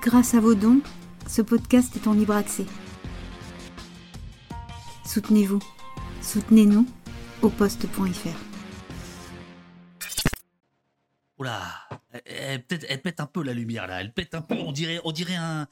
Grâce à vos dons, ce podcast est en libre accès. Soutenez-vous. Soutenez-nous au poste.fr. Oula, elle, elle, pète un peu la lumière là, elle pète un peu, on dirait, on dirait un,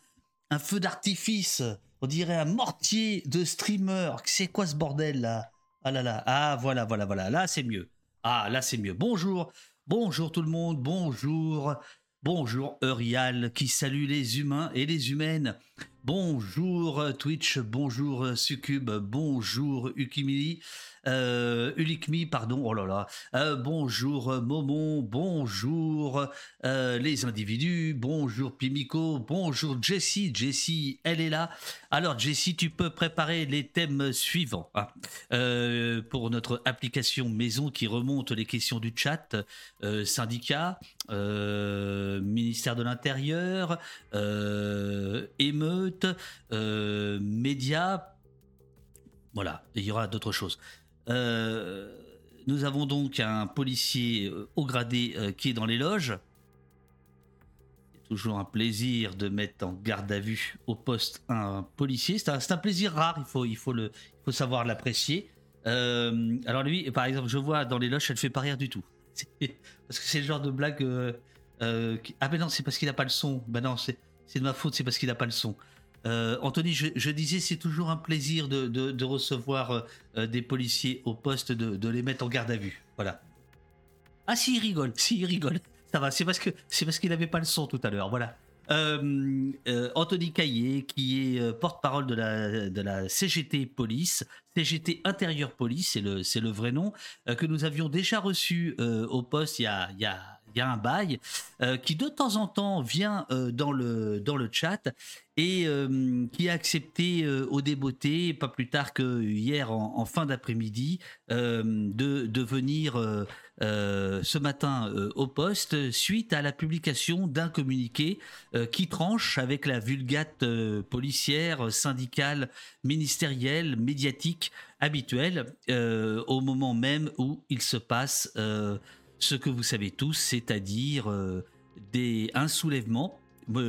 un feu d'artifice, on dirait un mortier de streamer. C'est quoi ce bordel là? Ah là là, ah voilà, voilà, voilà, là c'est mieux. Ah là c'est mieux. Bonjour, bonjour tout le monde, bonjour. Bonjour Eurial qui salue les humains et les humaines. Bonjour Twitch, bonjour Succube, bonjour Ukimili. Euh, Ulikmi, pardon, oh là là, euh, bonjour Momon, bonjour euh, les individus, bonjour Pimico, bonjour Jessie, Jessie, elle est là. Alors Jessie, tu peux préparer les thèmes suivants hein. Euh, pour notre application maison qui remonte les questions du chat, syndicat, ministère de l'Intérieur, euh, émeute, euh, médias, voilà, il y aura d'autres choses. Euh, nous avons donc un policier euh, haut gradé euh, qui est dans les loges. Toujours un plaisir de mettre en garde à vue au poste un policier. C'est un, plaisir rare, il faut, il faut, le, il faut savoir l'apprécier. Alors lui, par exemple, je vois dans les loges, elle fait pas rire du tout. Parce que c'est le genre de blague... qui- Ah ben non, c'est parce qu'il n'a pas le son. Ben non, c'est de ma faute, c'est parce qu'il n'a pas le son. Euh, Anthony, je, disais, c'est toujours un plaisir de, recevoir euh, euh, des policiers au poste, de, les mettre en garde à vue. Voilà. Ah si, il rigole, si, il rigole. Ça va, c'est parce que c'est qu'il n'avait pas le son tout à l'heure. Voilà. Anthony Caillé, qui est porte-parole de la, CGT Police, CGT Intérieur Police, c'est le, vrai nom, que nous avions déjà reçu au poste il y a, il y a un bail, euh, qui de temps en temps vient euh, dans, le, dans le chat et euh, qui a accepté au débeauté, pas plus tard que hier en, fin d'après-midi, de, de venir ce matin au poste suite à la publication d'un communiqué qui tranche avec la vulgate policière, syndicale, ministérielle, médiatique habituelle au moment même où il se passe ce que vous savez tous, c'est-à-dire euh, des, un soulèvement.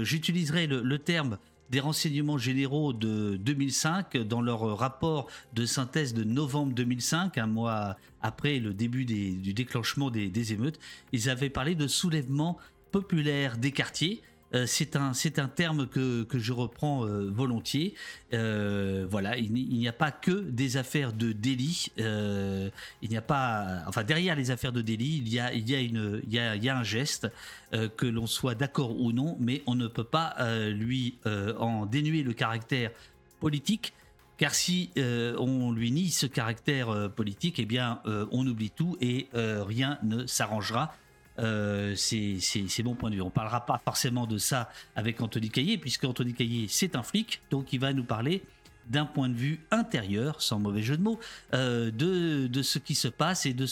J'utiliserai le, terme des renseignements généraux de 2005 dans leur rapport de synthèse de novembre 2005, un mois après le début du déclenchement des, des émeutes. Ils avaient parlé de soulèvement populaire des quartiers. Euh, c'est un, c'est un terme que, que je reprends euh, volontiers. Euh, voilà, il n'y a pas que des affaires de délit. Il n'y a pas, enfin derrière les affaires de délit, il y a, il y a une, il y a, il y a un geste que l'on soit d'accord ou non, mais on ne peut pas lui en dénuer le caractère politique. Car si on lui nie ce caractère politique, eh bien, on oublie tout et rien ne s'arrangera. Euh, c'est mon point de vue. On parlera pas forcément de ça avec Anthony Caillé, puisque Anthony Caillé, c'est un flic, donc il va nous parler d'un point de vue intérieur, sans mauvais jeu de mots, euh, de, ce qui se passe et de,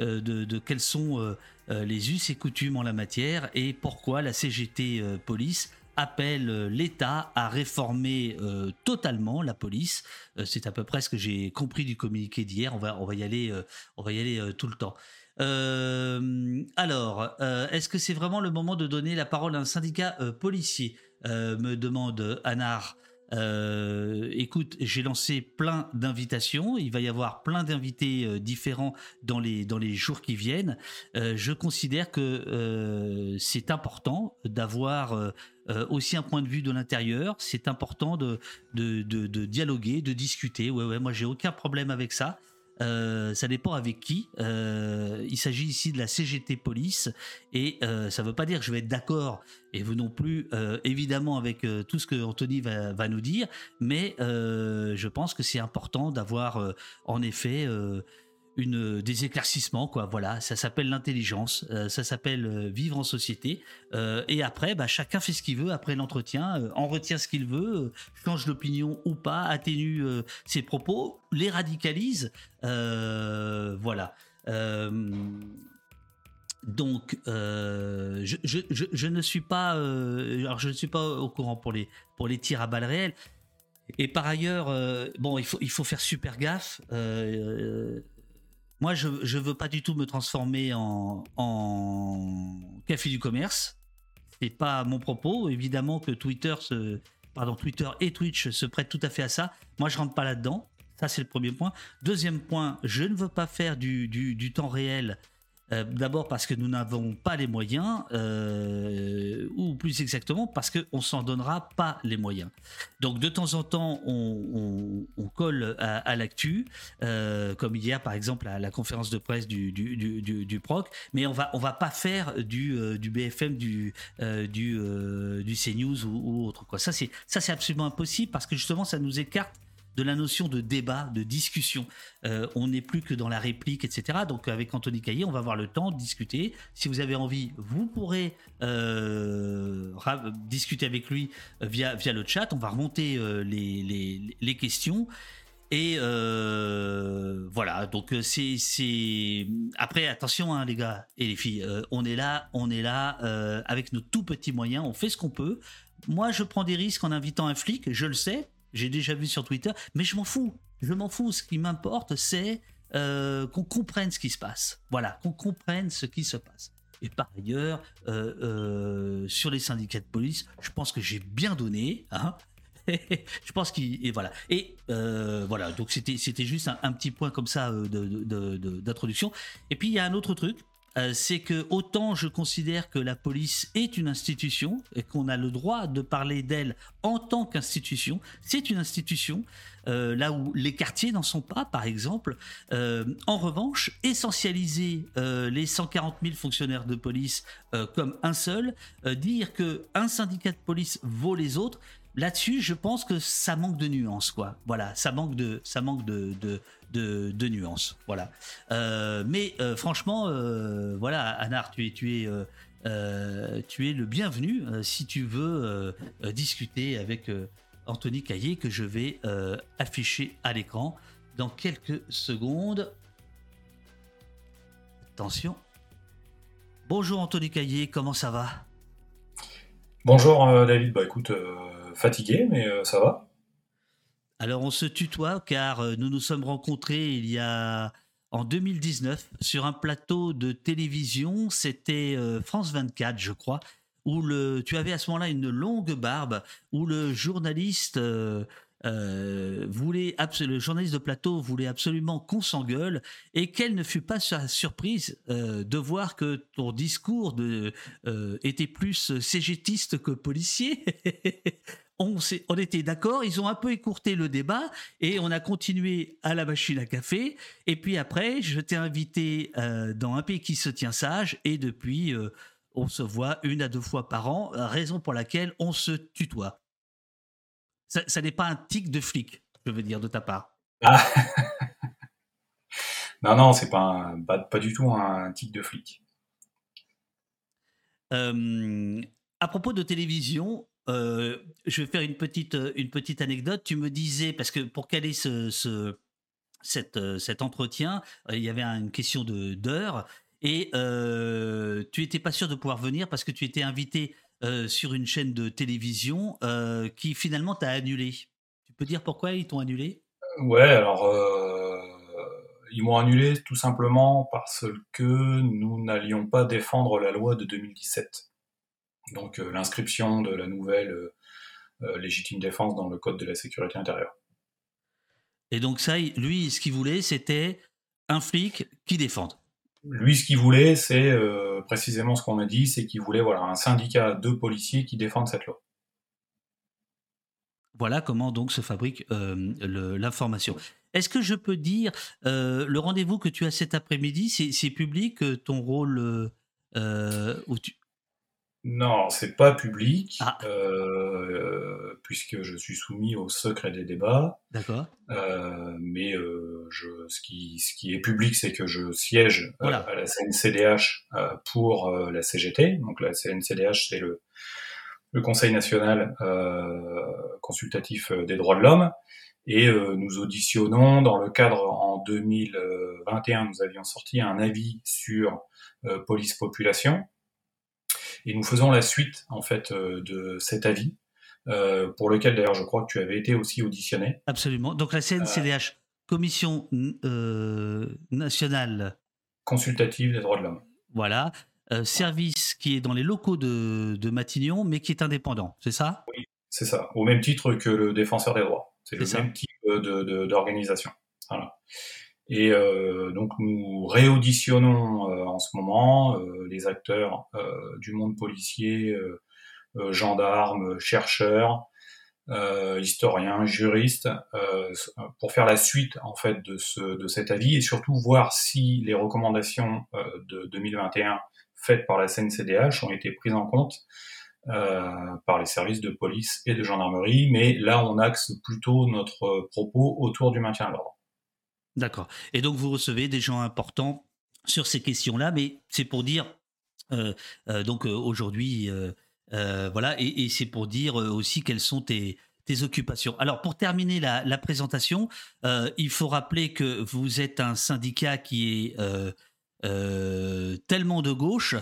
euh, quels sont les us et coutumes en la matière et pourquoi la CGT Police appelle l'État à réformer totalement la police. C'est à peu près ce que j'ai compris du communiqué d'hier. On va, y aller, on va y aller tout le temps. Euh, alors, euh, est-ce que c'est vraiment le moment de donner la parole à un syndicat euh, policier Me demande Anar. Écoute, j'ai lancé plein d'invitations. Il va y avoir plein d'invités différents dans les dans les jours qui viennent. Je considère que c'est important d'avoir aussi un point de vue de l'intérieur. C'est important de de, de de dialoguer, de discuter. Ouais ouais, moi j'ai aucun problème avec ça. Euh, ça dépend avec qui. Euh, il s'agit ici de la CGT Police et euh, ça ne veut pas dire que je vais être d'accord et vous non plus, évidemment, avec tout ce que Anthony va, nous dire, mais je pense que c'est important d'avoir en effet une, des éclaircissements, quoi. Voilà, ça s'appelle l'intelligence, euh, ça s'appelle euh, vivre en société. Euh, et après, bah, chacun fait ce qu'il veut après l'entretien, euh, en retient ce qu'il veut, euh, change d'opinion ou pas, atténue euh, ses propos, les radicalise. Euh, voilà. Euh, donc, euh, je, je, ne suis pas, euh, alors je ne suis pas au courant pour les pour les tirs à balles réelles. Et par ailleurs, euh, bon, il faut il faut faire super gaffe. Euh, moi, je je veux pas du tout me transformer en café du commerce. c'est pas mon propos. Évidemment que Twitter, se, pardon, Twitter et Twitch se prêtent tout à fait à ça. Moi, je rentre pas là-dedans. Ça, c'est le premier point. Deuxième point, je ne veux pas faire du temps réel euh, d'abord parce que nous n'avons pas les moyens, euh, ou plus exactement parce qu'on ne s'en donnera pas les moyens. Donc de temps en temps, on, colle à, l'actu, euh, comme hier par exemple à la conférence de presse du, du, PROC, mais on va, on va pas faire du, BFM, du, du, CNews ou, ou autre. Quoi. Ça, c'est absolument impossible parce que justement, ça nous écarte de la notion de débat, de discussion. Euh, on n'est plus que dans la réplique, etc. Donc avec Anthony Caillé, on va avoir le temps de discuter. Si vous avez envie, vous pourrez euh, discuter avec lui euh, via, via le chat. On va remonter les, les, questions. Et voilà, donc c'est après attention hein, les gars et les filles, on est là, on est là avec nos tout petits moyens, on fait ce qu'on peut. Moi, je prends des risques en invitant un flic, je le sais, j'ai déjà vu sur Twitter, mais je m'en fous. Je m'en fous. Ce qui m'importe, c'est euh, qu'on comprenne ce qui se passe. Voilà, qu'on comprenne ce qui se passe. Et par ailleurs, euh, euh, sur les syndicats de police, je pense que j'ai bien donné. Hein je pense qu'il et voilà et voilà donc c'était c'était juste un, petit point comme ça d'introduction et puis il y a un autre truc euh, c'est que autant je considère que la police est une institution et qu'on a le droit de parler d'elle en tant qu'institution, c'est une institution, euh, là où les quartiers n'en sont pas, par exemple. Euh, en revanche, essentialiser les 140 000 fonctionnaires de police comme un seul, dire que un syndicat de police vaut les autres, là-dessus, je pense que ça manque de nuances, quoi. Voilà, ça manque de, ça manque de, de, de, nuances. Voilà. Euh, mais euh, franchement, euh, voilà, Anar, tu es, tu es, tu es le bienvenu si tu veux discuter avec Anthony Caillé que je vais afficher à l'écran dans quelques secondes. Attention. Bonjour Anthony Caillé, comment ça va? Bonjour David, bah écoute, fatigué, mais ça va. Alors on se tutoie car euh, nous nous sommes rencontrés il y a en 2019 sur un plateau de télévision, c'était euh, France 24 je crois, où le, tu avais à ce moment-là une longue barbe, où le journaliste euh, voulait le journaliste de plateau voulait absolument qu'on s'engueule et quelle ne fut pas surprise de voir que ton discours était plus cégétiste que policier on, on était d'accord, ils ont un peu écourté le débat et on a continué à la machine à café. Et puis après, je t'ai invité euh, dans un pays qui se tient sage et depuis, euh, on se voit une à deux fois par an, raison pour laquelle on se tutoie. Ça, n'est pas un tic de flic, je veux dire, de ta part. Ah. non, non, c'est pas, pas, du tout un tic de flic. Euh, à propos de télévision, euh, je vais faire une petite, euh, une petite anecdote. Tu me disais, parce que pour caler ce, euh, cet entretien, il y avait une question d'heure et tu n'étais pas sûr de pouvoir venir parce que tu étais invité sur une chaîne de télévision qui finalement t'a annulé. Tu peux dire pourquoi ils t'ont annulé? Ouais, alors ils m'ont annulé tout simplement parce que nous n'allions pas défendre la loi de 2017 donc euh, l'inscription de la nouvelle euh, euh, légitime défense dans le code de la sécurité intérieure. Et donc ça, lui, ce qu'il voulait, c'était un flic qui défende. Lui, ce qu'il voulait, c'est précisément ce qu'on a dit, c'est qu'il voulait voilà, un syndicat de policiers qui défendent cette loi. Voilà comment donc se fabrique l'information. Est-ce que je peux dire, le rendez-vous que tu as cet après-midi, c'est public, ton rôle où tu, non, c'est pas public, ah. euh, puisque je suis soumis au secret des débats. D'accord. Euh, mais euh, je, ce, qui, ce qui est public, c'est que je siège à la CNCDH pour la CGT. Donc la CNCDH, c'est le, le Conseil national consultatif des droits de l'homme. Et nous auditionnons, dans le cadre en 2021, nous avions sorti un avis sur police-population et nous faisons la suite en fait euh, de cet avis, euh, pour lequel d'ailleurs je crois que tu avais été aussi auditionné. Absolument. Donc la CNCDH, Commission euh, nationale consultative des droits de l'homme. Voilà. service qui est dans les locaux de, de Matignon, mais qui est indépendant, c'est ça? Oui, c'est ça. Au même titre que le défenseur des droits. C'est le même type d'organisation. Voilà. Et euh, donc nous réauditionnons euh, en ce moment euh, les acteurs du monde policier, gendarmes, chercheurs, historiens, juristes, pour faire la suite en fait de, ce, de cet avis et surtout voir si les recommandations de 2021 faites par la CNCDH ont été prises en compte par les services de police et de gendarmerie, mais là on axe plutôt notre propos autour du maintien de l'ordre. D'accord. Et donc vous recevez des gens importants sur ces questions-là, mais c'est pour dire, euh, euh, donc euh, aujourd'hui, voilà, et, c'est pour dire aussi quelles sont tes, occupations. Alors pour terminer la, la présentation, il faut rappeler que vous êtes un syndicat qui est tellement de gauche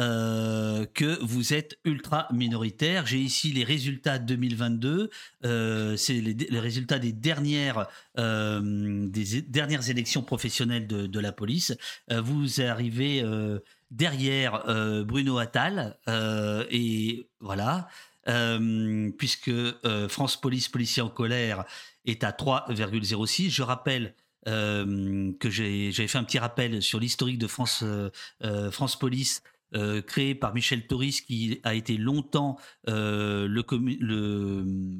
euh, que vous êtes ultra minoritaire. J'ai ici les résultats 2022. Euh, c'est les, résultats des dernières, euh, des dernières élections professionnelles de, la police. vous arrivez derrière Bruno Attal et voilà. puisque France Police, policier en colère, est à 3,06. Je rappelle que j'ai fait un petit rappel sur l'historique de France, France Police euh, créé par Michel Toris, qui a été longtemps euh, le,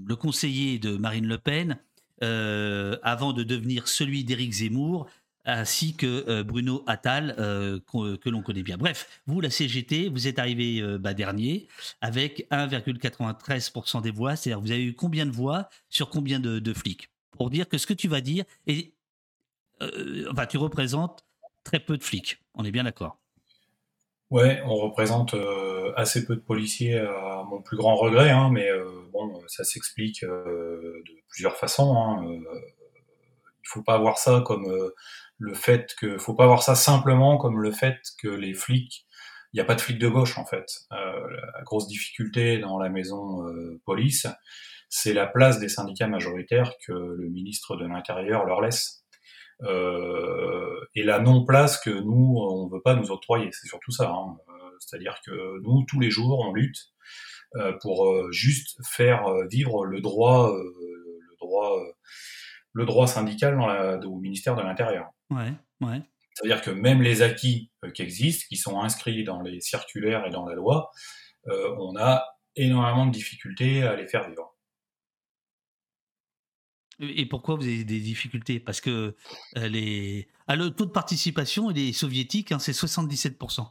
le, conseiller de Marine Le Pen, euh, avant de devenir celui d'Éric Zemmour, ainsi que Bruno Attal, que, l'on connaît bien. Bref, vous, la CGT, vous êtes arrivé bah, dernier avec 1,93% des voix, c'est-à-dire vous avez eu combien de voix sur combien de, flics? Pour dire que ce que tu vas dire, et, enfin, tu représentes très peu de flics, on est bien d'accord Ouais, on représente euh, assez peu de policiers à mon plus grand regret, hein, mais euh, bon, ça s'explique euh, de plusieurs façons. Hein, il faut pas voir ça comme le fait que, faut pas voir ça simplement comme le fait que les flics, il n'y a pas de flics de gauche en fait. la grosse difficulté dans la maison police, c'est la place des syndicats majoritaires que le ministre de l'Intérieur leur laisse. Euh, et la non-place que nous, on veut pas nous octroyer. C'est surtout ça. Hein. Euh, c'est-à-dire que nous, tous les jours, on lutte euh, pour juste faire vivre le droit, le droit, le droit syndical dans la, au ministère de l'Intérieur. Ouais, ouais. C'est-à-dire que même les acquis qui existent, qui sont inscrits dans les circulaires et dans la loi, on a énormément de difficultés à les faire vivre. Et pourquoi vous avez des difficultés? Parce que euh, les... Ah, le taux de participation, il est soviétique, hein, c'est 77%.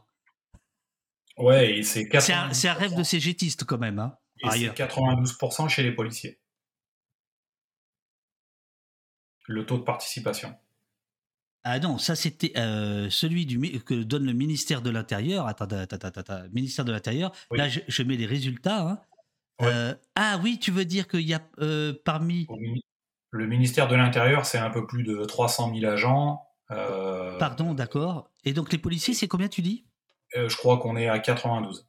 Ouais, c'est C'est un, rêve de cégétiste quand même. Hein, et c'est 92% chez les policiers. Le taux de participation. Ah non, ça c'était euh, celui du, que donne le ministère de l'Intérieur. Attends, attends, attends, attends, ministère de l'Intérieur. Là, je, mets les résultats. Hein. Euh, ah oui, tu veux dire qu'il y a parmi le ministère de l'Intérieur, c'est un peu plus de 300 000 agents. Euh, Pardon, d'accord. Et donc les policiers, c'est combien tu dis? Euh, Je crois qu'on est à 92.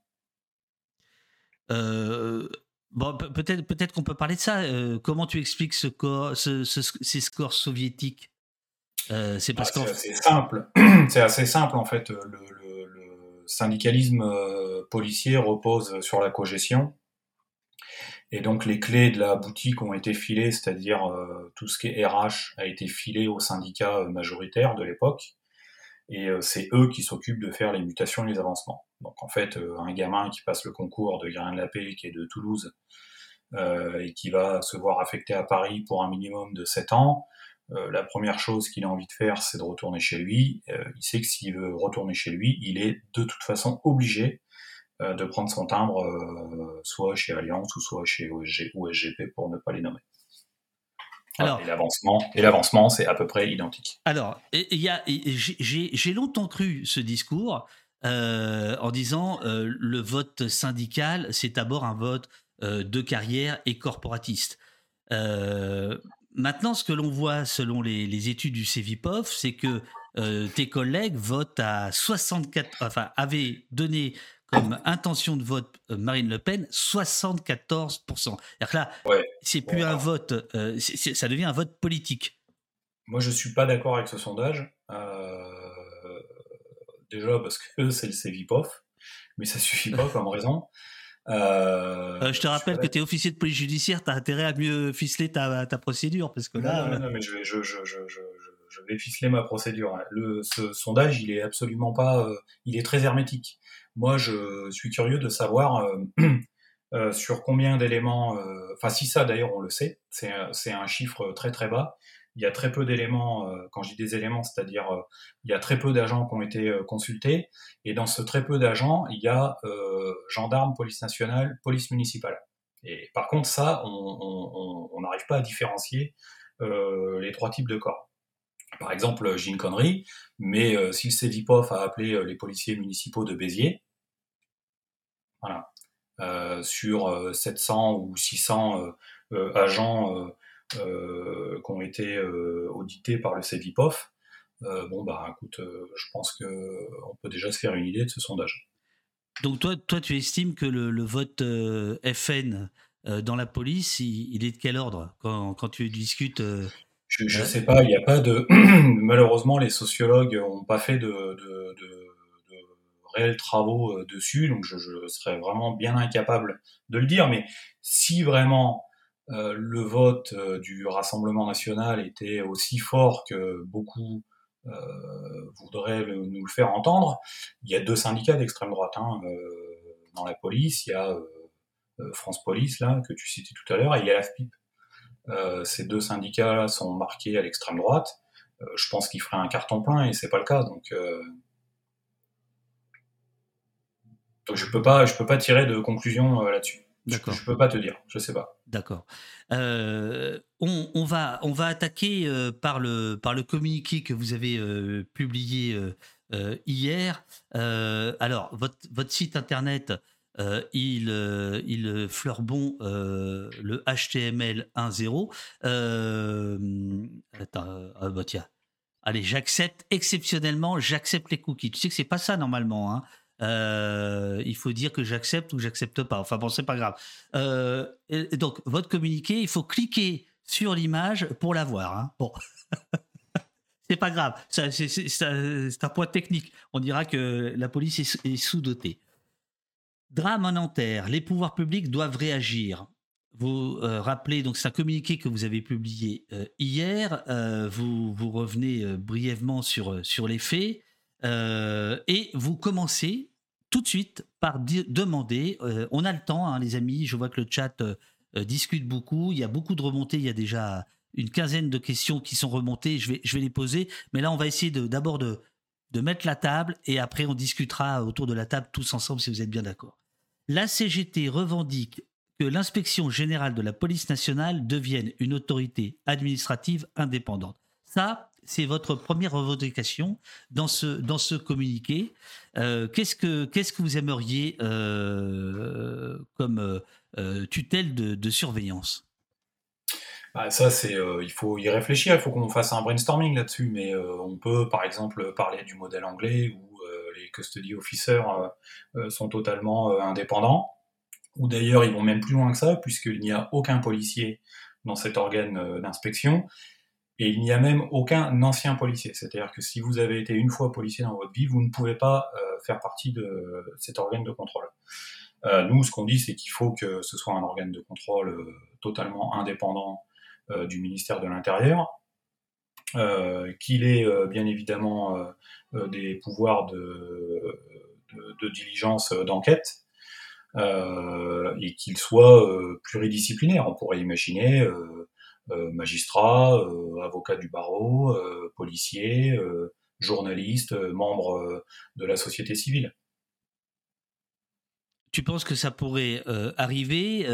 Euh, bon, peut-être peut qu'on peut parler de ça. comment tu expliques ce ces scores soviétiques? C'est parce ah, C'est simple. c'est assez simple en fait. le syndicalisme policier repose sur la cogestion. Et donc les clés de la boutique ont été filées, c'est-à-dire euh, tout ce qui est RH a été filé aux syndicats euh, majoritaires de l'époque. Et euh, c'est eux qui s'occupent de faire les mutations et les avancements. Donc en fait, un gamin qui passe le concours de Grain de la Paix, qui est de Toulouse, et qui va se voir affecté à Paris pour un minimum de 7 ans, la première chose qu'il a envie de faire, c'est de retourner chez lui. il sait que s'il veut retourner chez lui, il est de toute façon obligé de prendre son timbre euh, soit chez Alliance ou soit chez OSG ou SGP pour ne pas les nommer. Alors, et l'avancement, c'est à peu près identique. Alors, j'ai longtemps cru ce discours euh, en disant le vote syndical, c'est d'abord un vote de carrière et corporatiste. maintenant, ce que l'on voit selon les, les, études du CEVIPOF, c'est que tes collègues votent à 64, enfin, avaient donné comme intention de vote euh, Marine Le Pen 74%. C'est-à-dire que là, c'est plus un vote, euh, ça devient un vote politique. Moi, je suis pas d'accord avec ce sondage. Euh, déjà parce que c'est le CEVIPOF. mais ça suffit pas comme raison. je te rappelle que tu es officier de police judiciaire, tu as intérêt à mieux ficeler ta, ta procédure. Parce que là, non, non, mais je, je, je, je, vais ficeler ma procédure. Hein. Le, ce sondage, il est absolument pas. il est très hermétique. Moi, je suis curieux de savoir Euh, sur combien d'éléments, euh, enfin si ça d'ailleurs on le sait, c'est un chiffre très très bas. Il y a très peu d'éléments, euh, quand je dis des éléments, c'est-à-dire il y a très peu d'agents qui ont été consultés, et dans ce très peu d'agents, il y a gendarmes, police nationale, police municipale. Et par contre ça, on n'arrive pas à différencier les trois types de corps. Par exemple, j'ai une connerie, mais si le CEVIPOF a appelé les policiers municipaux de Béziers, voilà, euh, sur 700 euh, ou 600 euh, agents qui ont été audités par le CEVIPOF. bon, bah écoute, je pense qu'on peut déjà se faire une idée de ce sondage. Donc toi, tu estimes que le, vote FN dans la police, il, est de quel ordre? Quand tu discutes Je ne sais pas, il n'y a pas de... Malheureusement, les sociologues n'ont pas fait de, réels travaux euh, dessus, donc je, serais vraiment bien incapable de le dire. Mais si vraiment euh, le vote euh, du Rassemblement national était aussi fort que beaucoup voudraient nous le faire entendre, il y a deux syndicats d'extrême droite hein, dans la police. Il y a France Police là que tu citais tout à l'heure et il y a l'AFPIP. Ces deux syndicats sont marqués à l'extrême droite. je pense qu'ils feraient un carton plein et c'est pas le cas. Donc donc je peux pas, je peux pas tirer de conclusion euh, là-dessus. D'accord. Je peux pas te dire, je sais pas. D'accord. Euh, on, va, on va attaquer euh, par, le, par le communiqué que vous avez publié hier. alors, votre, votre site internet, il, il fleure bon le HTML 1.0. attends, ah bah tiens. Allez, j'accepte exceptionnellement, j'accepte les cookies. Tu sais que c'est pas ça normalement. Hein. Euh, il faut dire que j'accepte ou j'accepte pas. Enfin bon, c'est pas grave. Euh, et donc, votre communiqué, il faut cliquer sur l'image pour la voir. Hein. Bon. c'est pas grave. C'est un point technique. On dira que la police est, sous-dotée. Drame en Nanterre. Les pouvoirs publics doivent réagir. Vous euh, rappelez, donc c'est un communiqué que vous avez publié hier. vous, vous revenez brièvement sur, sur les faits. et vous commencez tout de suite par demander, euh, on a le temps, hein, les amis, je vois que le chat euh, euh, discute beaucoup, il y a beaucoup de remontées, il y a déjà une quinzaine de questions qui sont remontées, je vais, je vais les poser, mais là on va essayer d'abord de, de, mettre la table et après on discutera autour de la table tous ensemble si vous êtes bien d'accord. La CGT revendique que l'inspection générale de la police nationale devienne une autorité administrative indépendante. Ça, c'est votre première revendication dans ce, dans ce communiqué. Euh, qu'est-ce, que, vous aimeriez euh, comme euh, tutelle de, surveillance? Bah, ça, c'est, il faut y réfléchir, il faut qu'on fasse un brainstorming là-dessus, mais on peut par exemple parler du modèle anglais où les custody officers sont totalement indépendants, ou d'ailleurs ils vont même plus loin que ça, puisqu'il n'y a aucun policier dans cet organe d'inspection, et il n'y a même aucun ancien policier. C'est-à-dire que si vous avez été une fois policier dans votre vie, vous ne pouvez pas euh, faire partie de cet organe de contrôle. Euh, nous, ce qu'on dit, c'est qu'il faut que ce soit un organe de contrôle euh, totalement indépendant du ministère de l'Intérieur, qu'il ait bien évidemment des pouvoirs de, diligence d'enquête, et qu'il soit pluridisciplinaire. On pourrait imaginer euh, magistrats, euh, avocats du barreau, euh, policiers, journalistes, membres de la société civile. Tu penses que ça pourrait arriver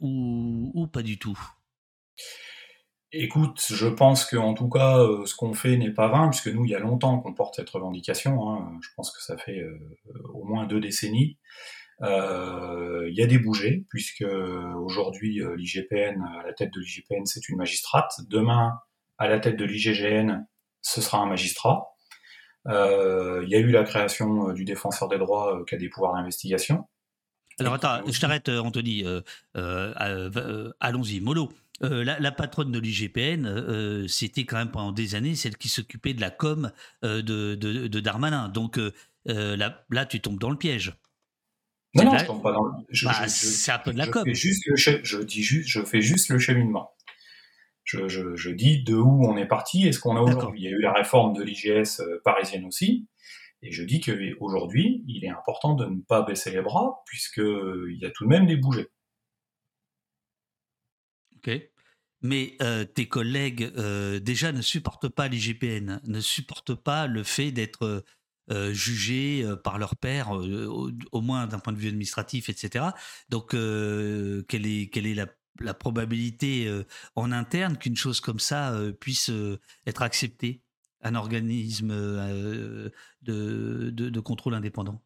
ou, pas du tout? Écoute, je pense qu'en tout cas, ce qu'on fait n'est pas vain, puisque nous, il y a longtemps qu'on porte cette revendication. Hein. Je pense que ça fait au moins deux décennies. Euh, il y a des bougées, puisque aujourd'hui euh, l'IGPN, à la tête de l'IGPN, c'est une magistrate. Demain, à la tête de l'IGGN, ce sera un magistrat. Euh, il y a eu la création du défenseur des droits qui a des pouvoirs d'investigation. Alors attends, je t'arrête Anthony, allons-y, mollo. La, patronne de l'IGPN, c'était quand même pendant des années celle qui s'occupait de la com de, de, Darmanin. Donc là, là, tu tombes dans le piège. Non, non, je tombe pas dans le. Bah, c'est un peu de la com. Juste je dis juste, je fais juste le cheminement. Je, je, dis de où on est parti et ce qu'on a aujourd'hui. Il y a eu la réforme de l'IGS parisienne aussi. Et je dis qu'aujourd'hui, il est important de ne pas baisser les bras, puisqu'il y a tout de même des bougées. Mais euh, tes collègues, euh, déjà, ne supportent pas l'IGPN, ne supportent pas le fait d'être euh, jugés par leur père, au, moins d'un point de vue administratif, etc. Donc, quelle est, la, probabilité en interne qu'une chose comme ça puisse être acceptée? Un organisme de, contrôle indépendant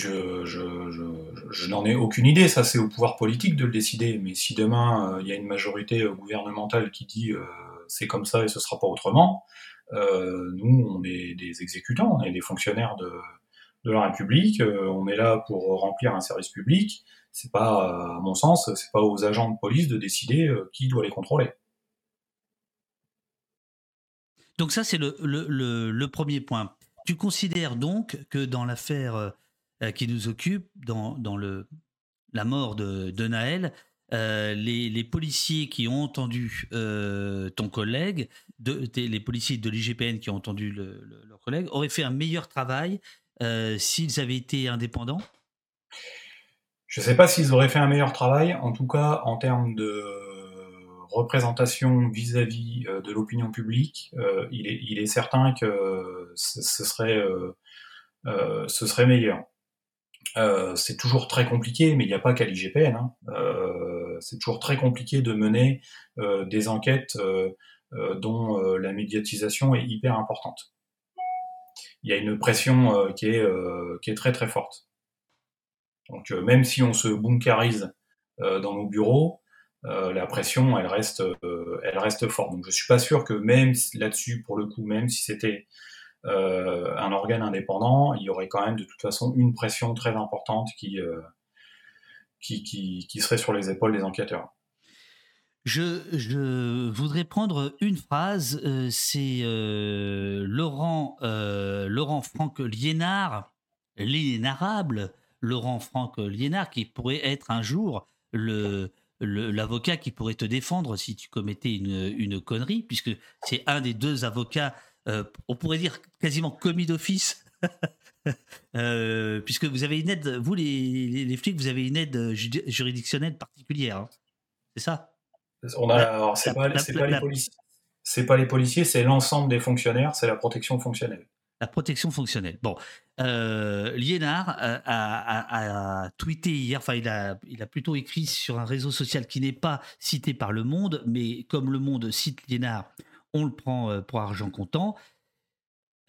je, n'en ai aucune idée, ça c'est au pouvoir politique de le décider, mais si demain euh, il y a une majorité euh, gouvernementale qui dit c'est comme ça et ce sera pas autrement, nous on est des exécutants, on est des fonctionnaires de, la République, on est là pour remplir un service public, c'est pas, à mon sens, c'est pas aux agents de police de décider qui doit les contrôler. Donc ça, c'est le, premier point. Tu considères donc que dans l'affaire euh, qui nous occupe, dans, le, la mort de, de Naël, euh, les, policiers qui ont entendu euh, ton collègue, de, les policiers de l'IGPN qui ont entendu leur collègue, auraient fait un meilleur travail s'ils avaient été indépendants? Je ne sais pas s'ils auraient fait un meilleur travail. En tout cas, en termes de représentation vis-à-vis euh, de l'opinion publique, euh, il, est, il, est, certain que ce, serait, euh, ce serait meilleur. C'est toujours très compliqué, mais il n'y a pas qu'à l'IGPN. Hein. c'est toujours très compliqué de mener des enquêtes dont la médiatisation est hyper importante. Il y a une pression qui, est, qui est très très forte. Donc même si on se bunkarise dans nos bureaux, euh, la pression, elle reste, euh, elle reste forte. Donc je suis pas sûr que même là-dessus, pour le coup, même si c'était euh, un organe indépendant, il y aurait quand même de toute façon une pression très importante qui, qui, qui, qui, serait sur les épaules des enquêteurs. Je, je voudrais prendre une phrase, c'est Laurent, Laurent Franck Liénard, l'inénarrable Laurent Franck Liénard, qui pourrait être un jour le, l'avocat qui pourrait te défendre si tu commettais une, une connerie, puisque c'est un des deux avocats, euh, on pourrait dire quasiment commis d'office, euh, puisque vous avez une aide, vous les, les, flics, vous avez une aide juridictionnelle particulière, hein. c'est ça? On a, c'est pas, pas, les policiers, c'est pas les policiers, c'est l'ensemble des fonctionnaires, c'est la protection fonctionnelle. La protection fonctionnelle. Bon, euh, Liénard a, tweeté hier, enfin il a, il a plutôt écrit sur un réseau social qui n'est pas cité par Le Monde, mais comme Le Monde cite Liénard, on le prend euh, pour argent comptant.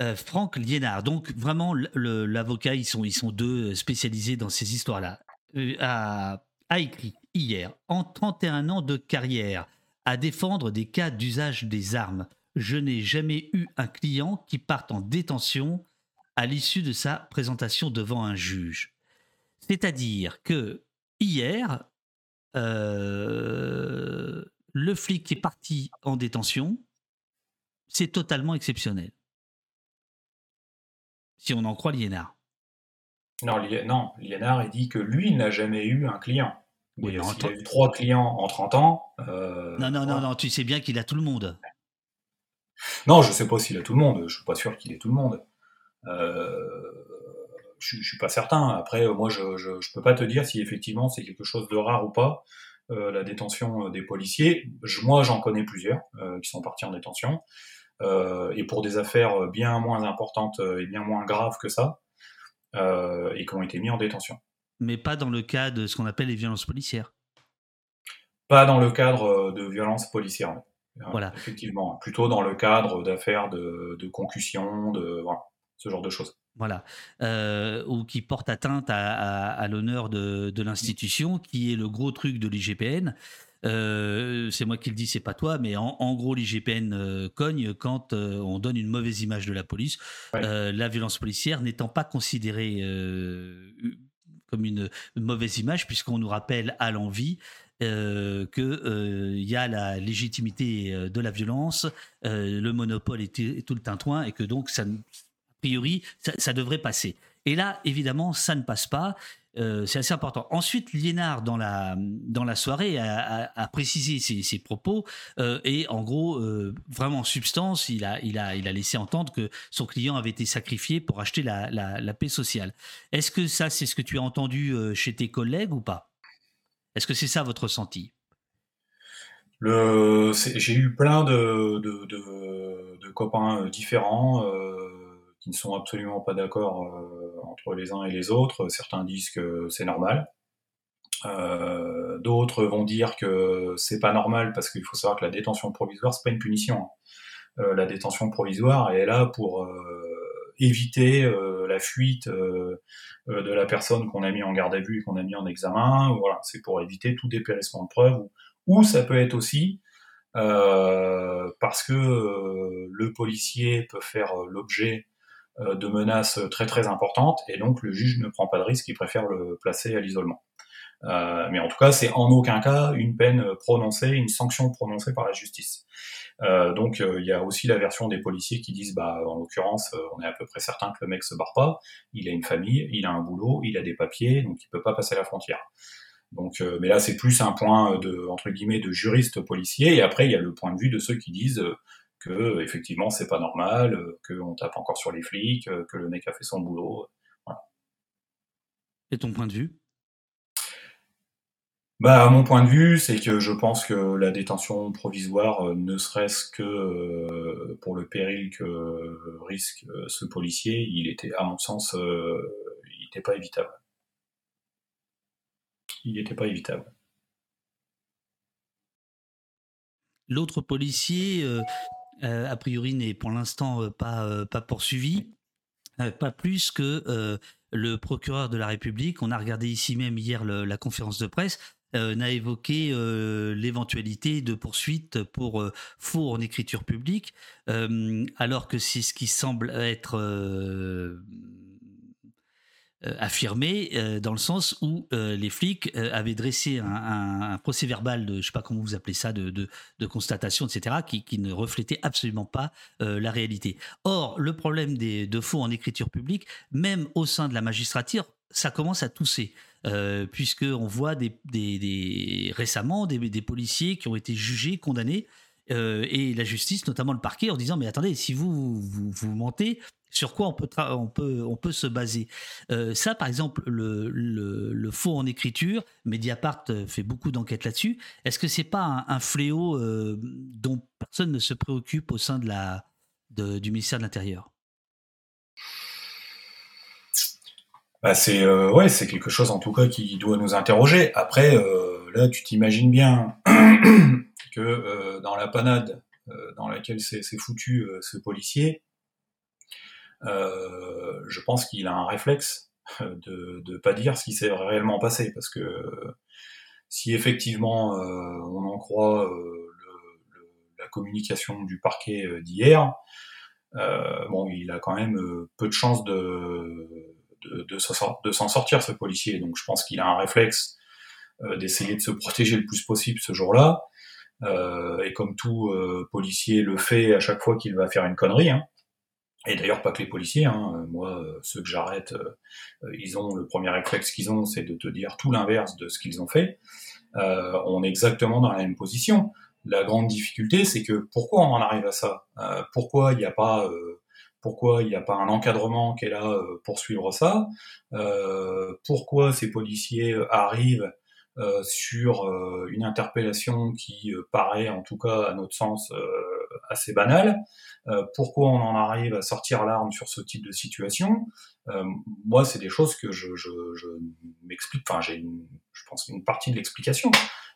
Euh, Franck Liénard, donc vraiment l'avocat, ils sont, ils sont deux spécialisés dans ces histoires-là, euh, a, a écrit hier, en 31 ans de carrière, à défendre des cas d'usage des armes je n'ai jamais eu un client qui parte en détention à l'issue de sa présentation devant un juge. C'est-à-dire que hier, euh, le flic est parti en détention, c'est totalement exceptionnel. Si on en croit Liénard. Non, non Liénard, il dit que lui n'a jamais eu un client. il a eu trois clients en 30 ans. Euh, non, non, non, non, tu sais bien qu'il a tout le monde. Non, je sais pas s'il a tout le monde. Je suis pas sûr qu'il ait tout le monde. Euh, je, je, suis pas certain. Après, moi, je, je, peux pas te dire si effectivement c'est quelque chose de rare ou pas. Euh, la détention des policiers. moi, j'en connais plusieurs qui sont partis en détention et pour des affaires bien moins importantes et bien moins graves que ça, et qui ont été mis en détention. Mais pas dans le cas de ce qu'on appelle les violences policières. Pas dans le cadre de violences policières. Voilà. Effectivement, plutôt dans le cadre d'affaires de, concussion, de ce genre de choses. Voilà, euh, ou qui porte atteinte à, l'honneur de, l'institution, qui est le gros truc de l'IGPN. Euh, c'est moi qui le dis, c'est pas toi, mais en, gros, l'IGPN euh, cogne quand on donne une mauvaise image de la police. la violence policière n'étant pas considérée comme une, mauvaise image, puisqu'on nous rappelle à l'envie euh, qu'il euh, y a la légitimité euh, de la violence, le monopole est, tout le tintouin, et que donc ça, a priori, ça, devrait passer. Et là, évidemment, ça ne passe pas. Euh, c'est assez important. Ensuite, Liénard, dans la, dans la soirée, a, précisé ses, propos euh, et en gros, euh, vraiment en substance, il a, il, a, il a laissé entendre que son client avait été sacrifié pour acheter la, la, paix sociale. Est-ce que ça, c'est ce que tu as entendu chez tes collègues ou pas? Est-ce que c'est ça votre ressenti? J'ai eu plein de, de, de, copains différents qui ne sont absolument pas d'accord euh, entre les uns et les autres. Certains disent que c'est normal. Euh, d'autres vont dire que c'est pas normal parce qu'il faut savoir que la détention provisoire c'est pas une punition. Hein. Euh, la détention provisoire est là pour éviter la fuite de la personne qu'on a mis en garde à vue et qu'on a mis en examen. Voilà, c'est pour éviter tout dépérissement de preuves. Ou ça peut être aussi parce que le policier peut faire l'objet euh, de menaces très très importantes et donc le juge ne prend pas de risque, il préfère le placer à l'isolement. Euh, mais en tout cas, c'est en aucun cas une peine prononcée, une sanction prononcée par la justice. Euh, donc il y a aussi la version des policiers qui disent, bah en l'occurrence, on est à peu près certain que le mec se barre pas, il a une famille, il a un boulot, il a des papiers, donc il peut pas passer la frontière. Donc, mais là, c'est plus un point de entre guillemets de juriste policier. Et après, il y a le point de vue de ceux qui disent que effectivement c'est pas normal, euh, qu'on tape encore sur les flics, euh, que le mec a fait son boulot. Voilà. Et ton point de vue? Bah, mon point de vue, c'est que je pense que la détention provisoire, euh, ne serait-ce que pour le péril que risque ce policier, il était, à mon sens, il n'était pas évitable. Il n'était pas évitable. L'autre policier euh, a priori n'est pour l'instant euh, pas, euh, pas poursuivi, pas plus que le procureur de la République. On a regardé ici même hier la conférence de presse. n'a évoqué l'éventualité de poursuite pour faux en écriture publique, alors que c'est ce qui semble être euh, affirmé euh, dans le sens où euh, les flics avaient dressé un, procès verbal de, je sais pas comment vous appelez ça, de, de, constatation, etc., qui, qui, ne reflétait absolument pas la réalité. Or, le problème des, de faux en écriture publique, même au sein de la magistrature, ça commence à tousser. Euh, puisqu'on voit des, des, récemment des, des, policiers qui ont été jugés, condamnés, et la justice, notamment le parquet, en disant mais attendez, si vous, vous mentez, sur quoi on peut, se baser. Euh, ça, par exemple, le, faux en écriture, Mediapart euh, fait beaucoup d'enquêtes là-dessus. Est-ce que c'est pas un, fléau euh, dont personne ne se préoccupe au sein du ministère de l'Intérieur? Bah c'est c'est quelque chose en tout cas qui doit nous interroger. Après, là, tu t'imagines bien que dans la panade dans laquelle s'est foutu ce policier, je pense qu'il a un réflexe de ne pas dire ce qui s'est réellement passé, parce que si effectivement euh, on en croit euh, la communication du parquet d'hier, bon, il a quand même peu de chances de, de, de s'en sortir, ce policier. Donc je pense qu'il a un réflexe d'essayer de se protéger le plus possible ce jour-là. et comme tout policier le fait à chaque fois qu'il va faire une connerie, hein, et d'ailleurs, pas que les policiers. Hein. Moi, euh, ceux que j'arrête, euh, euh, ils ont le premier réflexe qu'ils ont, c'est de te dire tout l'inverse de ce qu'ils ont fait. Euh, on est exactement dans la même position. La grande difficulté, c'est que pourquoi on en arrive à ça? Euh, Pourquoi il n'y a pas pourquoi il n'y a pas un encadrement qui est là pour suivre ça? Pourquoi ces policiers arrivent sur une interpellation qui paraît, en tout cas à notre sens, assez banale euh, pourquoi on en arrive à sortir l'arme sur ce type de situation? Euh, Moi, c'est des choses que je, je, m'explique. Enfin, j'ai, je pense, une partie de l'explication,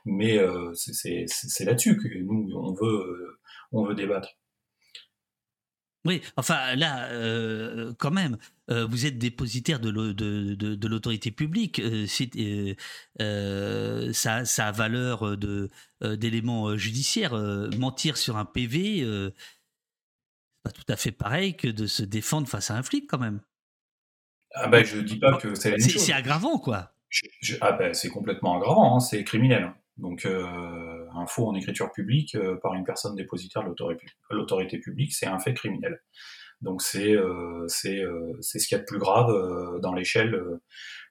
mais euh, c'est, c'est là-dessus que nous on veut, on veut débattre. Oui, enfin là, euh, quand même, euh, vous êtes dépositaire de, de, de, de l'autorité publique. Euh, ça, ça, a valeur d'éléments judiciaires. mentir sur un PV, pas tout à fait pareil que de se défendre face à un flic quand même. Ah ben, je dis pas que c'est la même chose. C'est aggravant, quoi. ah ben, c'est complètement aggravant, hein, c'est criminel. Donc, euh, un faux en écriture publique euh, par une personne dépositaire de l'autorité publique, c'est un fait criminel. Donc c'est c'est c'est ce qu'il y a de plus grave dans l'échelle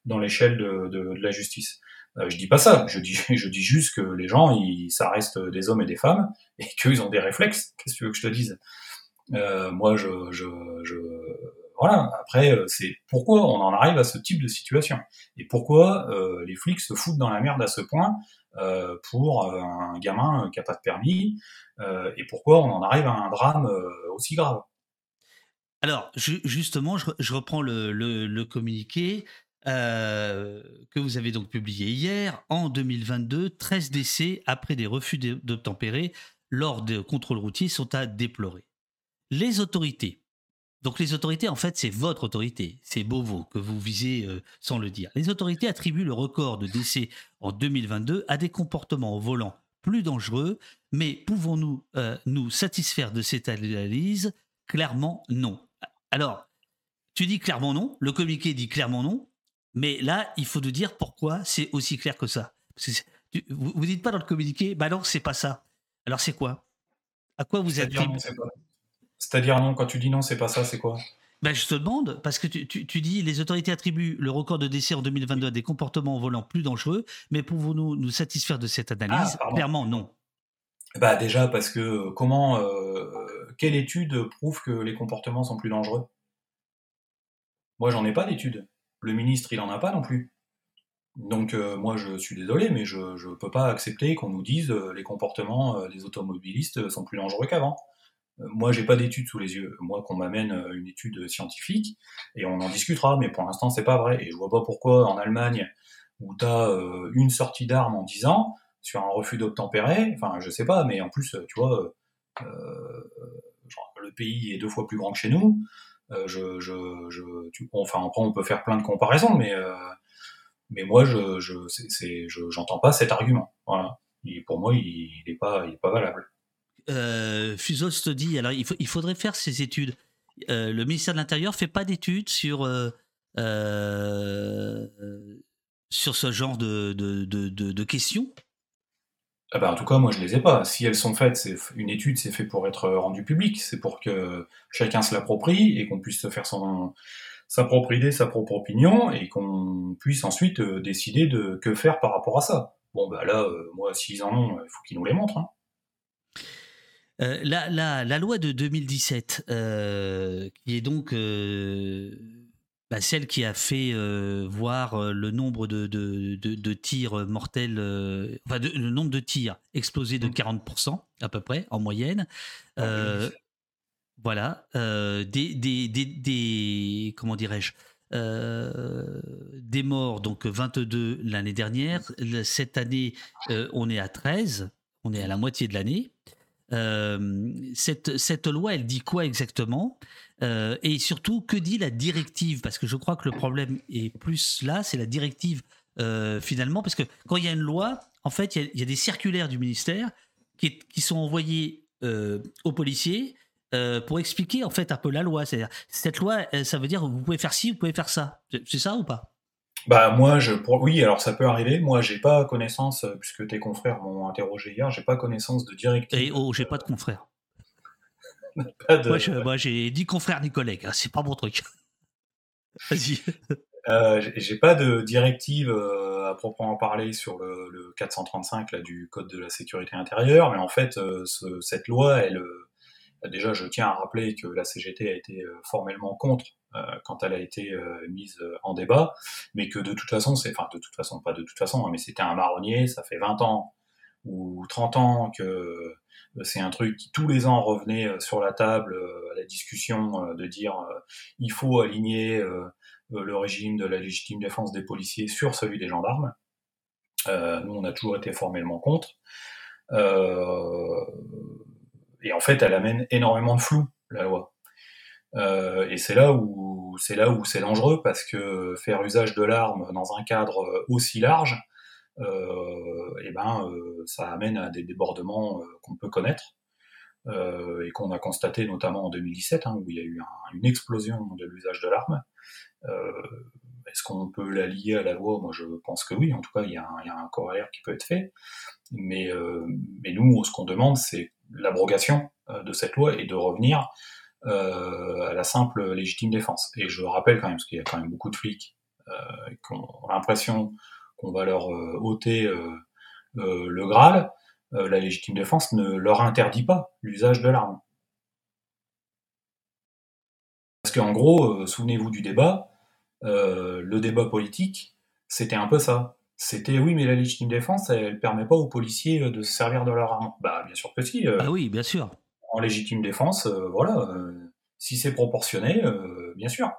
dans l'échelle de, de, de, la justice. je dis pas ça, je dis je dis juste que les gens, ils, ça reste des hommes et des femmes et qu'ils ont des réflexes. Qu'est-ce que tu veux que je te dise? Moi, je, je, je voilà. Après, euh, c'est pourquoi on en arrive à ce type de situation et pourquoi euh, les flics se foutent dans la merde à ce point euh, pour un gamin qui a pas de permis et pourquoi on en arrive à un drame aussi grave. Alors, justement, je, reprends le, communiqué que vous avez donc publié hier. En 2022, 13 décès après des refus d'obtempérer lors de contrôles routiers sont à déplorer. Les autorités donc les autorités, en fait, c'est votre autorité, c'est Beauvau que vous visez euh, sans le dire. Les autorités attribuent le record de décès en 2022 à des comportements au volant plus dangereux, mais pouvons-nous euh, nous satisfaire de cette analyse? Clairement non. Alors, tu dis clairement non, le communiqué dit clairement non, mais là, il faut nous dire pourquoi c'est aussi clair que ça. vous, ne dites pas dans le communiqué, bah non, c'est pas ça. Alors c'est quoi? À quoi vous êtes c'est-à-dire non, quand tu dis non, c'est pas ça, c'est quoi? Ben, je te demande, parce que tu, dis les autorités attribuent le record de décès en 2022 à des comportements volant plus dangereux, mais pouvons-nous nous satisfaire de cette analyse? Ah, Clairement, non. Bah déjà parce que comment, euh, quelle étude prouve que les comportements sont plus dangereux? Moi, j'en ai pas d'étude. Le ministre, il en a pas non plus. Donc euh, moi, je suis désolé, mais je ne peux pas accepter qu'on nous dise euh, les comportements des automobilistes sont plus dangereux qu'avant. Euh, moi, j'ai pas d'études sous les yeux. Moi, qu'on m'amène euh, une étude scientifique et on en discutera. Mais pour l'instant, c'est pas vrai. Et je vois pas pourquoi en Allemagne, où tu as euh, une sortie d'armes en 10 ans sur un refus d'obtempérer, enfin, je sais pas, mais en plus, tu vois, le pays est deux fois plus grand que chez nous. je, je, je enfin, après, on peut faire plein de comparaisons, mais mais moi, je, je, j'entends pas cet argument. Voilà. pour moi, il, n'est pas, il est pas valable euh, te dit, alors il, faudrait faire ces études. Euh, le ministère de l'Intérieur fait pas d'études sur, euh, euh, sur ce genre de, de, de, questions ah ben, en tout cas, moi, je les ai pas. Si elles sont faites, une étude, c'est fait pour être rendu public. C'est pour que chacun se l'approprie et qu'on puisse se faire son, sa propre idée, sa propre opinion et qu'on puisse ensuite décider de que faire par rapport à ça. Bon, bah là, moi, s'ils en ont, il faut qu'ils nous les montrent. Hein. Euh, la, loi de 2017, euh, qui est donc euh, bah, celle qui a fait voir le nombre de, tirs mortels, enfin le nombre de tirs explosés de 40% mmh. à peu près en moyenne. Ah, voilà, des, des, comment dirais-je des morts, donc 22 l'année dernière. Cette année, on est à 13, on est à la moitié de l'année. Euh, cette, cette loi, elle dit quoi exactement? Euh, Et surtout, que dit la directive? Parce que je crois que le problème est plus là, c'est la directive euh, finalement, parce que quand il y a une loi, en fait, il y a, des circulaires du ministère qui, sont envoyés aux policiers pour expliquer en fait un peu la loi. C'est-à-dire, cette loi, ça veut dire vous pouvez faire ci, vous pouvez faire ça. C'est ça ou pas? Bah moi je oui alors ça peut arriver. Moi j'ai pas connaissance euh, puisque tes confrères m'ont interrogé hier, j'ai pas connaissance de directive. Et oh j'ai pas de confrères. Moi, j'ai dit confrères ni collègues, hein, c'est pas mon truc. Vas-y. Euh, j'ai pas de directive euh, à proprement parler sur le, 435 là, du code de la sécurité intérieure, mais en fait cette loi elle déjà je tiens à rappeler que la CGT a été formellement contre quand elle a été euh, mise euh, en débat, mais que de toute façon, c'est, enfin de toute façon, pas de toute façon, hein, mais c'était un marronnier, ça fait 20 ans ou 30 ans que c'est un truc qui tous les ans revenait sur la table à la discussion de dire il faut aligner le régime de la légitime défense des policiers sur celui des gendarmes. nous, on a toujours été formellement contre. et en fait, elle amène énormément de flou, la loi. Euh, et c'est là où c'est là où c'est dangereux parce que faire usage de l'arme dans un cadre euh, aussi large, euh, eh ben euh, ça amène à des débordements qu'on peut connaître et qu'on a constaté notamment en 2017 hein, où il y a eu une explosion de l'usage de l'arme. Est-ce qu'on peut la lier à la loi? Moi, je pense que oui. En tout cas, il y a un, il y a un corollaire qui peut être fait. Mais, mais nous, ce qu'on demande, c'est l'abrogation de cette loi et de revenir à la simple légitime défense. Et je rappelle quand même, parce qu'il y a quand même beaucoup de flics qui ont l'impression qu'on va leur ôter le Graal, la légitime défense ne leur interdit pas l'usage de l'arme. Parce qu'en gros, souvenez-vous du débat, le débat politique, c'était un peu ça. C'était oui, mais la légitime défense, elle, ne permet pas aux policiers euh, de se servir de leur arme. Bah, bien sûr que si. Euh, ah oui, bien sûr. En légitime défense, euh, voilà. si c'est proportionné, bien sûr.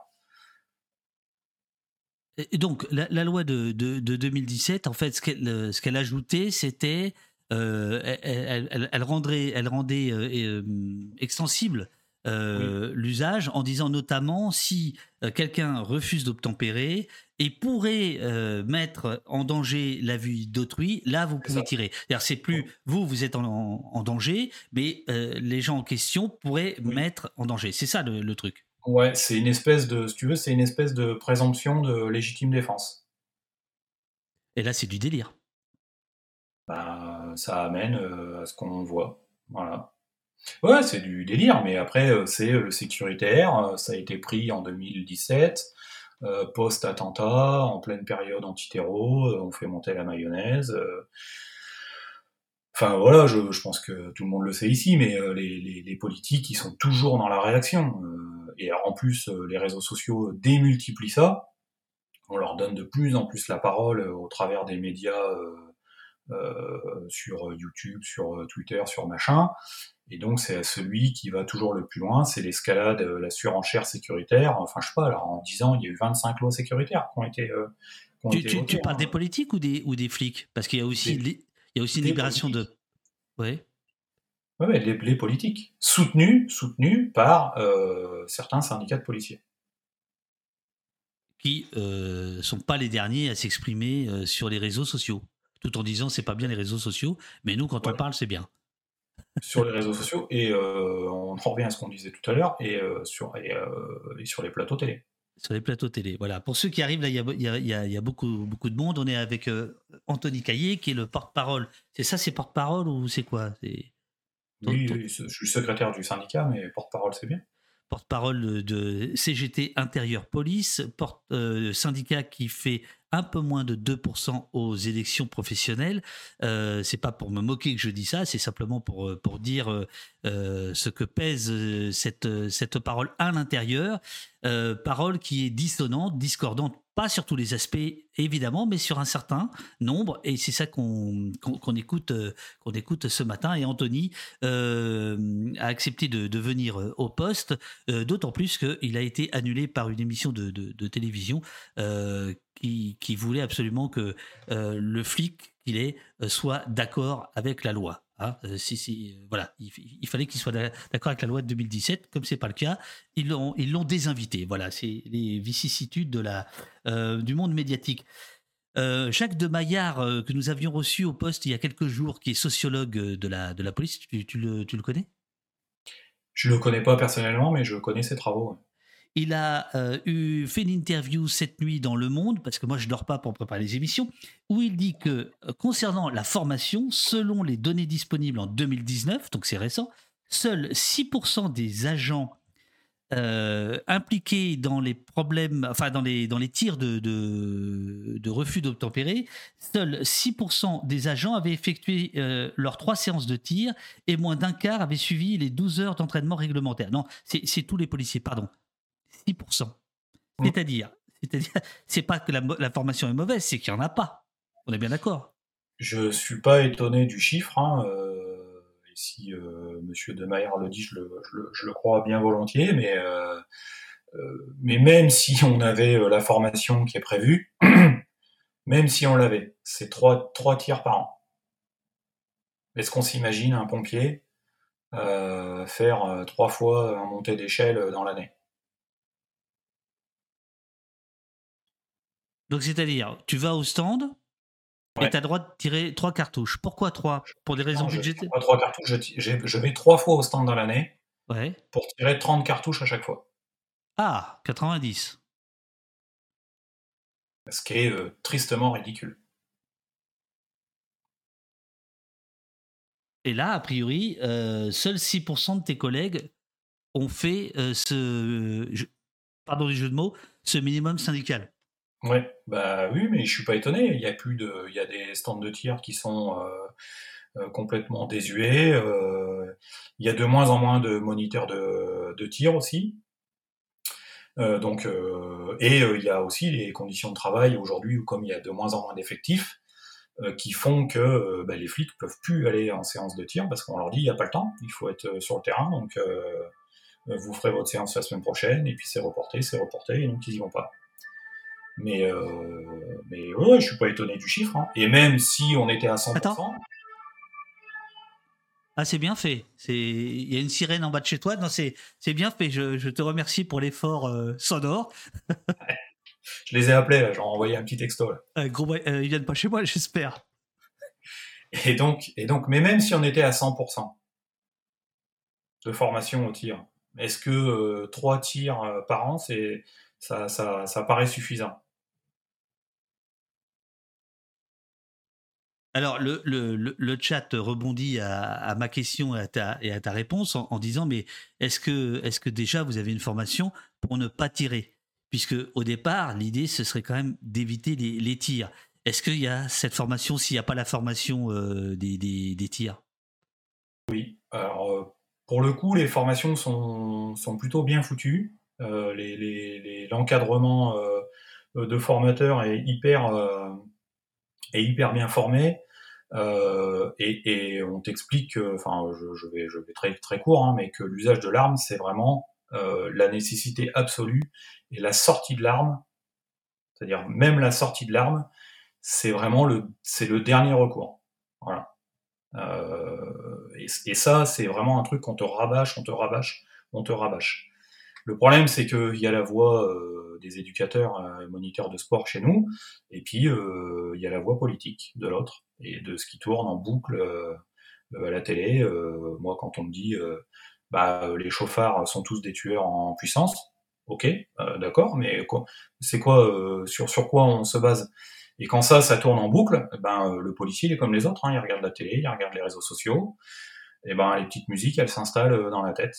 Et donc, la, loi de, 2017, en fait, ce qu'elle ce qu'elle ajoutait, c'était. elle, elle, rendrait, elle rendait extensible l'usage en disant notamment si quelqu'un refuse d'obtempérer, et pourrait euh, mettre en danger la vie d'autrui, là vous pouvez tirer. C'est plus vous, vous êtes en, danger, mais euh, les gens en question pourraient mettre en danger. C'est ça le, truc. Ouais, c'est une espèce de, si tu veux, c'est une espèce de présomption de légitime défense. Et là, c'est du délire. Bah, ça amène euh, à ce qu'on voit. Voilà. Ouais, c'est du délire, mais après, c'est le sécuritaire. Ça a été pris en 2017. Euh, post-attentat, en pleine période anti-terreau, euh, on fait monter la mayonnaise. Euh. Enfin voilà, je, pense que tout le monde le sait ici, mais les, politiques, ils sont toujours dans la réaction. et en plus, les réseaux sociaux démultiplient ça. On leur donne de plus en plus la parole au travers des médias sur YouTube, sur Twitter, sur machin. Et donc, c'est celui qui va toujours le plus loin, c'est l'escalade, euh, la surenchère sécuritaire. Enfin, je sais pas, alors en 10 ans, il y a eu 25 lois sécuritaires qui ont été. Euh, tu, parles des politiques ou des, ou des flics? Parce qu'il y a aussi, il y a aussi une libération de. Oui. Oui, les, politiques, soutenus, soutenus par euh, certains syndicats de policiers. Qui ne sont pas les derniers à s'exprimer sur les réseaux sociaux, tout en disant c'est pas bien les réseaux sociaux, mais nous, quand on parle, c'est bien sur les réseaux sociaux et euh, on en revient à ce qu'on disait tout à l'heure et, euh, sur, euh, et, sur les plateaux télé. Sur les plateaux télé, voilà. Pour ceux qui arrivent, là, il y a, y a, beaucoup, beaucoup de monde. On est avec Anthony Caillé, qui est le porte-parole. C'est ça, c'est porte-parole ou c'est quoi? Oui, oui, je suis secrétaire du syndicat, mais porte-parole, c'est bien porte-parole de CGT Intérieur Police, porte, syndicat qui fait un peu moins de 2% aux élections professionnelles. Euh, c'est pas pour me moquer que je dis ça, c'est simplement pour, euh, pour dire euh, euh, ce que pèse cette, cette parole à l'intérieur. parole qui est dissonante, discordante, pas sur tous les aspects évidemment, mais sur un certain nombre. Et c'est ça qu'on écoute, qu'on écoute ce matin. Et Anthony a accepté de, venir au poste, d'autant plus qu'il a été annulé par une émission de, télévision qui, voulait absolument que euh, le flic qu'il est euh, soit d'accord avec la loi. Hein. Euh, si, si, voilà, il, fallait qu'il soit d'accord avec la loi de 2017. Comme c'est pas le cas, ils l'ont, ils l'ont désinvité. Voilà, c'est les vicissitudes de la, du monde médiatique. Jacques de Maillard, que nous avions reçu au poste il y a quelques jours, qui est sociologue de la, de la police, tu, tu, le, tu le connais? Je le connais pas personnellement, mais je connais ses travaux. Il a euh, eu, fait une interview cette nuit dans Le Monde, parce que moi je ne dors pas pour préparer les émissions, où il dit que euh, concernant la formation, selon les données disponibles en 2019, donc c'est récent, seuls 6% des agents euh, impliqués dans les problèmes, enfin dans les, tirs de, de, refus d'obtempérer, seuls 6% des agents avaient effectué leurs trois séances de tir et moins d'un quart avaient suivi les 12 heures d'entraînement réglementaire. Non, c'est tous les policiers, pardon. 6%. Mmh. C'est-à-dire, c'est-à-dire, c'est pas que la, formation est mauvaise, c'est qu'il n'y en a pas. On est bien d'accord. Je suis pas étonné du chiffre. Hein, euh, et si euh, Monsieur de le dit, je le, crois bien volontiers. Mais, euh, mais même si on avait la formation qui est prévue, même si on l'avait, c'est trois, trois tirs par an. Est-ce qu'on s'imagine un pompier faire trois fois un montée d'échelle dans l'année? Donc, c'est-à-dire, tu vas au stand et tu as le droit de tirer trois cartouches. Pourquoi trois? Pour des raisons budgétaires Pas trois cartouches, je, vais trois fois au stand dans l'année pour tirer 30 cartouches à chaque fois. Ah, 90. Ce qui est euh, tristement ridicule. Et là, a priori, euh, seuls 6% de tes collègues on fait ce, pardon du jeu de mots, ce minimum syndical. Ouais, bah oui, mais je suis pas étonné. Il y a plus de, il y a des stands de tir qui sont complètement désuets. il y a de moins en moins de moniteurs de, de tir aussi. Euh, donc, euh, et euh, il y a aussi les conditions de travail aujourd'hui, comme il y a de moins en moins d'effectifs, qui font que bah, les flics peuvent plus aller en séance de tir parce qu'on leur dit il n'y a pas le temps, il faut être sur le terrain, donc vous ferez votre séance la semaine prochaine, et puis c'est reporté, c'est reporté, et donc ils y vont pas. Mais, mais ouais, je suis pas étonné du chiffre. Hein. Et même si on était à 100%, ah, c'est bien fait. C'est il y a une sirène en bas de chez toi. Non, c'est bien fait. Je, te remercie pour l'effort euh, sonore. je les ai appelés là. J'en envoyé un petit texto là. Euh, gros, euh, ils viennent pas chez moi, j'espère. Et donc et donc, mais même si on était à 100% de formation au tir, est-ce que trois tirs par an, c'est ça, ça, ça paraît suffisant? Alors, le, chat rebondit à, ma question et à ta, réponse en, disant Mais est-ce que, est que déjà vous avez une formation pour ne pas tirer? Puisque au départ, l'idée, ce serait quand même d'éviter les, tirs. Est-ce qu'il y a cette formation s'il n'y a pas la formation euh, des, tirs? Oui. Alors, euh, pour le coup, les formations sont, sont plutôt bien foutues. Euh, l'encadrement de formateurs est hyper, est hyper bien formé. Euh, et, on t'explique, enfin, je, vais, je vais très très court, hein, mais que l'usage de l'arme, c'est vraiment euh, la nécessité absolue et la sortie de l'arme, c'est-à-dire même la sortie de l'arme, c'est vraiment le, c'est le dernier recours. Voilà. Euh, et, et, ça, c'est vraiment un truc qu'on te rabâche, on te rabâche, on te rabâche. Le problème, c'est qu'il y a la voix euh, des éducateurs, euh, moniteurs de sport chez nous, et puis euh, il y a la voix politique de l'autre, et de ce qui tourne en boucle à la télé. moi, quand on me dit, bah, les chauffards sont tous des tueurs en puissance, ok, d'accord, mais c'est quoi, sur, quoi on se base? Et quand ça, ça tourne en boucle, ben le policier il est comme les autres, hein, il regarde la télé, il regarde les réseaux sociaux, et ben les petites musiques elles s'installent dans la tête.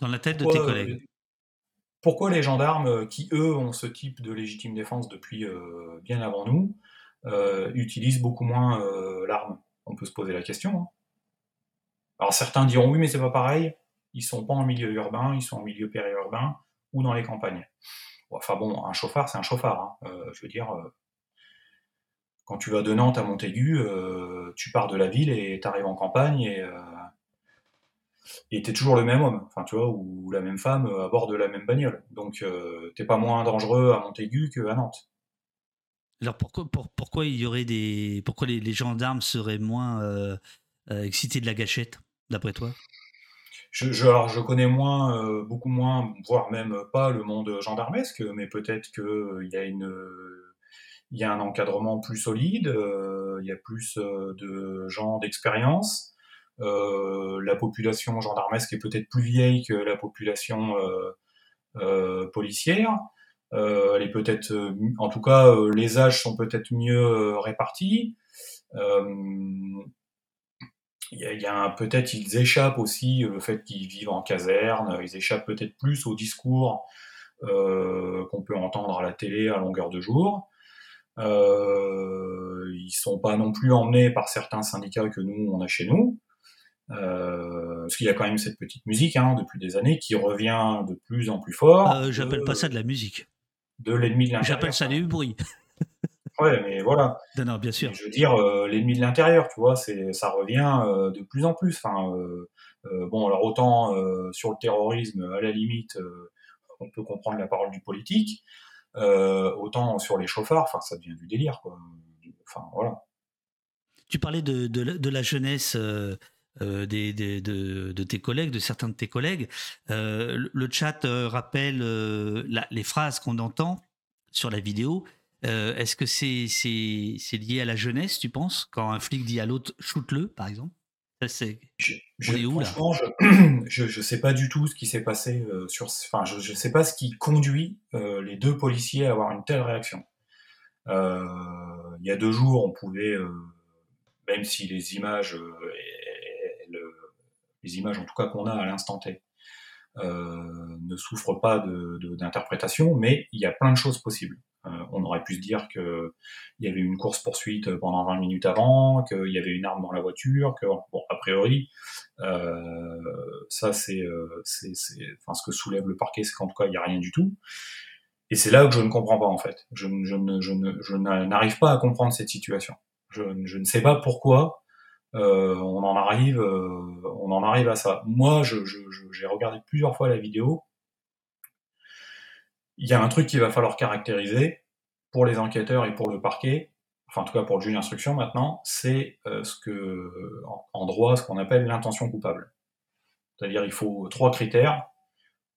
Dans la tête de tes collègues? Euh, pourquoi les gendarmes, euh, qui eux ont ce type de légitime défense depuis euh, bien avant nous, utilisent beaucoup moins l'arme? On peut se poser la question. Hein. Alors certains diront oui, mais c'est pas pareil. Ils sont pas en milieu urbain, ils sont en milieu périurbain ou dans les campagnes. Enfin bon, un chauffard, c'est un chauffard. Hein. je veux dire, quand tu vas de Nantes à Montaigu, tu pars de la ville et tu arrives en campagne et et t'es toujours le même homme, enfin tu vois, ou la même femme à bord de la même bagnole. Donc euh, t'es pas moins dangereux à Montaigu qu'à Nantes. Alors pourquoi, pourquoi il y aurait des, pourquoi les, gendarmes seraient moins euh, euh, excités de la gâchette, d'après toi? Je, alors je connais moins, beaucoup moins, voire même pas le monde gendarmesque, mais peut-être que il y a une, il y a un encadrement plus solide, il y a plus de gens d'expérience. Euh, la population gendarmesque est peut-être plus vieille que la population euh, euh, policière. elle est peut-être, en tout cas, les âges sont peut-être mieux répartis. Il y a, peut-être ils échappent aussi le fait qu'ils vivent en caserne, ils échappent peut-être plus au discours qu'on peut entendre à la télé à longueur de jour. Euh, ils sont pas non plus emmenés par certains syndicats que nous on a chez nous. Euh, parce qu'il y a quand même cette petite musique hein, depuis des années qui revient de plus en plus fort. Euh, J'appelle pas ça de la musique. De l'ennemi de l'intérieur. J'appelle ça du bruit. ouais, mais voilà. Non, non bien sûr. je veux dire, euh, l'ennemi de l'intérieur, tu vois, c'est, ça revient de plus en plus. Enfin, bon, alors autant sur le terrorisme, à la limite, on peut comprendre la parole du politique, autant sur les chauffards, enfin, ça devient du délire, quoi. Enfin, voilà. Tu parlais de, de, de la jeunesse euh, des, de, tes collègues, de certains de tes collègues. Euh, le chat euh, rappelle les phrases qu'on entend sur la vidéo. Est-ce que c'est c'est lié à la jeunesse, tu penses Quand un flic dit à l'autre shoot-le, par exemple? C'est je, où, là? je, je, sais pas du tout ce qui s'est passé sur. Enfin, je, je sais pas ce qui conduit les deux policiers à avoir une telle réaction. il y a deux jours, on pouvait, même si les images les images en tout cas qu'on a à l'instant T, ne souffrent pas d'interprétation, mais il y a plein de choses possibles. on aurait pu se dire qu'il y avait une course poursuite pendant 20 minutes avant, qu'il y avait une arme dans la voiture, que bon a priori ça c'est enfin ce que soulève le parquet, c'est qu'en tout cas il n'y a rien du tout. Et c'est là que je ne comprends pas en fait. Je, n'arrive pas à comprendre cette situation. Je ne sais pas pourquoi euh, on en arrive, euh, on en arrive à ça. Moi, je, j'ai regardé plusieurs fois la vidéo. Il y a un truc qu'il va falloir caractériser pour les enquêteurs et pour le parquet, enfin en tout cas pour le juge d'instruction maintenant, c'est euh, ce que en, droit ce qu'on appelle l'intention coupable. C'est-à-dire il faut trois critères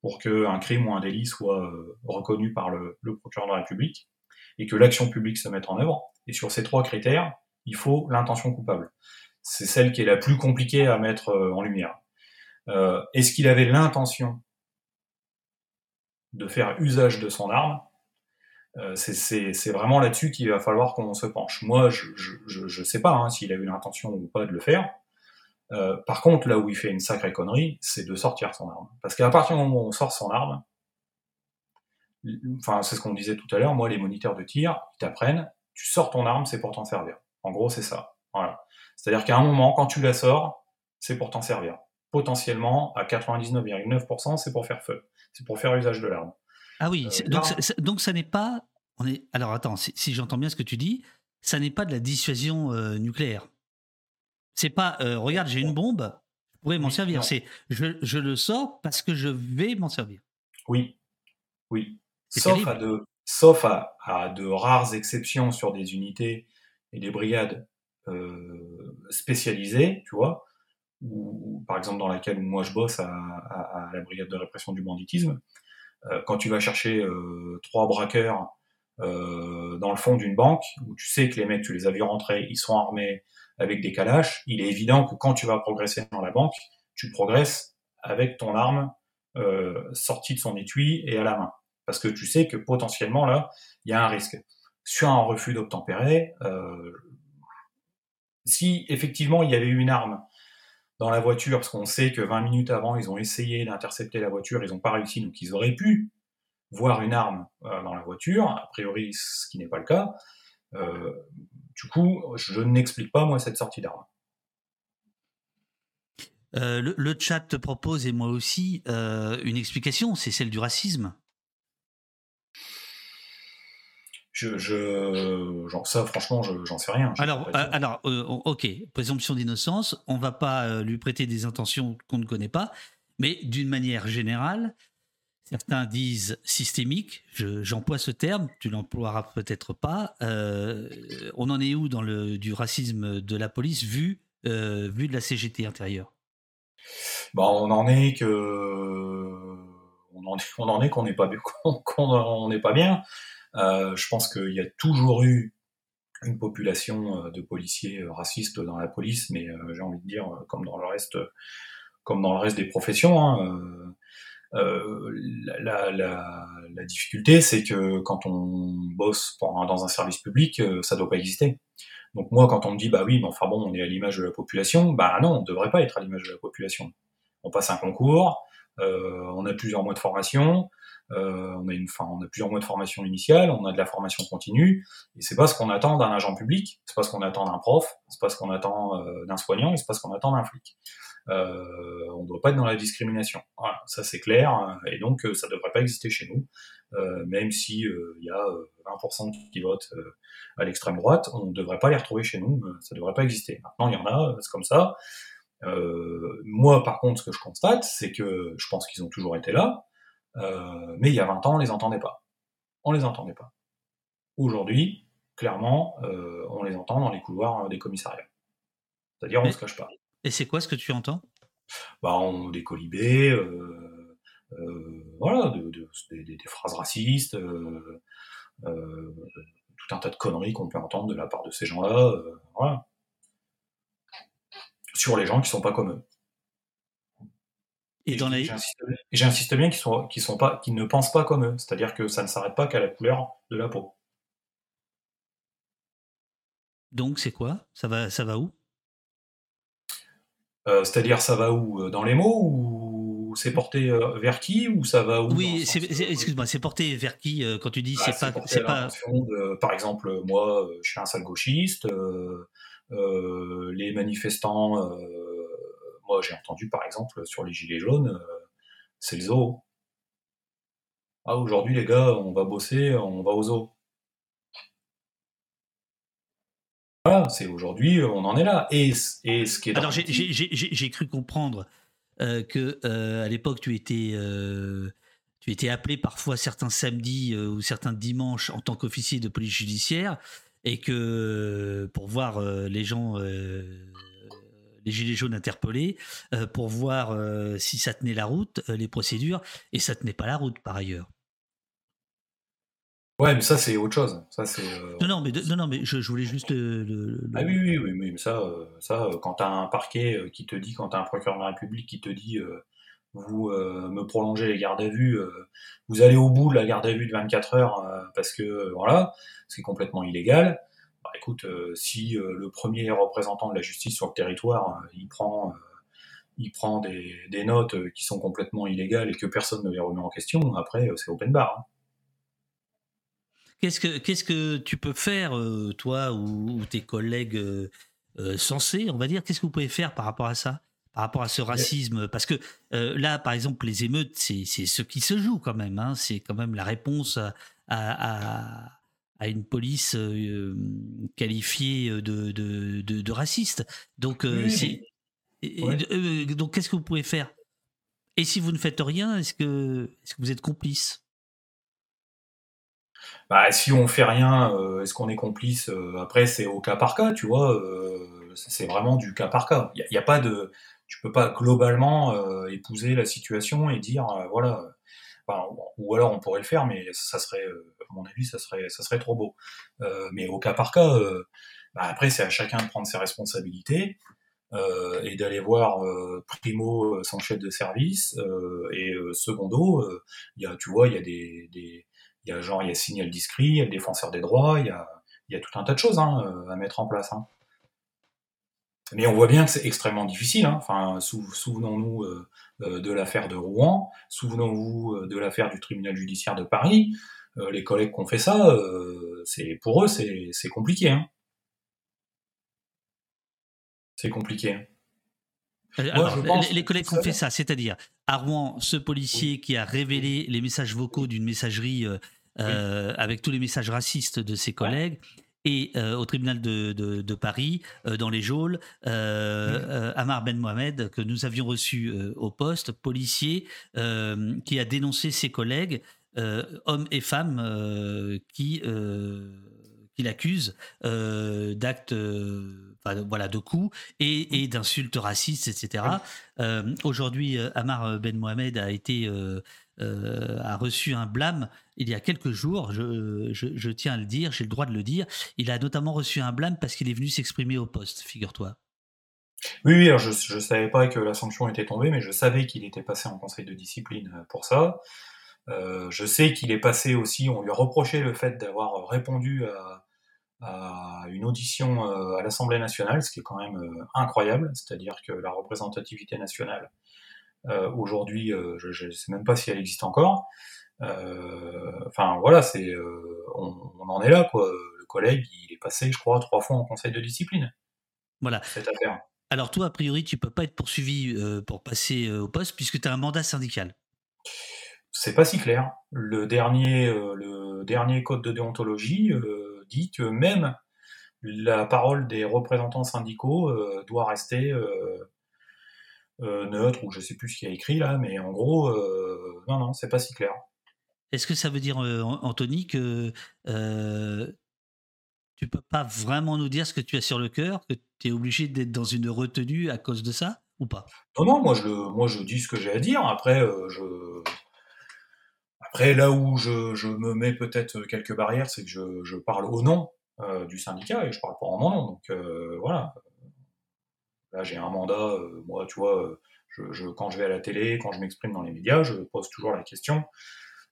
pour qu'un crime ou un délit soit euh, reconnu par le, procureur de la République et que l'action publique se mette en œuvre. Et sur ces trois critères, il faut l'intention coupable. C'est celle qui est la plus compliquée à mettre euh, en lumière. Euh, Est-ce qu'il avait l'intention de faire usage de son arme? Euh, C'est vraiment là-dessus qu'il va falloir qu'on se penche. Moi, je ne sais pas hein, s'il a eu l'intention ou pas de le faire. Euh, par contre, là où il fait une sacrée connerie, c'est de sortir son arme. Parce qu'à partir du moment où on sort son arme, enfin, c'est ce qu'on disait tout à l'heure, moi, les moniteurs de tir, ils t'apprennent, tu sors ton arme, c'est pour t'en servir. En gros, c'est ça. Voilà. C'est-à-dire qu'à un moment, quand tu la sors, c'est pour t'en servir. Potentiellement, à 99,9%, c'est pour faire feu. C'est pour faire usage de l'arme. Ah oui, euh, donc, donc ça n'est pas... On est... Alors attends, si, j'entends bien ce que tu dis, ça n'est pas de la dissuasion euh, nucléaire. C'est pas, euh, regarde, j'ai une bombe, je pourrais m'en servir. C'est, je, le sors parce que je vais m'en servir. Oui, oui. Sauf, à de, sauf à, de rares exceptions sur des unités et des brigades euh, spécialisées, tu vois, ou par exemple dans laquelle moi je bosse à, la brigade de répression du banditisme, euh, quand tu vas chercher trois braqueurs dans le fond d'une banque, où tu sais que les mecs, tu les as vus rentrer, ils sont armés, avec des calaches, il est évident que quand tu vas progresser dans la banque, tu progresses avec ton arme euh, sortie de son étui et à la main. Parce que tu sais que potentiellement, là, il y a un risque. Sur un refus d'obtempérer, euh, si effectivement il y avait eu une arme dans la voiture, parce qu'on sait que 20 minutes avant, ils ont essayé d'intercepter la voiture, ils n'ont pas réussi, donc ils auraient pu voir une arme euh, dans la voiture, a priori ce qui n'est pas le cas, euh, du coup, je n'explique pas, moi, cette sortie d'armes. Euh, le, chat te propose, et moi aussi, une explication, c'est celle du racisme. Je, je ça, franchement, j'en sais rien. Alors, alors ok, présomption d'innocence, on va pas lui prêter des intentions qu'on ne connaît pas, mais d'une manière générale, Certains disent systémique, j'emploie ce terme, tu l'emploieras peut-être pas. Euh, on en est où dans le, du racisme de la police vu, euh, vu de la CGT intérieure? Bah, On en est que. On en, est qu'on n'est pas, qu'on n'est pas bien. Euh, je pense qu'il y a toujours eu une population de policiers racistes dans la police, mais j'ai envie de dire, comme dans le reste, comme dans le reste des professions. Hein, euh, la, la, la, difficulté, c'est que quand on bosse dans un service public, euh, ça doit pas exister. Donc moi, quand on me dit, bah oui, mais enfin bon, on est à l'image de la population, bah non, on devrait pas être à l'image de la population. On passe un concours, euh, on a plusieurs mois de formation, euh, on a une, enfin, on a plusieurs mois de formation initiale, on a de la formation continue, et c'est pas ce qu'on attend d'un agent public, c'est pas ce qu'on attend d'un prof, c'est pas ce qu'on attend euh, d'un soignant, c'est pas ce qu'on attend d'un flic. Euh, on ne doit pas être dans la discrimination. Voilà, ça c'est clair, et donc euh, ça ne devrait pas exister chez nous, euh, même si il y a 20% qui votent à l'extrême droite, on ne devrait pas les retrouver chez nous, ça ne devrait pas exister. Maintenant il y en a, c'est comme ça. moi par contre ce que je constate, c'est que je pense qu'ils ont toujours été là, mais il y a 20 ans on les entendait pas. On les entendait pas. Aujourd'hui, clairement, on les entend dans les couloirs des commissariats. C'est-à-dire on ne se cache pas. Et c'est quoi ce que tu entends? Bah, on, Des colibés, euh, euh, voilà, des, phrases racistes, euh, tout un tas de conneries qu'on peut entendre de la part de ces gens-là, voilà. Sur les gens qui sont pas comme eux. Et, dans les... J'insiste bien qu'ils sont, sont pas, qu'ils ne pensent pas comme eux, c'est-à-dire que ça ne s'arrête pas qu'à la couleur de la peau. Donc c'est quoi? Ça va, ça va où? C'est-à-dire, ça va où? Dans les mots ou c'est porté vers qui? Ou ça va où? Oui, excuse-moi, c'est porté vers qui quand tu dis bah, c'est pas, c'est pas. par exemple, moi, je suis un sale gauchiste. les manifestants, moi, j'ai entendu par exemple sur les gilets jaunes, c'est le zoo. Ah, aujourd'hui, les gars, on va bosser, on va au zoo. Voilà, c'est aujourd'hui, on en est là. Et, et ce qui est. Alors, j'ai cru comprendre euh, que euh, à l'époque, tu étais. Euh, tu étais appelé parfois certains samedis ou certains dimanches en tant qu'officier de police judiciaire et que pour voir les gens, les gilets jaunes interpellés, pour voir si ça tenait la route, les procédures, et ça tenait pas la route par ailleurs. Ouais, mais ça, c'est autre chose. Ça, c'est, euh, Non, non, mais, non, non, mais je, voulais juste le. Ah oui, oui, oui, mais ça, euh, ça euh, quand tu as un parquet qui te dit, quand tu as un procureur de la République qui te dit vous me prolongez les gardes à vue, vous allez au bout de la garde à vue de 24 heures parce que voilà, c'est complètement illégal. Bah, écoute, si le premier représentant de la justice sur le territoire, il prend, il prend des, des, notes qui sont complètement illégales et que personne ne les remet en question, après c'est open bar. Hein. Qu'est-ce que, qu'est-ce que tu peux faire, euh, toi ou, tes collègues euh, euh, sensés, on va dire? Qu'est-ce que vous pouvez faire par rapport à ça Par rapport à ce racisme? Parce que là, par exemple, les émeutes, c'est, c'est ce qui se joue quand même. Hein. c'est quand même la réponse à, à, une police qualifiée de, de, de, raciste. Donc, c'est, donc qu'est-ce que vous pouvez faire? Et si vous ne faites rien, est-ce que, vous êtes complice? Bah, si on fait rien, euh, est-ce qu'on est complice? Euh, Après, c'est au cas par cas, tu vois. Euh, c'est vraiment du cas par cas. Il y, a pas de, tu peux pas globalement épouser la situation et dire voilà. Ou alors on pourrait le faire, mais ça serait, à mon avis, ça serait, ça serait trop beau. mais au cas par cas, bah, après c'est à chacun de prendre ses responsabilités. et d'aller voir primo son chef de service et secondo, il y a, tu vois, il y a des, des y a genre, il y a signal discret, il y a le défenseur des droits, il y a, y a tout un tas de choses hein, euh, à mettre en place. Hein. Mais on voit bien que c'est extrêmement difficile. Hein. Enfin, souvenons-nous euh, euh, de l'affaire de Rouen, souvenons-vous de l'affaire du tribunal judiciaire de Paris. les collègues qui ont fait ça, c'est pour eux, c'est compliqué. Hein. C'est compliqué. les, collègues qui ont fait ça, c'est-à-dire à Rouen, ce policier qui a révélé les messages vocaux d'une messagerie euh, euh, avec tous les messages racistes de ses collègues. Et euh, au tribunal de, Paris, dans les geôles, Amar Ben Mohamed, que nous avions reçu au poste, policier, qui a dénoncé ses collègues, hommes et femmes, qui, qui l'accusent d'actes voilà, de coups et, d'insultes racistes, etc. Euh, aujourd'hui, euh, Amar euh, Ben Mohamed a été a reçu un blâme il y a quelques jours. Je, tiens à le dire, j'ai le droit de le dire. Il a notamment reçu un blâme parce qu'il est venu s'exprimer au poste, figure-toi. Oui, oui je ne savais pas que la sanction était tombée, mais je savais qu'il était passé en conseil de discipline pour ça. je sais qu'il est passé aussi, on lui a reproché le fait d'avoir répondu à, une audition euh, à l'Assemblée nationale, ce qui est quand même euh, incroyable, c'est-à-dire que la représentativité nationale, euh, aujourd'hui, je ne sais même pas si elle existe encore. Enfin voilà, c'est on, en est là quoi. Le collègue, il est passé, je crois, trois fois en conseil de discipline. Voilà. Cette affaire. Alors toi, a priori, tu peux pas être poursuivi pour passer au poste puisque tu as un mandat syndical. C'est pas si clair. Le dernier, le dernier code de déontologie dit que même la parole des représentants syndicaux euh, doit rester euh, euh, neutre, ou je sais plus ce qu'il y a écrit là, mais en gros, non, non, c'est pas si clair. Est-ce que ça veut dire, Anthony, que tu peux pas vraiment nous dire ce que tu as sur le cœur, que tu es obligé d'être dans une retenue à cause de ça, ou pas? Non, non, moi je, moi je dis ce que j'ai à dire. Après, je, après, là où je, je me mets peut-être quelques barrières, c'est que je, je, parle au nom euh, du syndicat et je parle pas en mon nom. Donc euh, voilà. Là, j'ai un mandat. Euh, moi, tu vois, je, quand je vais à la télé, quand je m'exprime dans les médias, je pose toujours la question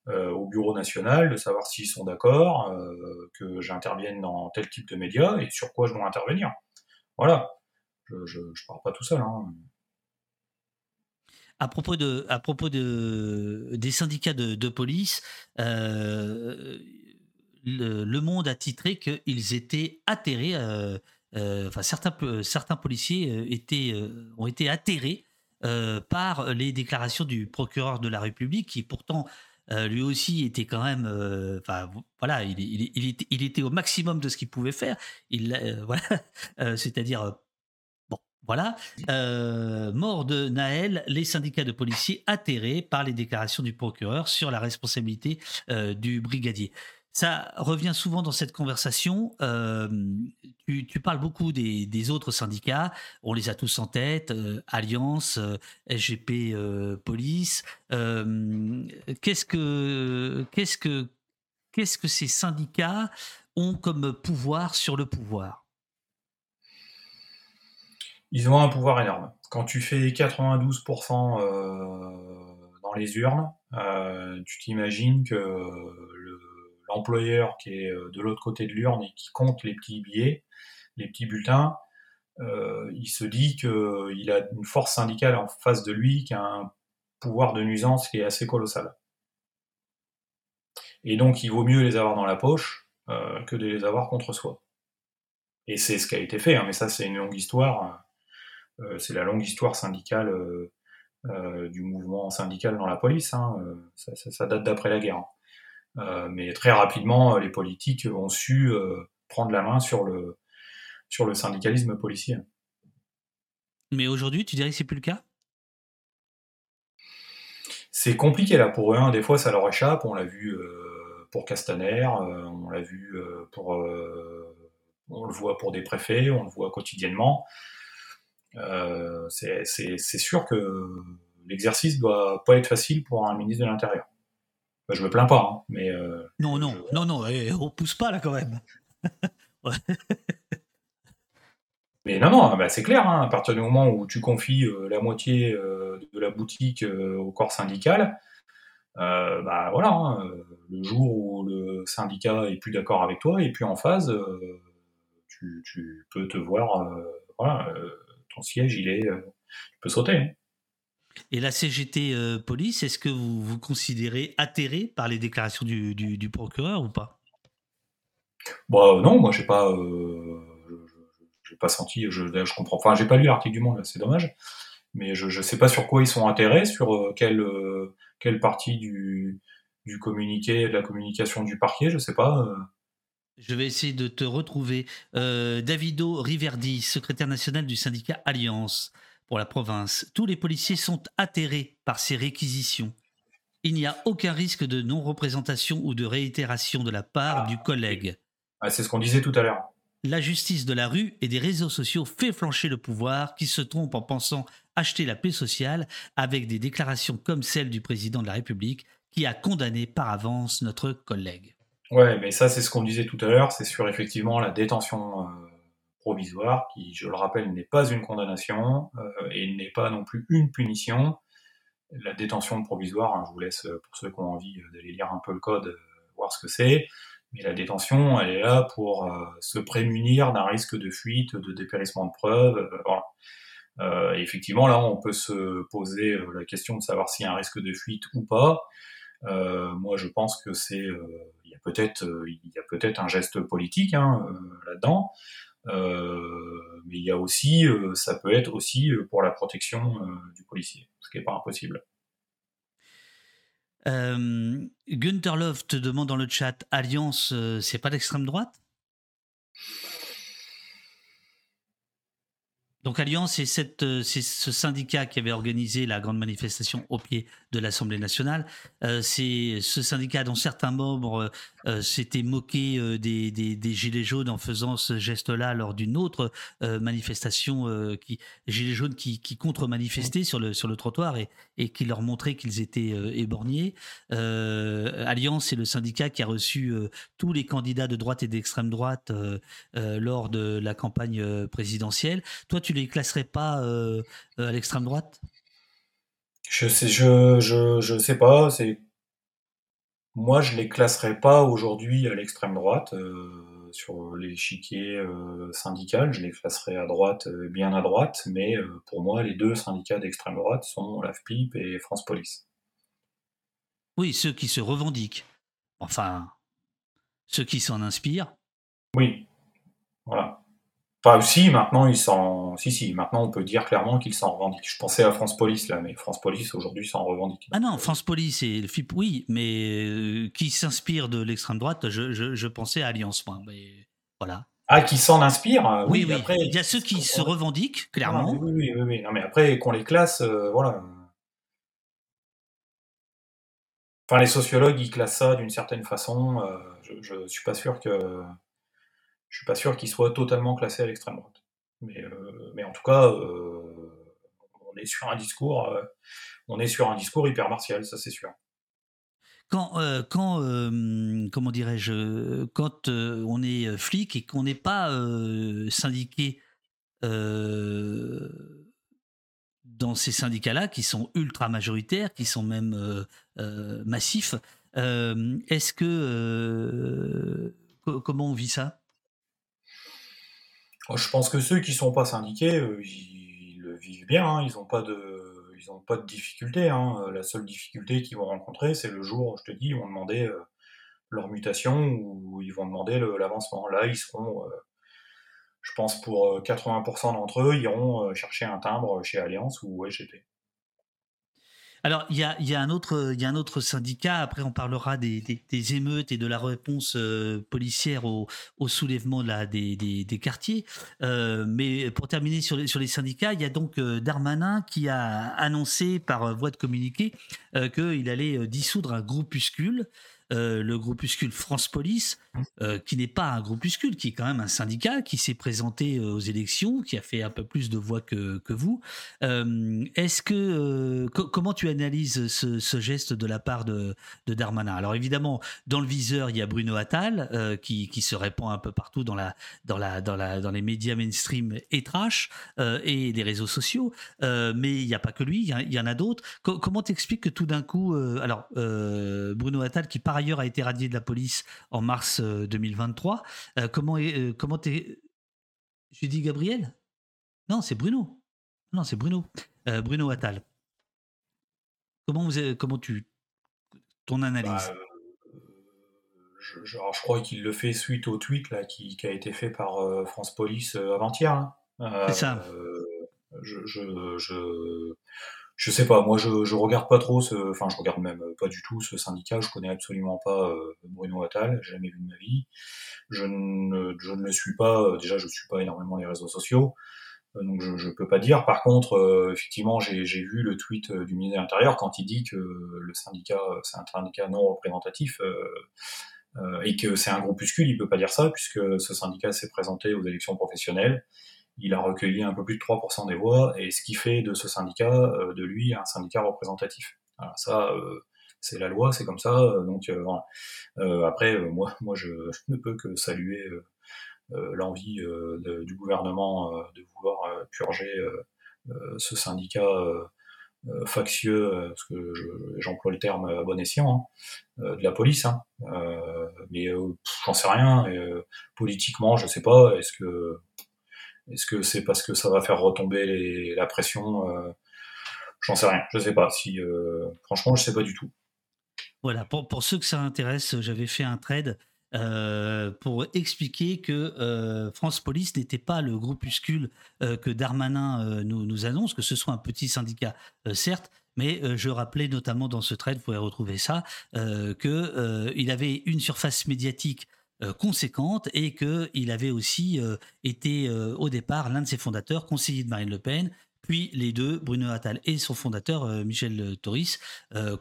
au bureau national de savoir s'ils sont d'accord que j'intervienne dans tel type de médias et sur quoi je dois intervenir. Voilà. Je, je parle pas tout seul. Hein. à propos de, à propos de, des syndicats de, police, le, Monde a titré qu'ils étaient atterrés. Enfin, certains, policiers étaient, ont été atterrés par les déclarations du procureur de la République, qui pourtant euh, lui aussi était quand même, euh, voilà, il, était, au maximum de ce qu'il pouvait faire. Euh, c'est-à-dire bon, voilà, mort de Naël, les syndicats de policiers atterrés par les déclarations du procureur sur la responsabilité du brigadier. Ça revient souvent dans cette conversation. Euh, tu, parles beaucoup des, autres syndicats. On les a tous en tête. Euh, Alliance, euh, SGP Police. qu'est-ce que qu'est-ce que ces syndicats ont comme pouvoir sur le pouvoir? Ils ont un pouvoir énorme. Quand tu fais 92% dans les urnes, tu t'imagines que le l'employeur qui est euh, de l'autre côté de l'urne et qui compte les petits billets, les petits bulletins, euh, il se dit qu'il a une force syndicale en face de lui qui a un pouvoir de nuisance qui est assez colossal. Et donc il vaut mieux les avoir dans la poche euh, que de les avoir contre soi. Et c'est ce qui a été fait, hein, mais ça c'est une longue histoire. c'est la longue histoire syndicale du mouvement syndical dans la police. Hein, ça, ça, date d'après la guerre. Hein. Euh, mais très rapidement, euh, les politiques ont su euh, prendre la main sur le, sur le syndicalisme policier. Mais aujourd'hui, tu dirais que c'est plus le cas? C'est compliqué là pour eux. Hein. Des fois, ça leur échappe. On l'a vu pour Castaner, on l'a vu pour, on le voit pour des préfets, on le voit quotidiennement. c'est sûr que l'exercice doit pas être facile pour un ministre de l'Intérieur. Je je me plains pas, hein, mais. Euh, non, non, non, non, eh, on pousse pas là quand même. mais non, non, bah, c'est clair, hein, à partir du moment où tu confies euh, la moitié euh, de la boutique au corps syndical, bah voilà, hein, le jour où le syndicat est plus d'accord avec toi et puis en phase, tu, peux te voir, voilà, ton siège, il est, tu peux sauter. Et la CGT euh, Police, est-ce que vous vous considérez atterré par les déclarations du, du, procureur ou pas? Bah, Non, moi j'ai pas, euh, j'ai pas senti, je, je comprends. Enfin, j'ai pas lu l'article du Monde, c'est dommage. Mais je ne sais pas sur quoi ils sont atterrés, sur euh, quelle, quelle partie du, du communiqué, de la communication du parquet, je sais pas. Je vais essayer de te retrouver. Davido Riverdi, secrétaire national du syndicat Alliance pour la province. Tous les policiers sont atterrés par ces réquisitions. Il n'y a aucun risque de non-représentation ou de réitération de la part du collègue. Ah, c'est ce qu'on disait tout à l'heure. La justice de la rue et des réseaux sociaux fait flancher le pouvoir qui se trompe en pensant acheter la paix sociale avec des déclarations comme celle du président de la République qui a condamné par avance notre collègue. Ouais, mais ça c'est ce qu'on disait tout à l'heure, c'est sur effectivement la détention euh, provisoire, qui, je le rappelle, n'est pas une condamnation euh, et n'est pas non plus une punition. La détention provisoire, hein, je vous laisse, euh, pour ceux qui ont envie euh, d'aller lire un peu le code, voir ce que c'est, mais la détention, elle est là pour se prémunir d'un risque de fuite, de dépérissement de preuves. effectivement, là, on peut se poser la question de savoir s'il y a un risque de fuite ou pas. moi, je pense que c'est, il y a peut-être, il y a peut-être un geste politique hein, là-dedans. Euh, mais il y a aussi, euh, ça peut être aussi euh, pour la protection du policier, ce qui n'est pas impossible. Gunther Love te demande dans le chat Alliance, c'est pas d'extrême droite? Donc Alliance, c'est euh, ce syndicat qui avait organisé la grande manifestation au pied de l'Assemblée nationale. Euh, c'est ce syndicat dont certains membres euh, s'étaient moqués des, gilets jaunes en faisant ce geste-là lors d'une autre manifestation gilets jaunes qui, contre-manifestaient sur le trottoir et, et qui leur montrait qu'ils étaient éborgnés. Alliance, c'est le syndicat qui a reçu tous les candidats de droite et d'extrême droite lors de la campagne présidentielle. Toi, tu les classerais pas euh, à l'extrême droite? Je sais, je, je, je sais pas. C'est moi, je les classerais pas aujourd'hui à l'extrême droite. Euh, sur l'échiquier syndical. Je les classerai à droite, bien à droite, mais pour moi, les deux syndicats d'extrême droite sont l'AFPIP et France Police. Oui, ceux qui se revendiquent. Enfin, ceux qui s'en inspirent. Oui, voilà. Pas aussi, maintenant ils s'en. Si, si, maintenant on peut dire clairement qu'ils s'en revendiquent. Je pensais à France Police là, mais France Police aujourd'hui s'en revendique. Ah non, France Police et le FIP, oui, mais euh, qui s'inspire de l'extrême droite, je, pensais à Alliance, moi. Mais voilà. Ah, qui s'en inspire euh, Oui, oui. Après, il y a ceux qui se revendiquent, clairement. oui, oui, oui, Non, mais après, qu'on les classe, euh, voilà. Enfin, les sociologues, ils classent ça d'une certaine façon. je, ne suis pas sûr que je suis pas sûr qu'il soit totalement classé à l'extrême droite. Mais, euh, mais en tout cas, euh, on est sur un discours, euh, on est sur un discours hyper martial, ça c'est sûr. Quand, quand comment dirais-je, quand on est flic et qu'on n'est pas syndiqué dans ces syndicats-là, qui sont ultra majoritaires, qui sont même massifs, est-ce que comment on vit ça? Je pense que ceux qui sont pas syndiqués, ils, le vivent bien, hein. ils n'ont pas de, ils ont pas de difficulté. Hein. La seule difficulté qu'ils vont rencontrer, c'est le jour, je te dis, ils vont demander euh, leur mutation ou ils vont demander l'avancement. Là, ils seront, euh, je pense pour 80% euh, d'entre eux, iront chercher un timbre chez Alliance ou EGT. Alors, il y a, un autre, syndicat, après on parlera des, émeutes et de la réponse euh, policière au, soulèvement des, quartiers. Euh, mais pour terminer sur les, sur les syndicats, il y a donc euh, Darmanin qui a annoncé par voie de communiqué qu'il allait dissoudre un groupuscule euh, le groupuscule France Police, euh, qui n'est pas un groupuscule, qui est quand même un syndicat, qui s'est présenté euh, aux élections, qui a fait un peu plus de voix que, que vous. Est-ce que comment tu analyses ce, geste de la part de, de, Darmanin? Alors évidemment, dans le viseur, il y a Bruno Attal qui, qui, se répand un peu partout dans la dans la dans la dans les médias mainstream et trash et les réseaux sociaux, mais il n'y a pas que lui, il y, en a d'autres. comment t'expliques que tout d'un coup, alors Bruno Attal qui part ailleurs a été radié de la police en mars 2023. Euh, euh, comment euh, comment t'es Je dis Gabriel? Non, c'est Bruno. Non, c'est Bruno. Bruno Attal. Comment vous comment tu ton analyse? Bah, je, je, crois qu'il le fait suite au tweet là qui, a été fait par France Police avant-hier. Hein. c'est ça. je, je, sais pas, moi je, je regarde pas trop ce, enfin je regarde même pas du tout ce syndicat, je connais absolument pas euh, Bruno Attal, j'ai jamais vu de ma vie. Je ne, je ne le suis pas, euh, déjà je suis pas énormément les réseaux sociaux, euh, donc je, je peux pas dire. Par contre, effectivement, j'ai vu le tweet du ministre de l'Intérieur quand il dit que le syndicat, c'est un syndicat non représentatif. et que c'est un groupuscule, il peut pas dire ça puisque ce syndicat s'est présenté aux élections professionnelles il a recueilli un peu plus de 3% des voix, et ce qui fait de ce syndicat, euh, de lui, un syndicat représentatif. ça, euh, c'est la loi, c'est comme ça. Euh, donc après, moi, moi, je, ne peux que saluer l'envie du gouvernement de vouloir purger ce syndicat factieux, parce que j'emploie le terme à bon escient, hein, de la police. Hein. mais j'en sais rien. politiquement, je sais pas. Est-ce que est-ce que c'est parce que ça va faire retomber la pression euh, J'en sais rien. Je sais pas. Si euh, franchement, je sais pas du tout. Voilà. Pour, ceux que ça intéresse, j'avais fait un trade. Euh, pour expliquer que France Police n'était pas le groupuscule que Darmanin nous, nous, annonce, que ce soit un petit syndicat, certes, mais je rappelais notamment dans ce trade, vous pouvez retrouver ça, qu'il avait une surface médiatique conséquente et qu'il avait aussi euh, été euh, au départ l'un de ses fondateurs, conseiller de Marine Le Pen, puis les deux, Bruno Attal et son fondateur, Michel Toris,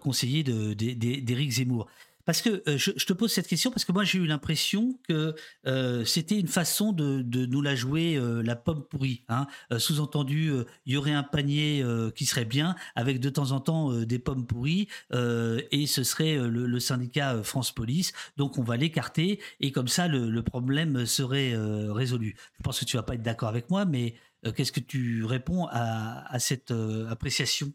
conseiller d'Éric Zemmour. Parce que euh, je, te pose cette question parce que moi j'ai eu l'impression que euh, c'était une façon de, nous la jouer euh, la pomme pourrie. Hein. Sous-entendu, il y aurait un panier qui serait bien avec de temps en temps des pommes pourries et ce serait le, syndicat France Police. Donc on va l'écarter et comme ça le, problème serait résolu. Je pense que tu vas pas être d'accord avec moi, mais qu'est-ce que tu réponds à cette appréciation?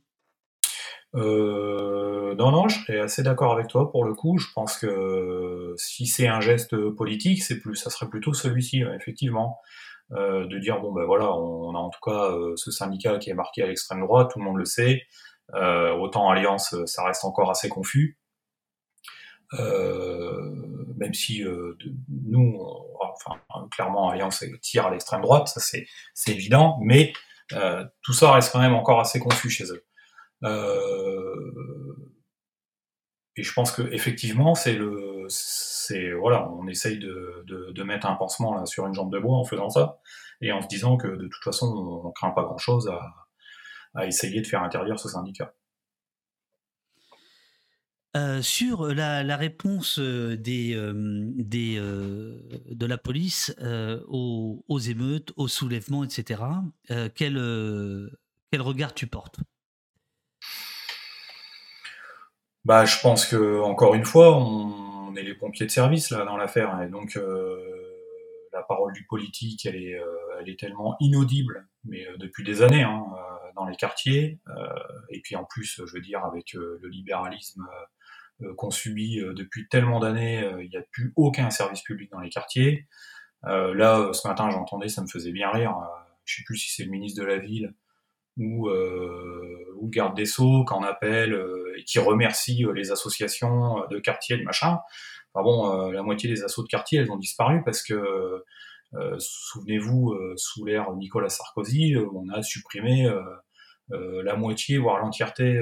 Non, non, je serais assez d'accord avec toi pour le coup. Je pense que si c'est un geste politique, c'est plus, ça serait plutôt celui-ci, effectivement. de dire bon ben voilà, on, a en tout cas ce syndicat qui est marqué à l'extrême droite, tout le monde le sait. autant Alliance, ça reste encore assez confus. même si nous, enfin clairement Alliance tire à l'extrême droite, ça c'est évident, mais tout ça reste quand même encore assez confus chez eux. Euh, et je pense que effectivement, c'est le, c'est voilà, on essaye de, de, mettre un pansement là, sur une jambe de bois en faisant ça, et en se disant que de toute façon, on, ne craint pas grand-chose à, à, essayer de faire interdire ce syndicat. Euh, sur la, la, réponse euh, des, des, de la police aux, aux, émeutes, aux soulèvements, etc., quel, quel regard tu portes? Bah, je pense que encore une fois, on, est les pompiers de service là dans l'affaire, et donc euh, la parole du politique, elle est, euh, elle est tellement inaudible, mais euh, depuis des années, hein, dans les quartiers, et puis en plus, je veux dire, avec le libéralisme qu'on subit depuis tellement d'années, il n'y a plus aucun service public dans les quartiers. là, ce matin, j'entendais, ça me faisait bien rire. je sais plus si c'est le ministre de la ville ou, euh, ou garde des Sceaux qu'en appelle euh, et qui remercie euh, les associations de quartier, de machin. Enfin bon, la moitié des assauts de quartier, elles ont disparu parce que, souvenez-vous, sous l'ère Nicolas Sarkozy, on a supprimé la moitié, voire l'entièreté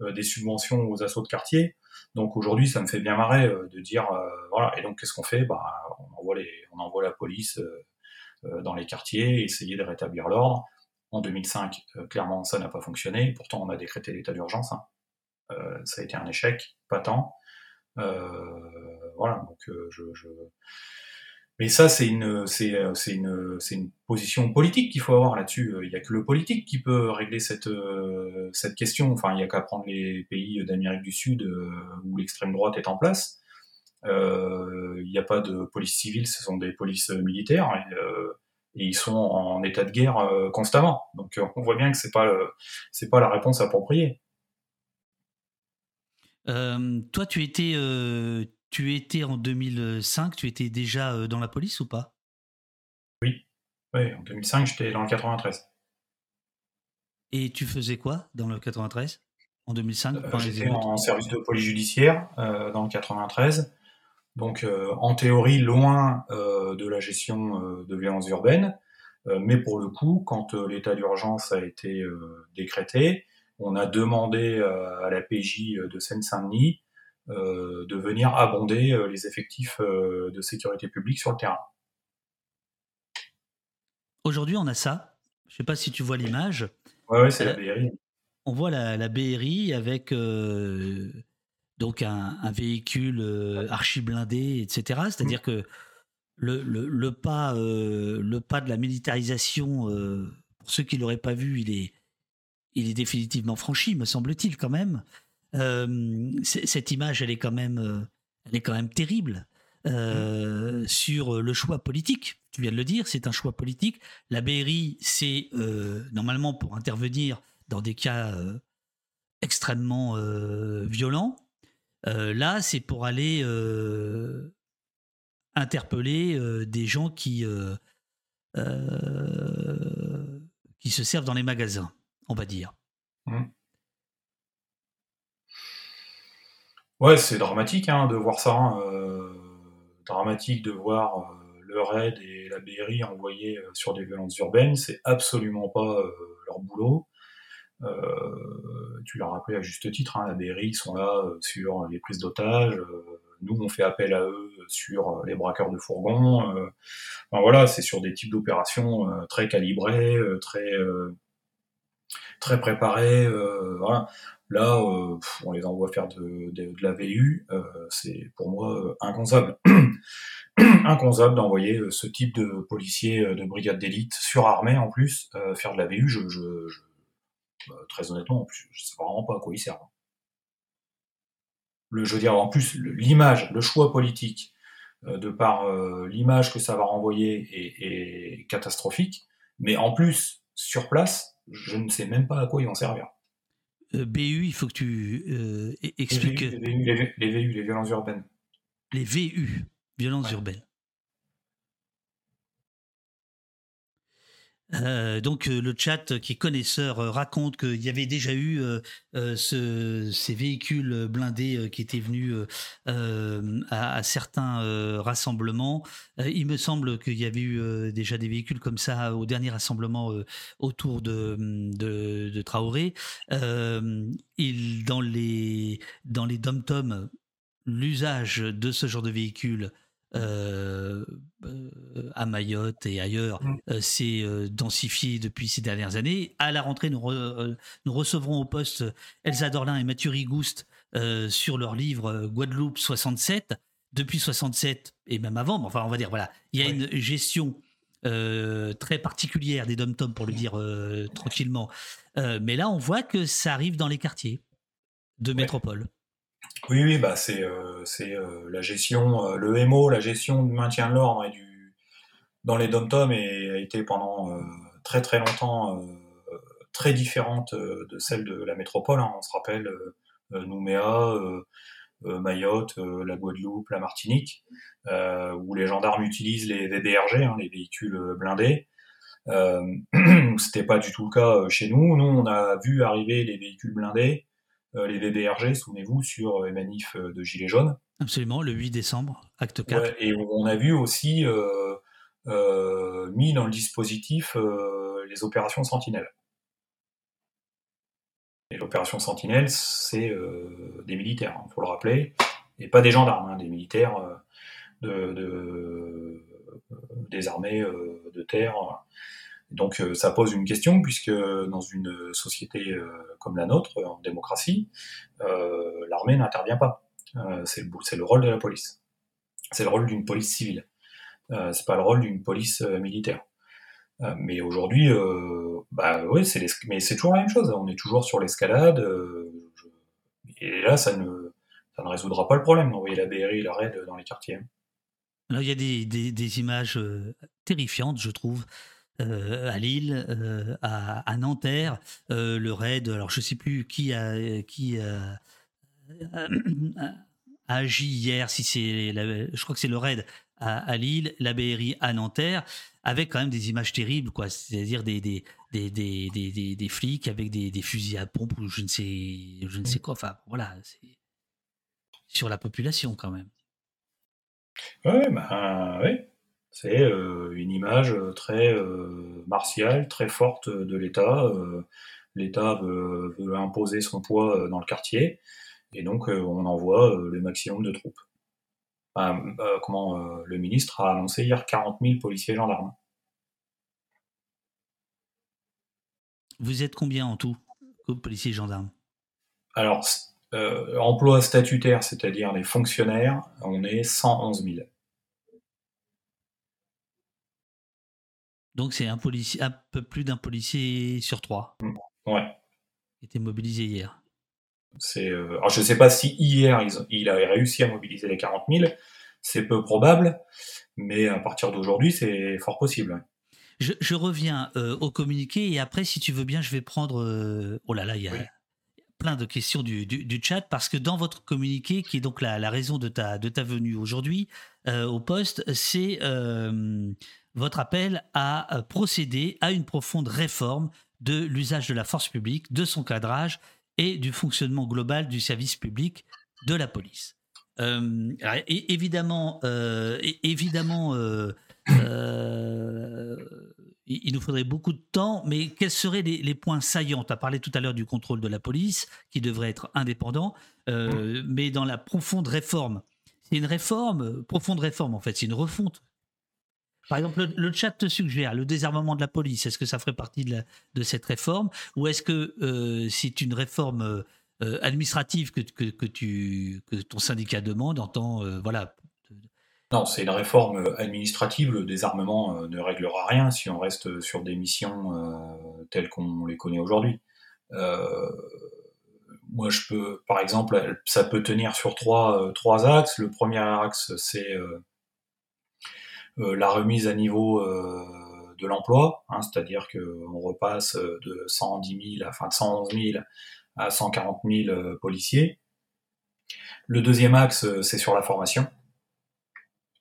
des subventions aux assauts de quartier. Donc aujourd'hui, ça me fait bien marrer de dire, voilà. Et donc qu'est-ce qu'on fait? Bah, on envoie les, on envoie la police dans les quartiers, essayer de rétablir l'ordre. En 2005, euh, clairement, ça n'a pas fonctionné. Pourtant, on a décrété l'état d'urgence. Hein. Euh, ça a été un échec, pas tant. Euh, voilà, donc je, Mais ça, c'est une, c'est, une, c'est une position politique qu'il faut avoir là-dessus. Il n'y a que le politique qui peut régler cette, cette question. Enfin, il n'y a qu'à prendre les pays d'Amérique du Sud où l'extrême droite est en place. Il n'y a pas de police civile, ce sont des polices militaires. Et ils sont en état de guerre euh, constamment. Donc euh, on voit bien que c'est pas c'est pas la réponse appropriée. Euh, toi, tu étais tu étais en 2005, tu étais déjà dans la police ou pas? Oui, oui, en 2005, j'étais dans le 93. Et tu faisais quoi dans le 93 En 2005 J'étais en service de police judiciaire dans le 93. Donc euh, en théorie loin euh, de la gestion euh, de violences urbaines, mais pour le coup, quand l'état d'urgence a été décrété, on a demandé à la PJ de Seine-Saint-Denis de venir abonder les effectifs de sécurité publique sur le terrain. Aujourd'hui, on a ça. Je ne sais pas si tu vois l'image. Oui, c'est la BRI. On voit la, la BRI avec donc un, véhicule euh, archi blindé, etc. C'est-à-dire mmh. que le, pas, euh, le pas de la militarisation, euh, pour ceux qui ne l'auraient pas vu, il est, il est définitivement franchi, me semble-t-il quand même. cette image, elle est quand même, elle est quand même terrible. Mmh. sur le choix politique. Tu viens de le dire, c'est un choix politique. La BRI, c'est normalement pour intervenir dans des cas extrêmement violents. Euh, là, c'est pour aller euh, interpeller euh, des gens qui, se servent dans les magasins, on va dire. Mmh. Ouais, c'est dramatique hein, de voir ça. Hein, dramatique de voir le RAID et la BRI envoyés sur des violences urbaines. C'est absolument pas leur boulot. Euh, tu l'as rappelé à juste titre, hein, la BRI sont là euh, sur les prises d'otages. Euh, nous, on fait appel à eux sur les braqueurs de fourgons. Enfin, voilà, c'est sur des types d'opérations très calibrées, très très préparées. voilà. Là, on les envoie faire de, de, la VU. c'est pour moi inconcevable. inconcevable d'envoyer ce type de policiers de brigade d'élite surarmés en plus faire de la VU. je, je bah, très honnêtement, je ne sais vraiment pas à quoi ils servent. Le, je veux dire, en plus, l'image, le choix politique, euh, de par euh, l'image que ça va renvoyer est, catastrophique, mais en plus, sur place, je ne sais même pas à quoi ils vont servir. BU, il faut que tu expliques. Les VU, les, VU, les, violences urbaines. Les VU, violences urbaines. Euh, donc euh, le chat qui est connaisseur euh, raconte qu'il y avait déjà eu ces véhicules blindés qui étaient venus à, certains rassemblements. il me semble qu'il y avait eu déjà des véhicules comme ça au dernier rassemblement autour de, Traoré. dans les dans les dom-toms, l'usage de ce genre de véhicules euh, euh, à Mayotte et ailleurs mmh. s'est densifié depuis ces dernières années. À la rentrée, nous, nous recevrons au poste Elsa Dorlin et Mathieu Rigouste sur leur livre Guadeloupe 67. Depuis 67 et même avant, mais enfin on va dire voilà, il y a une gestion très particulière des dom-toms pour le dire tranquillement. mais là, on voit que ça arrive dans les quartiers de métropole. Oui, oui, bah c'est euh, euh, la gestion, euh, le MO, la gestion du maintien de l'ordre et du dans les dom-tom a été pendant très très longtemps très différente de celle de la métropole. Hein. On se rappelle Nouméa, Mayotte, la Guadeloupe, la Martinique, où les gendarmes utilisent les VBRG, hein, les véhicules blindés. Euh, C'était pas du tout le cas chez nous. Nous, on a vu arriver les véhicules blindés les VBRG, souvenez-vous, sur les manifs euh, de Gilets jaunes. Absolument, le 8 décembre, acte 4. et on a vu aussi euh, mis dans le dispositif les opérations Sentinelle. Et l'opération Sentinelle, c'est des militaires, il hein, faut le rappeler, et pas des gendarmes, hein, des militaires de, des armées de terre. Donc euh, ça pose une question puisque dans une société euh, comme la nôtre, en démocratie, euh, l'armée n'intervient pas. c'est le, rôle de la police. C'est le rôle d'une police civile. c'est pas le rôle d'une police militaire. mais aujourd'hui, bah oui, c'est mais c'est toujours la même chose. On est toujours sur l'escalade. et là, ça ne, résoudra pas le problème d'envoyer la BRI et la RAID dans les quartiers. il y a des images terrifiantes, je trouve, euh, à Lille, euh, à, Nanterre, euh, le raid. Alors je sais plus qui a qui a, agi hier. Si c'est, je crois que c'est le raid à, Lille, la BRI à Nanterre, avec quand même des images terribles, quoi. C'est-à-dire des des, des, des, des, flics avec des, fusils à pompe ou je ne sais je ne sais quoi. Enfin voilà, c'est sur la population quand même. Ouais, bah oui. C'est euh, une image euh, très euh, martiale, très forte de l'État. L'État veut, imposer son poids dans le quartier, et donc on envoie le maximum de troupes. comment le ministre a annoncé hier 40 000 policiers gendarmes. Vous êtes combien en tout, policiers gendarmes? Alors, emploi statutaire, c'est-à-dire les fonctionnaires, on est 111 000. Donc c'est un policier, un peu plus d'un policier sur trois. Mmh. Ouais. Qui était mobilisé hier. C'est, euh, je ne sais pas si hier il a réussi à mobiliser les 40 000, c'est peu probable, mais à partir d'aujourd'hui c'est fort possible. Je, reviens euh, au communiqué et après, si tu veux bien, je vais prendre. Euh, oh là là, il y a plein de questions du, chat parce que dans votre communiqué, qui est donc la, la raison de ta, de ta venue aujourd'hui au poste, c'est votre appel à euh, procéder à une profonde réforme de l'usage de la force publique, de son cadrage et du fonctionnement global du service public de la police. Euh, évidemment, euh, évidemment il nous faudrait beaucoup de temps, mais quels seraient les, points saillants? Tu as parlé tout à l'heure du contrôle de la police, qui devrait être indépendant, mais dans la profonde réforme, c'est une réforme, profonde réforme en fait, c'est une refonte par exemple, le, chat te suggère le désarmement de la police. Est-ce que ça ferait partie de, cette réforme? Ou est-ce que euh, c'est une réforme euh, administrative que, tu, que ton syndicat demande en. Euh, voilà. Non, c'est une réforme administrative. Le désarmement ne réglera rien si on reste sur des missions telles qu'on les connaît aujourd'hui. moi, je peux, par exemple, ça peut tenir sur trois, trois axes. Le premier axe, c'est euh, la remise à niveau euh, de l'emploi, hein, c'est-à-dire qu'on repasse de 110 000, enfin de 111 000 à 140 000 policiers. Le deuxième axe, c'est sur la formation.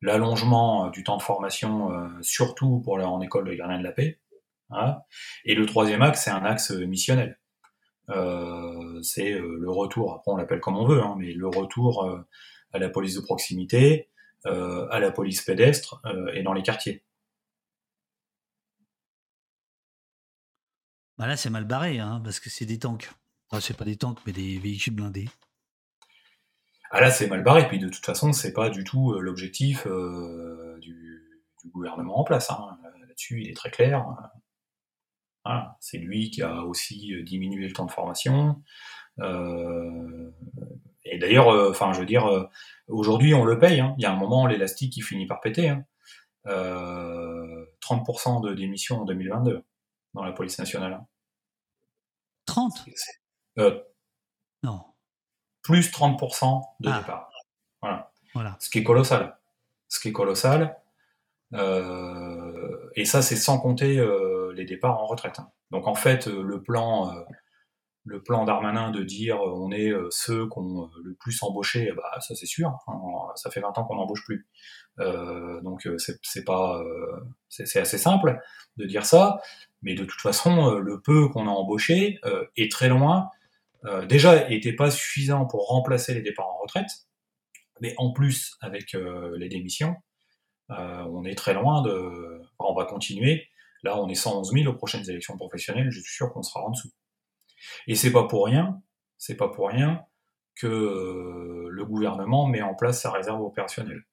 L'allongement du temps de formation, surtout pour en école de gardien de la paix. Et le troisième axe, c'est un axe missionnel. c'est le retour, après on l'appelle comme on veut, hein, mais le retour à la police de proximité, à la police pédestre et dans les quartiers. Bah là, c'est mal barré, hein, parce que c'est des tanks. Enfin, c'est pas des tanks, mais des véhicules blindés. Ah là, c'est mal barré. Puis de toute façon, c'est pas du tout euh, l'objectif euh, du, gouvernement en place. Hein. Là-dessus, il est très clair. C'est lui qui a aussi euh, diminué le temps de formation. et d'ailleurs, enfin, je veux dire, aujourd'hui, on le paye. Hein. Il y a un moment, l'élastique qui finit par péter. 30% de démission en 2022 dans la police nationale. 30 euh, Non. Plus 30% de ah. départ. Voilà. voilà. Ce qui est colossal. Ce qui est colossal. Euh, et ça, c'est sans compter euh, les départs en retraite. Hein. Donc en fait, le plan, le plan d'Armanin de dire on est ceux qu'on le plus embauché, bah, ça c'est sûr. Hein. ça fait 20 ans qu'on n'embauche plus. donc c'est pas, c'est assez simple de dire ça. Mais de toute façon, euh, le peu qu'on a embauché euh, est très loin. Euh, déjà, n'était pas suffisant pour remplacer les départs en retraite. Mais en plus, avec les démissions, on est très loin de. on va continuer. Là, on est 111 000 aux prochaines élections professionnelles. Je suis sûr qu'on sera en dessous. Et c'est pas pour rien. C'est pas pour rien que le gouvernement met en place sa réserve opérationnelle.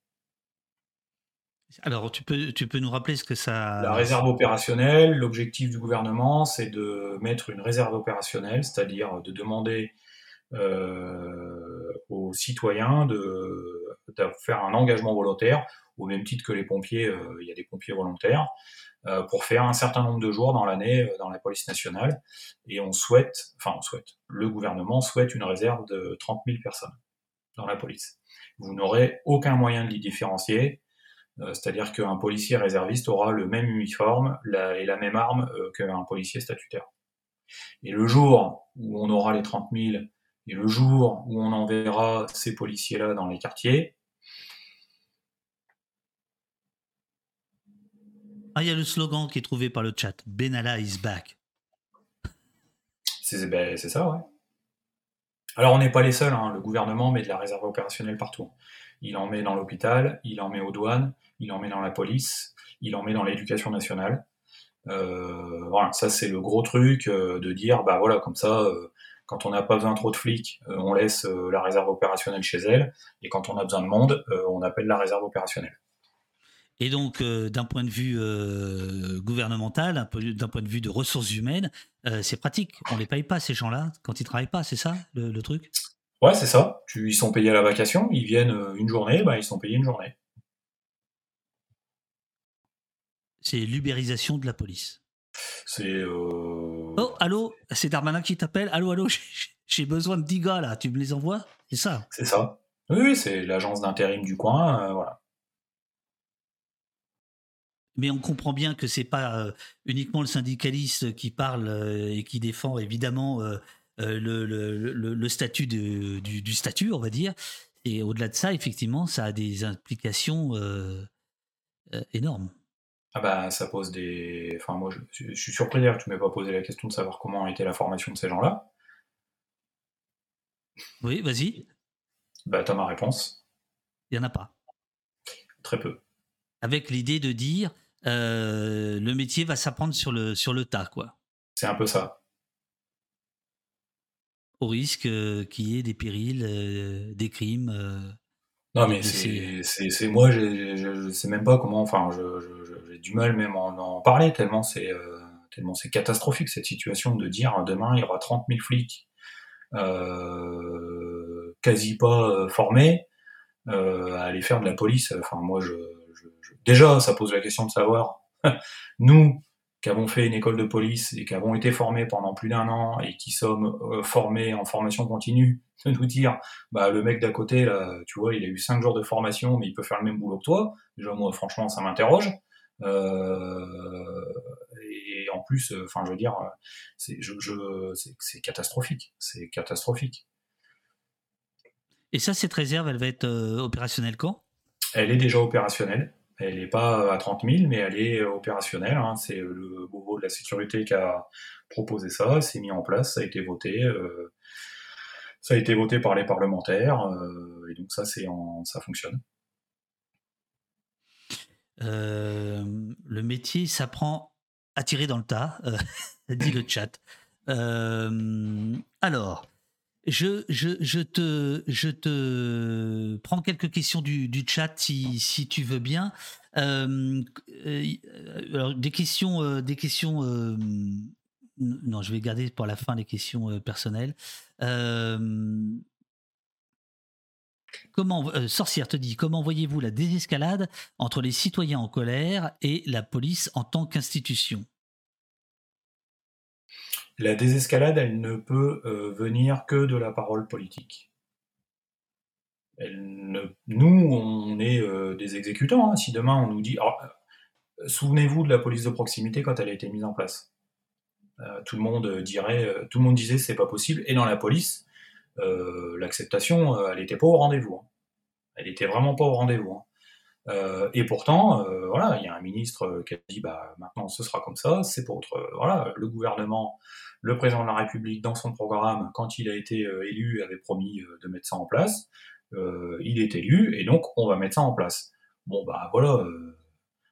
Alors, tu peux, tu peux nous rappeler ce que ça... La réserve opérationnelle, l'objectif du gouvernement, c'est de mettre une réserve opérationnelle, c'est-à-dire de demander euh, aux citoyens de, faire un engagement volontaire, au même titre que les pompiers, euh, il y a des pompiers volontaires, euh, pour faire un certain nombre de jours dans l'année dans la police nationale. Et on souhaite, enfin on souhaite, le gouvernement souhaite une réserve de 30 000 personnes dans la police. Vous n'aurez aucun moyen de les différencier c'est-à-dire qu'un policier réserviste aura le même uniforme et la même arme euh, qu'un policier statutaire. Et le jour où on aura les 30 000 et le jour où on enverra ces policiers-là dans les quartiers, Ah, il y a le slogan qui est trouvé par le chat. Benalla is back. C'est ben, ça, ouais. Alors, on n'est pas les seuls. Hein. Le gouvernement met de la réserve opérationnelle partout. Il en met dans l'hôpital, il en met aux douanes, il en met dans la police, il en met dans l'éducation nationale. Euh, voilà, ça c'est le gros truc euh, de dire, bah voilà, comme ça, euh, quand on n'a pas besoin trop de flics, on laisse la réserve opérationnelle chez elle, et quand on a besoin de monde, on appelle la réserve opérationnelle. Et donc, d'un point de vue gouvernemental, d'un point de vue de ressources humaines, c'est pratique. On les paye pas ces gens-là quand ils travaillent pas, c'est ça le, truc? Ouais, c'est ça. ils sont payés à la vacation, ils viennent une journée, bah, ils sont payés une journée. C'est l'ubérisation de la police. C'est. Euh, oh, allô? C'est Darmanin qui t'appelle? Allô, allô? J'ai besoin de 10 gars là, tu me les envoies? C'est ça? C'est ça. Oui, c'est l'agence d'intérim du coin, euh, voilà. Mais on comprend bien que c'est pas euh, uniquement le syndicaliste qui parle et qui défend évidemment le, statut du, du, statut, on va dire. Et au-delà de ça, effectivement, ça a des implications énormes. Ah bah ça pose des. Enfin moi je, suis surpris d'ailleurs que tu m'aies pas posé la question de savoir comment a été la formation de ces gens-là. Oui, vas-y. Bah t'as ma réponse. Il n'y en a pas. Très peu. Avec l'idée de dire euh, le métier va s'apprendre sur le, sur le tas, quoi. C'est un peu ça. Au risque euh, qu'il y ait des périls, euh, des crimes. Non, mais c'est moi, je sais même pas comment. Enfin, j'ai du mal même en en parler tellement c'est euh, tellement c'est catastrophique cette situation de dire demain il y aura 30 000 flics euh, quasi pas euh, formés à aller faire de la police. Enfin, moi, je, déjà, ça pose la question de savoir nous qui avons fait une école de police et qui avons été formés pendant plus d'un an et qui sommes euh, formés en formation continue, de nous dire, bah le mec d'à côté là, tu vois, il a eu cinq jours de formation, mais il peut faire le même boulot que toi. Déjà moi, franchement, ça m'interroge. Euh, et en plus, enfin, je veux dire, c'est je, c'est catastrophique, c'est catastrophique. Et ça, cette réserve, elle va être opérationnelle quand? Elle est déjà opérationnelle. Elle n'est pas à 30 000, mais elle est opérationnelle. Hein. C'est le Beauvau de la sécurité qui a proposé ça, c'est mis en place, ça a été voté. Euh, ça a été voté par les parlementaires, euh, et donc ça, c'est en, ça fonctionne. Euh, le métier s'apprend à tirer dans le tas, dit le chat. alors, je, te, prends quelques questions du, chat si, tu veux bien. Euh, euh, des questions, euh, des questions. non, je vais garder pour la fin les questions personnelles. Comment, sorcière te dit, comment voyez-vous la désescalade entre les citoyens en colère et la police en tant qu'institution? La désescalade, elle ne peut euh, venir que de la parole politique. nous, on est euh, des exécutants. Hein. Si demain on nous dit, euh, souvenez-vous de la police de proximité quand elle a été mise en place. tout le monde dirait, tout le monde disait c'est pas possible. Et dans la police, l'acceptation, elle n'était pas au rendez-vous. Hein. Elle était vraiment pas au rendez-vous. Hein. Et pourtant, voilà, il y a un ministre qui a dit bah maintenant ce sera comme ça, c'est pour autre. voilà, le gouvernement, le président de la République dans son programme, quand il a été euh, élu, avait promis de mettre ça en place. il est élu et donc on va mettre ça en place. Bon bah voilà,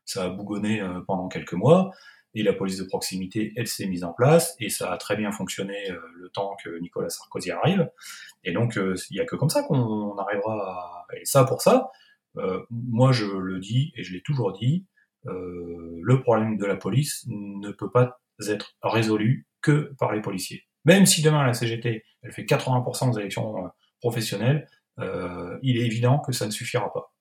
ça a bougonné pendant quelques mois et la police de proximité, elle s'est mise en place et ça a très bien fonctionné le temps que Nicolas Sarkozy arrive. Et donc il n'y a que comme ça qu'on arrivera à... Et ça pour ça, euh, moi, je le dis et je l'ai toujours dit, euh, le problème de la police ne peut pas être résolu que par les policiers. Même si demain la CGT elle fait 80% des élections euh, professionnelles, il est évident que ça ne suffira pas.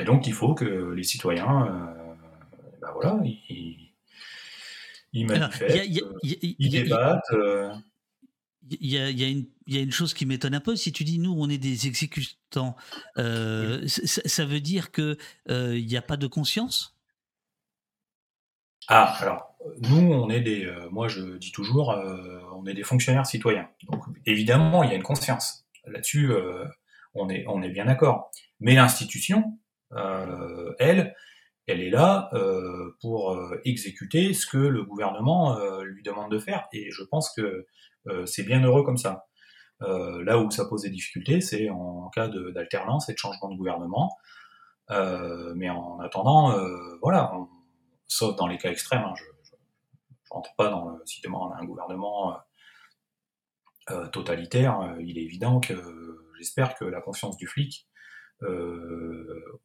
Et donc il faut que les citoyens, ben voilà, ils, ils manifestent, ils débattent il y a, y, a y a, une chose qui m'étonne un peu. Si tu dis nous, on est des exécutants, euh, ça, veut dire qu'il euh, n'y a pas de conscience? Ah, alors, nous, on est des. Euh, moi, je dis toujours, on est des fonctionnaires citoyens. Donc, évidemment, il y a une conscience. Là-dessus, on, est, on est bien d'accord. Mais l'institution, elle, elle est là pour exécuter ce que le gouvernement lui demande de faire. Et je pense que euh, c'est bien heureux comme ça. Euh, là où ça pose des difficultés, c'est en cas d'alternance et de changement de gouvernement. Euh, mais en attendant, voilà, sauf dans les cas extrêmes, hein, je, ne rentre pas dans le, si demain on a un gouvernement totalitaire, il est évident que j'espère que la confiance du flic,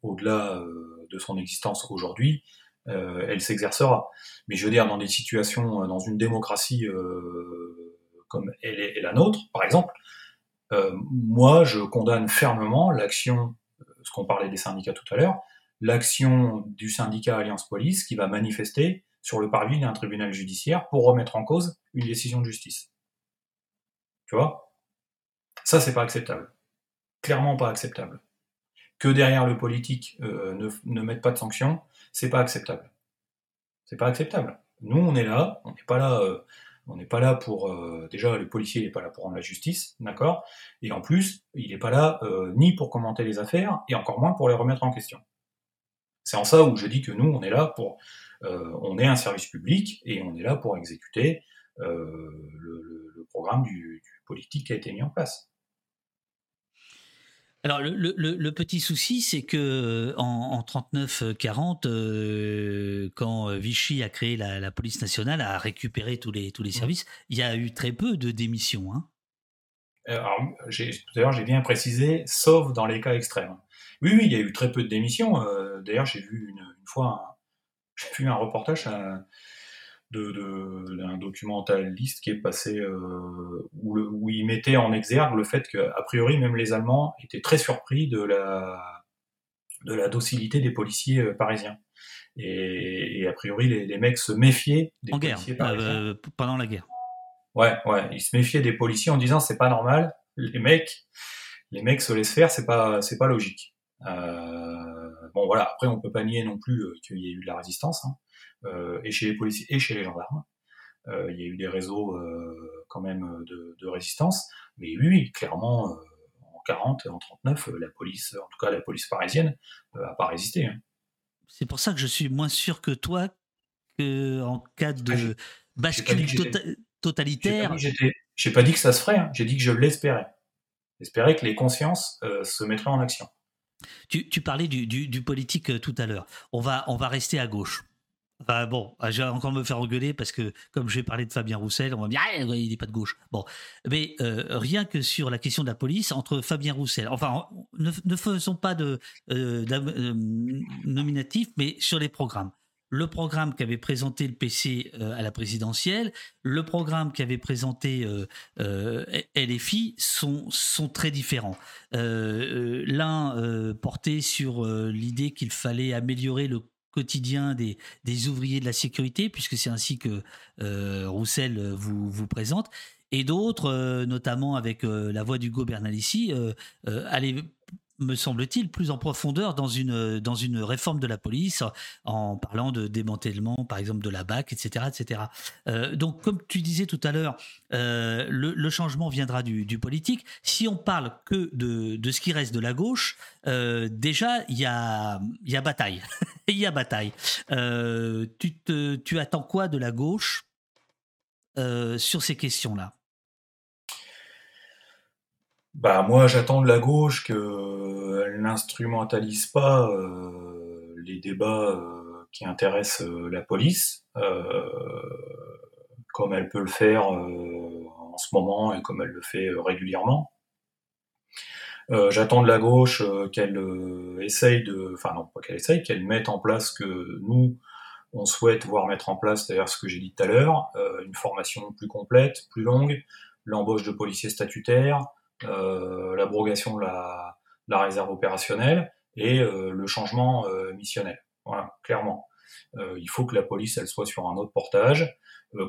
au-delà de son existence aujourd'hui, elle s'exercera. Mais je veux dire, dans des situations, dans une démocratie comme elle est, la nôtre, par exemple, euh, moi, je condamne fermement l'action, euh, ce qu'on parlait des syndicats tout à l'heure, l'action du syndicat Alliance Police qui va manifester sur le parvis d'un tribunal judiciaire pour remettre en cause une décision de justice. Tu vois? Ça, c'est pas acceptable. Clairement pas acceptable. Que derrière le politique euh, ne, mette pas de sanctions, c'est pas acceptable. C'est pas acceptable. Nous, on est là, on n'est pas là là pour euh, déjà le policier n'est pas là pour rendre la justice, d'accord? Et en plus, il n'est pas là euh, ni pour commenter les affaires et encore moins pour les remettre en question. C'est en ça où je dis que nous, on est là pour, euh, on est un service public et on est là pour exécuter le, programme du politique qui a été mis en place. Alors le, petit souci, c'est que en, 39-40, euh, quand Vichy a créé la, police nationale, a récupéré tous les tous les mmh. services, il y a eu très peu de démissions. Hein. d'ailleurs, j'ai bien précisé, sauf dans les cas extrêmes. Oui, oui, il y a eu très peu de démissions. D'ailleurs, j'ai vu une, fois, j'ai vu un reportage d'un de, documentaliste qui est passé euh, où, où, il mettait en exergue le fait que a priori même les Allemands étaient très surpris de la de la docilité des policiers euh, parisiens et, a priori les, mecs se méfiaient des en policiers guerre, parisiens. Euh, pendant la guerre. Ouais, ouais, ils se méfiaient des policiers en disant c'est pas normal, les mecs, les mecs se laissent faire, c'est pas c'est pas logique. Bon voilà, après on peut pas nier non plus qu'il y ait eu de la résistance, hein, et chez les policiers et chez les gendarmes. il y a eu des réseaux quand même de, résistance, mais oui, oui clairement, en 40 et en 39, la police, en tout cas la police parisienne, a pas résisté. Hein. C'est pour ça que je suis moins sûr que toi que en cas de bascule totalitaire. J'ai pas, dit que ça se ferait, hein. j'ai dit que je l'espérais. J'espérais que les consciences euh, se mettraient en action. Tu, parlais du, politique euh, tout à l'heure. On va, on va rester à gauche. Bon, ah, je vais encore me faire engueuler parce que comme je vais parler de Fabien Roussel, on va me dire ah, il n'est pas de gauche. Bon, mais euh, rien que sur la question de la police entre Fabien Roussel, enfin ne, faisons pas de, nominatif, mais sur les programmes le programme qu'avait présenté le PC euh, à la présidentielle, le programme qu'avait présenté euh, euh, LFI sont, sont très différents. L'un portait sur l'idée qu'il fallait améliorer le quotidien des, des, ouvriers de la sécurité, puisque c'est ainsi que Roussel vous, vous présente, et d'autres, notamment avec la voix du Bernalici, allaient me semble-t-il, plus en profondeur dans une, dans une réforme de la police, en parlant de démantèlement, par exemple, de la BAC, etc. etc. Euh, donc, comme tu disais tout à l'heure, euh, le, changement viendra du, politique. Si on parle que de, de, ce qui reste de la gauche, euh, déjà, il y a, y a bataille. Il y a bataille. tu, tu attends quoi de la gauche sur ces questions-là? Bah moi j'attends de la gauche qu'elle n'instrumentalise pas euh, les débats euh, qui intéressent euh, la police, comme elle peut le faire en ce moment et comme elle le fait régulièrement. j'attends de la gauche qu'elle essaye de, enfin non pas qu'elle essaye, qu'elle mette en place ce que nous on souhaite voir mettre en place, c'est-à-dire ce que j'ai dit tout à l'heure, une formation plus complète, plus longue, l'embauche de policiers statutaires, euh, l'abrogation de la, la, réserve opérationnelle et euh, le changement euh, missionnel. Voilà, clairement. il faut que la police elle soit sur un autre portage,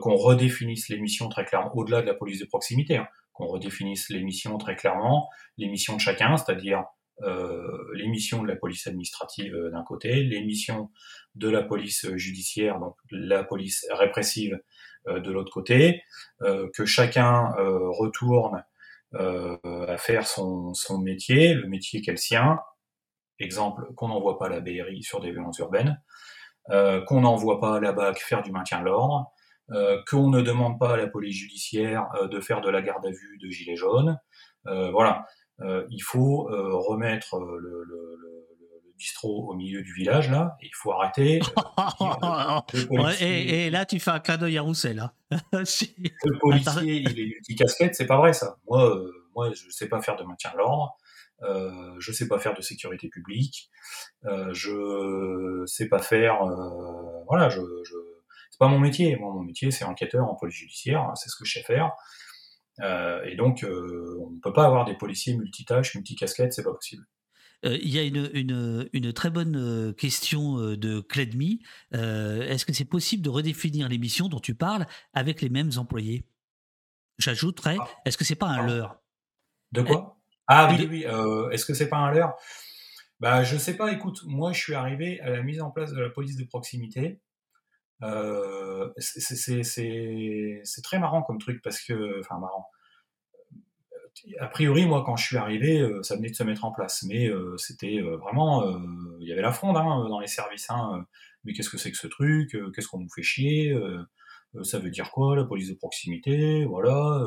qu'on redéfinisse les missions très clairement, au-delà de la police de proximité, hein, qu'on redéfinisse les missions très clairement, les missions de chacun, c'est-à-dire euh, les missions de la police administrative d'un côté, les missions de la police judiciaire, donc la police répressive de l'autre côté, euh, que chacun retourne euh, à faire son, métier, le métier qu'elle sien. Exemple, qu'on n'envoie pas la BRI sur des violences urbaines, euh, qu'on n'envoie pas la BAC faire du maintien de l'ordre, euh, qu'on ne demande pas à la police judiciaire euh, de faire de la garde à vue de gilets jaunes. Euh, voilà, il faut remettre le, le, le, bistrot au milieu du village là. Et il faut arrêter. et, et, là, tu fais un clin d'œil à Roussel. Hein. le policier, il est petit casquette, c'est pas vrai ça. Moi, euh, moi, je sais pas faire de maintien de l'ordre. Euh, je sais pas faire de sécurité publique. Euh, je sais pas faire. Euh, voilà, je, je c'est pas mon métier. Moi, mon métier, c'est enquêteur en police judiciaire. C'est ce que je sais faire. Euh, et donc, on ne peut pas avoir des policiers multitâches, multicasquettes, c'est pas possible. Euh, il y a une, très bonne euh, question euh, de Cledmi. Est-ce que c'est possible de redéfinir les missions dont tu parles avec les mêmes employés? J'ajouterais, ah. est-ce que c'est pas un ah. leurre? De quoi? Ah oui, oui. Est-ce que c'est pas un leurre? Bah, je sais pas. Écoute, moi, je suis arrivé à la mise en place de la police de proximité. c'est très marrant comme truc parce que, enfin, marrant a priori, moi, quand je suis arrivé, euh, ça venait de se mettre en place. Mais euh, c'était euh, vraiment, il y avait la fronde hein, dans les services. Hein, mais qu'est-ce que c'est que ce truc Qu'est-ce qu'on nous fait chier Ça veut dire quoi la police de proximité Voilà,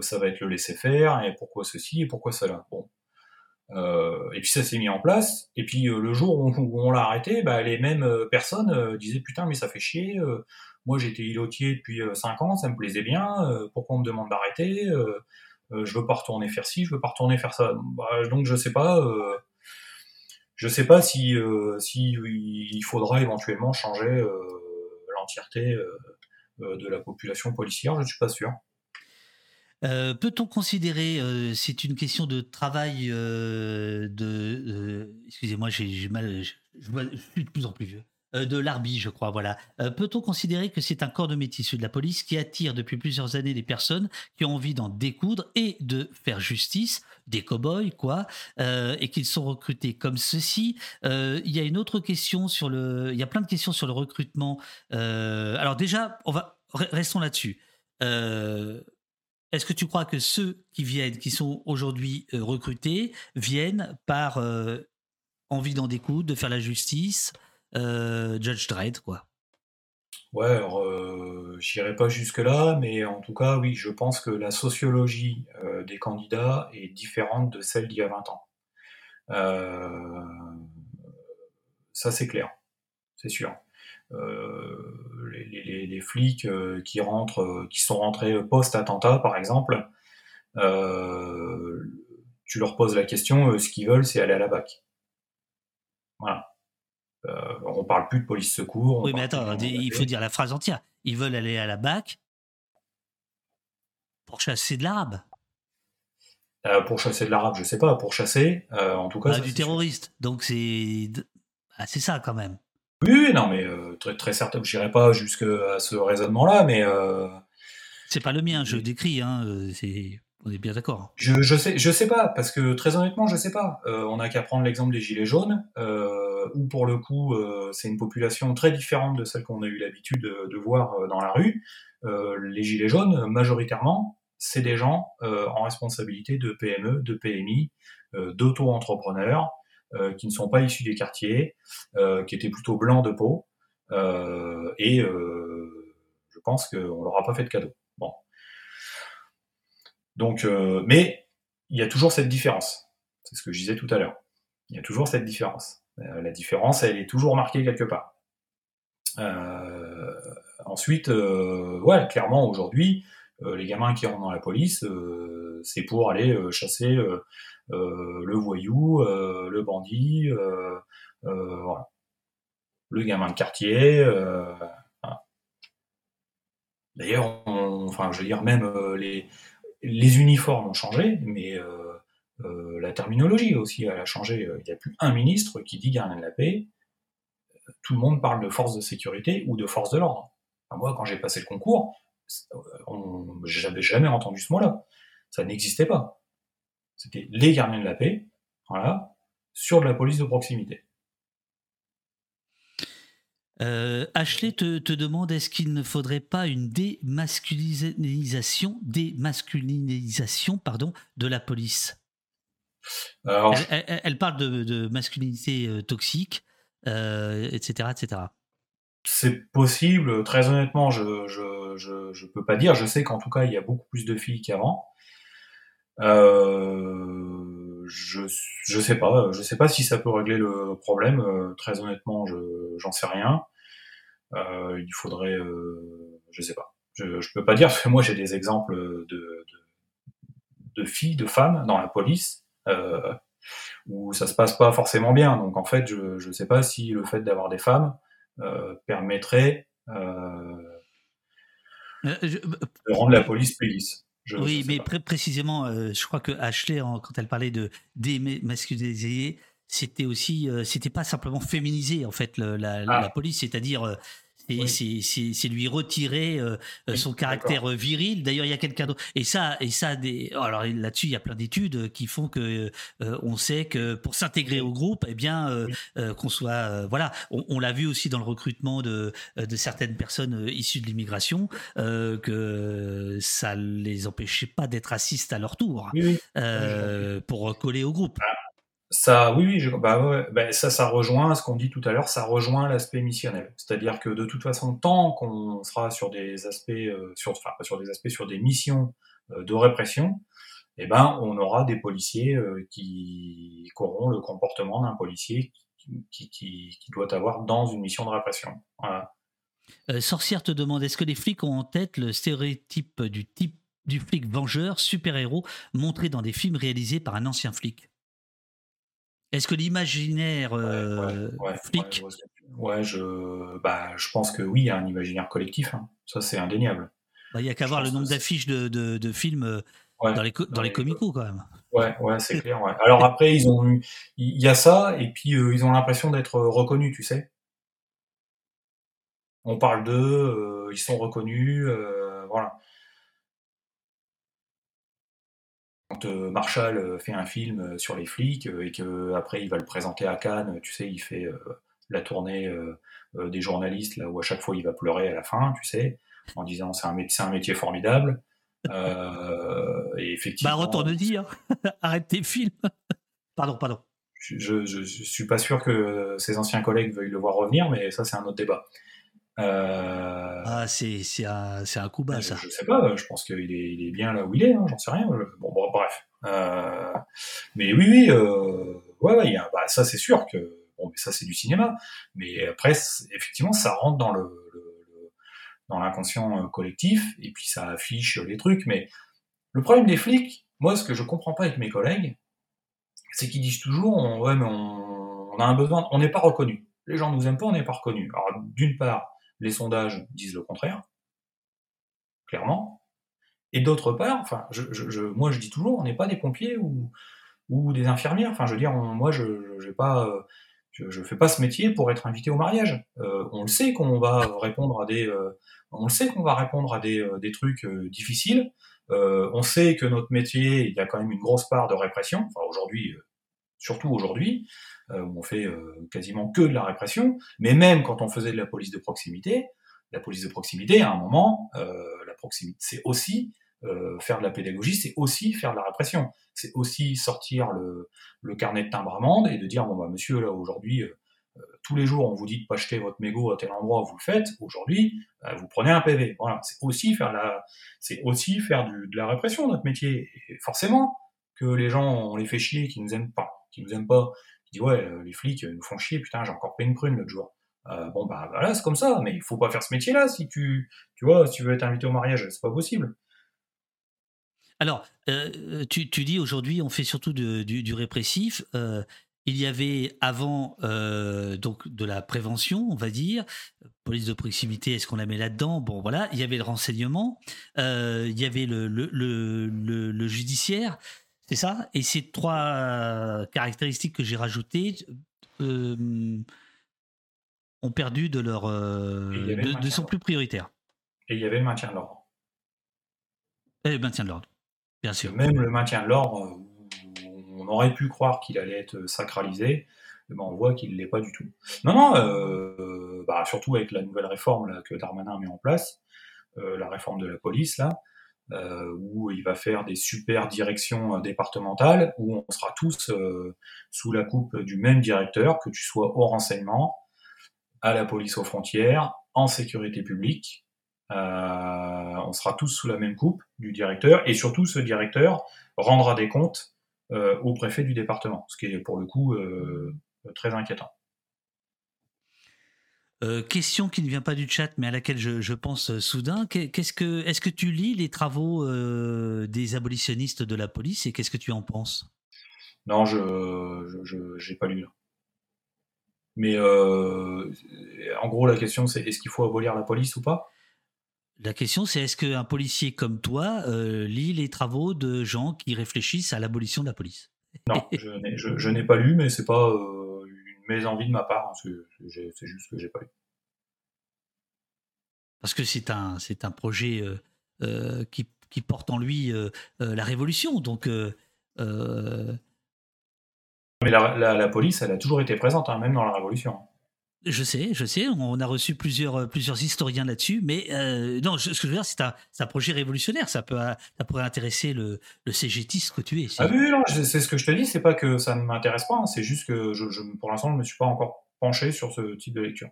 ça va être le laisser faire. Et pourquoi ceci et pourquoi cela? Bon. et puis ça s'est mis en place. Et puis le jour où, on l'a arrêté, bah, les mêmes personnes disaient putain mais ça fait chier. moi j'étais îlotier depuis 5 ans, ça me plaisait bien. pourquoi on me demande d'arrêter je veux pas retourner faire ci, je veux pas retourner faire ça. Bah, donc je sais pas, euh, sais pas euh, si il faudra éventuellement changer l'entièreté de la population policière. Je ne suis pas sûr. Peut-on considérer, c'est une question de travail de, excusez-moi, j'ai mal, je, suis de plus en plus vieux. Euh, de l'Arbi, je crois, voilà. Euh, peut-on considérer que c'est un corps de métier, de la police, qui attire depuis plusieurs années des personnes qui ont envie d'en découdre et de faire justice, des cow-boys, quoi, euh, et qu'ils sont recrutés comme ceci? Il y a une autre question sur le... Il y a plein de questions sur le recrutement. alors déjà, on va... Restons là-dessus. Est-ce que tu crois que ceux qui viennent, qui sont aujourd'hui recrutés, viennent par envie d'en découdre, de faire la justice Judge Dredd, quoi. Ouais, alors euh, j'irai pas jusque-là, mais en tout cas, oui, je pense que la sociologie euh, des candidats est différente de celle d'il y a 20 ans. ça, c'est clair, c'est sûr. Les, flics qui rentrent, qui sont rentrés post-attentat, par exemple, tu leur poses la question, ce qu'ils veulent, c'est aller à la BAC. Voilà. Euh, on parle plus de police secours. Oui, mais attends, il faut dire la phrase entière. Ils veulent aller à la BAC pour chasser de l'arabe. Euh, pour chasser de l'arabe, je sais pas. Pour chasser, euh, en tout cas. Bah, du terroriste. Donc c'est ah, c'est ça quand même. Oui, non, mais très, très certain. Je n'irai pas jusqu'à ce raisonnement-là, mais. C'est pas le mien, je décris. Hein, on est bien d'accord. Je, je sais, je sais pas, parce que très honnêtement, je sais pas. On n'a qu'à prendre l'exemple des gilets jaunes, où pour le coup, euh, c'est une population très différente de celle qu'on a eu l'habitude de, voir dans la rue. les gilets jaunes, majoritairement, c'est des gens en responsabilité de PME, de PMI, d'auto-entrepreneurs, qui ne sont pas issus des quartiers, qui étaient plutôt blancs de peau, et je pense qu'on leur a pas fait de cadeau. Donc, euh, mais il y a toujours cette différence. C'est ce que je disais tout à l'heure. Il y a toujours cette différence. Euh, la différence, elle est toujours marquée quelque part. Euh, ensuite, ouais, clairement aujourd'hui, les gamins qui rentrent dans la police, c'est pour aller chasser le voyou, le bandit, le gamin de quartier. D'ailleurs, enfin, je veux dire, même les, uniformes ont changé, mais euh, euh, la terminologie aussi a changé. Il n'y a plus un ministre qui dit gardien de la paix. Tout le monde parle de force de sécurité ou de force de l'ordre. moi, quand j'ai passé le concours, j'avais jamais entendu ce mot-là. Ça n'existait pas. C'était les gardiens de la paix, voilà, sur de la police de proximité. Euh, Ashley te, demande est-ce qu'il ne faudrait pas une démasculinisation, démasculinisation pardon, de la police? Elle, parle de, masculinité euh, toxique, etc., euh, etc. C'est possible. Très honnêtement, je ne peux pas dire. Je sais qu'en tout cas, il y a beaucoup plus de filles qu'avant. je je sais pas. Je sais pas si ça peut régler le problème. très honnêtement, je j'en sais rien. Euh, il faudrait, euh, je sais pas, je, je peux pas dire parce que moi j'ai des exemples de, de, de, filles, de femmes dans la police euh, où ça se passe pas forcément bien. Donc en fait, je je sais pas si le fait d'avoir des femmes euh, permettrait euh, de rendre la police plus lisse. oui, mais précisément, je crois que Ashley, quand elle parlait de démasculiniser, c'était aussi, c'était pas simplement féminiser en fait la, la, ah. police, c'est-à-dire c'est lui retirer euh, euh, son caractère euh, viril. D'ailleurs, il y a quelqu'un d'autre. Et ça, et ça, des. Alors là-dessus, il y a plein d'études qui font que on sait que pour s'intégrer au groupe, eh bien, qu'on soit, voilà, on, l'a vu aussi dans le recrutement de, de certaines personnes issues de l'immigration, que ça les empêchait pas d'être racistes à leur tour, pour coller au groupe. Ça, oui, oui, bah, bah, ça, ça rejoint ce qu'on dit tout à l'heure, ça rejoint l'aspect missionnel. C'est-à-dire que de toute façon, tant qu'on sera sur des aspects, euh, sur, enfin, sur des aspects, sur des missions euh, de répression, eh ben, on aura des policiers euh, qui, auront le comportement d'un policier qui, qui, qui, doit avoir dans une mission de répression. Voilà. Sorcière te demande est-ce que les flics ont en tête le stéréotype du type du flic vengeur, super-héros, montré dans des films réalisés par un ancien flic? Est-ce que l'imaginaire euh, flic Ouais, je, bah, je pense que oui, il y a un imaginaire collectif. Hein. Ça, c'est indéniable. Bah, il n'y a qu'à voir le nombre d'affiches de, de, films euh, dans les, dans les comicos, quand même. Ouais, ouais, c'est clair. Alors après, ils ont il y a ça, et puis euh, ils ont l'impression d'être reconnus, tu sais. On parle d'eux, ils sont reconnus, voilà. Quand Marshall fait un film sur les flics et qu'après il va le présenter à Cannes, tu sais, il fait la tournée des journalistes là où à chaque fois il va pleurer à la fin, tu sais, en disant c'est un, un métier formidable. Euh, et effectivement. Bah, retourne dire. Arrête tes films. pardon, pardon. Je, je, suis pas sûr que ses anciens collègues veuillent le voir revenir, mais ça, c'est un autre débat. Euh... Ah, c'est, c'est, un, c'est un coup bas, ça. Je, sais pas, je pense qu'il est, il est bien là où il est, hein, j'en sais rien. Bon, bon bref. Euh... Mais oui, oui, euh... ouais, y a, bah, ça, c'est sûr que. Bon, mais ça, c'est du cinéma. Mais après, effectivement, ça rentre dans le dans l'inconscient euh, collectif, et puis ça affiche les trucs. Mais le problème des flics, moi, ce que je comprends pas avec mes collègues, c'est qu'ils disent toujours, on, ouais, mais on, a un besoin, on n'est pas reconnu. Les gens nous aiment pas, on n'est pas reconnu. Alors, d'une part, les sondages disent le contraire, clairement. Et d'autre part, moi, je dis toujours, on n'est pas des pompiers ou, des infirmières. Enfin, je veux dire, moi, je euh, ne fais pas ce métier pour être invité au mariage. Euh, on le sait qu'on va répondre à des, euh, euh, trucs difficiles. on sait que notre métier, il y a quand même une grosse part de répression. Enfin aujourd'hui, surtout aujourd'hui, où on fait quasiment que de la répression. Mais même quand on faisait de la police de proximité, la police de proximité, à un moment, la proximité, c'est aussi faire de la pédagogie, c'est aussi faire de la répression. C'est aussi sortir le, le, carnet de timbre amende et de dire bon bah monsieur là aujourd'hui euh, euh, tous les jours on vous dit de pas acheter votre mégot à tel endroit vous le faites. Aujourd'hui euh, vous prenez un PV voilà. C'est aussi faire la c'est aussi faire du, de la répression notre métier. Et forcément que les gens on les fait chier qui nous aiment pas qui nous aiment pas qui disent ouais les flics nous font chier putain j'ai encore payé une prune l'autre jour. Bon bah voilà c'est comme ça mais il faut pas faire ce métier là si tu tu vois si tu veux être invité au mariage c'est pas possible. Alors, euh, tu, dis aujourd'hui, on fait surtout du, répressif. Euh, il y avait avant euh, donc de la prévention, on va dire, police de proximité, est-ce qu'on la met là-dedans? Bon, voilà, il y avait le renseignement, il y avait le, le, judiciaire, c'est ça Et ces trois caractéristiques que j'ai rajoutées ont perdu de leur de, plus prioritaire. Et il y avait le maintien de l'ordre. Et le maintien de l'ordre. Bien sûr. Même le maintien de l'ordre, on aurait pu croire qu'il allait être sacralisé, mais ben, on voit qu'il ne l'est pas du tout. Non, non, euh, bah, surtout avec la nouvelle réforme là, que Darmanin met en place, euh, la réforme de la police, là, euh, où il va faire des super directions départementales, où on sera tous sous la coupe du même directeur, que tu sois au renseignement, à la police aux frontières, en sécurité publique, euh, on sera tous sous la même coupe du directeur et surtout ce directeur rendra des comptes euh, au préfet du département, ce qui est pour le coup euh, très inquiétant. Question qui ne vient pas du chat, mais à laquelle je, pense soudain. Qu'est-ce que, est-ce que tu lis les travaux des abolitionnistes de la police et qu'est-ce que tu en penses? Non, je n'ai pas lu. Mais en gros, la question c'est est-ce qu'il faut abolir la police ou pas? La question, c'est est-ce qu'un policier comme toi euh, lit les travaux de gens qui réfléchissent à l'abolition de la police? Non, je n'ai pas lu, mais c'est pas euh, une mésenvie de ma part. Hein, c'est juste que j'ai pas lu. Parce que c'est un, c'est un projet euh, qui, qui, porte en lui la révolution. Donc. Mais la, la, police, elle a toujours été présente, hein, même dans la révolution. Je sais, je sais, on a reçu plusieurs, euh, plusieurs historiens là-dessus, mais euh, non, ce que je veux dire, c'est un, un, projet révolutionnaire, ça, peut, ça pourrait intéresser le, le CGTiste que tu es. Ah oui, non, c'est ce que je te dis, c'est pas que ça ne m'intéresse pas, hein, c'est juste que je, pour l'instant, je ne me suis pas encore penché sur ce type de lecture.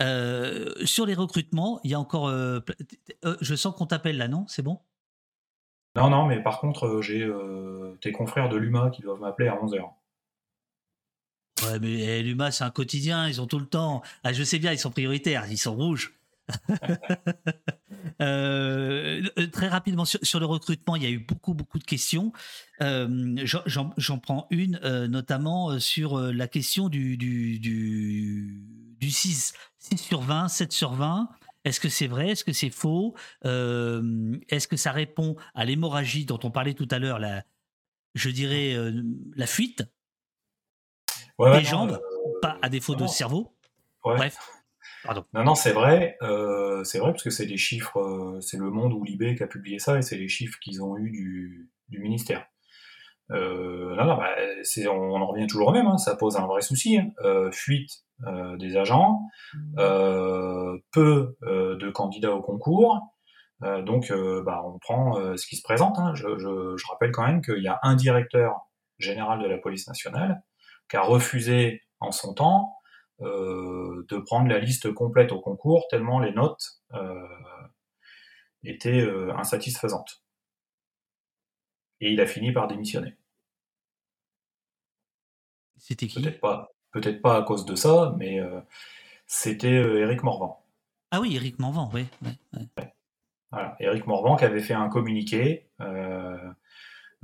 Euh, sur les recrutements, il y a encore. je sens qu'on t'appelle là, non? C'est bon? Non, non, mais par contre, j'ai tes confrères de l'UMA qui doivent m'appeler à 11h. Ouais, mais eh, l'UMA, c'est un quotidien, ils ont tout le temps. Ah, je sais bien, ils sont prioritaires, ils sont rouges. Euh, euh, très rapidement sur, le recrutement, il y a eu beaucoup beaucoup de questions. Euh, j'en prends une, notamment sur la question du, du, du, 6, 6 sur 20, 7 sur 20. Est-ce que c'est vrai? Est-ce que c'est faux? Est-ce que ça répond à l'hémorragie dont on parlait tout à l'heure, je dirais la fuite? Des jambes, pas à défaut de cerveau. Bref. Pardon. Non, non, c'est vrai. c'est vrai parce que c'est des chiffres. c'est le Monde ou Libé qui a publié ça et c'est les chiffres qu'ils ont eu du, du ministère. non, non, bah, on, en revient toujours au même. Hein, ça pose un vrai souci. Hein. fuite des agents, peu de candidats au concours. Euh, donc, euh, bah, on prend euh, ce qui se présente. Hein. Je, je, je, rappelle quand même qu'il y a un directeur général de la police nationale qui a refusé en son temps de prendre la liste complète au concours tellement les notes étaient insatisfaisantes. Et il a fini par démissionner. C'était qui? Peut-être pas, peut-être pas à cause de ça, mais c'était Éric Morvan. Ah oui, Éric Morvan, oui. Ouais, voilà. Éric Morvan qui avait fait un communiqué euh, euh,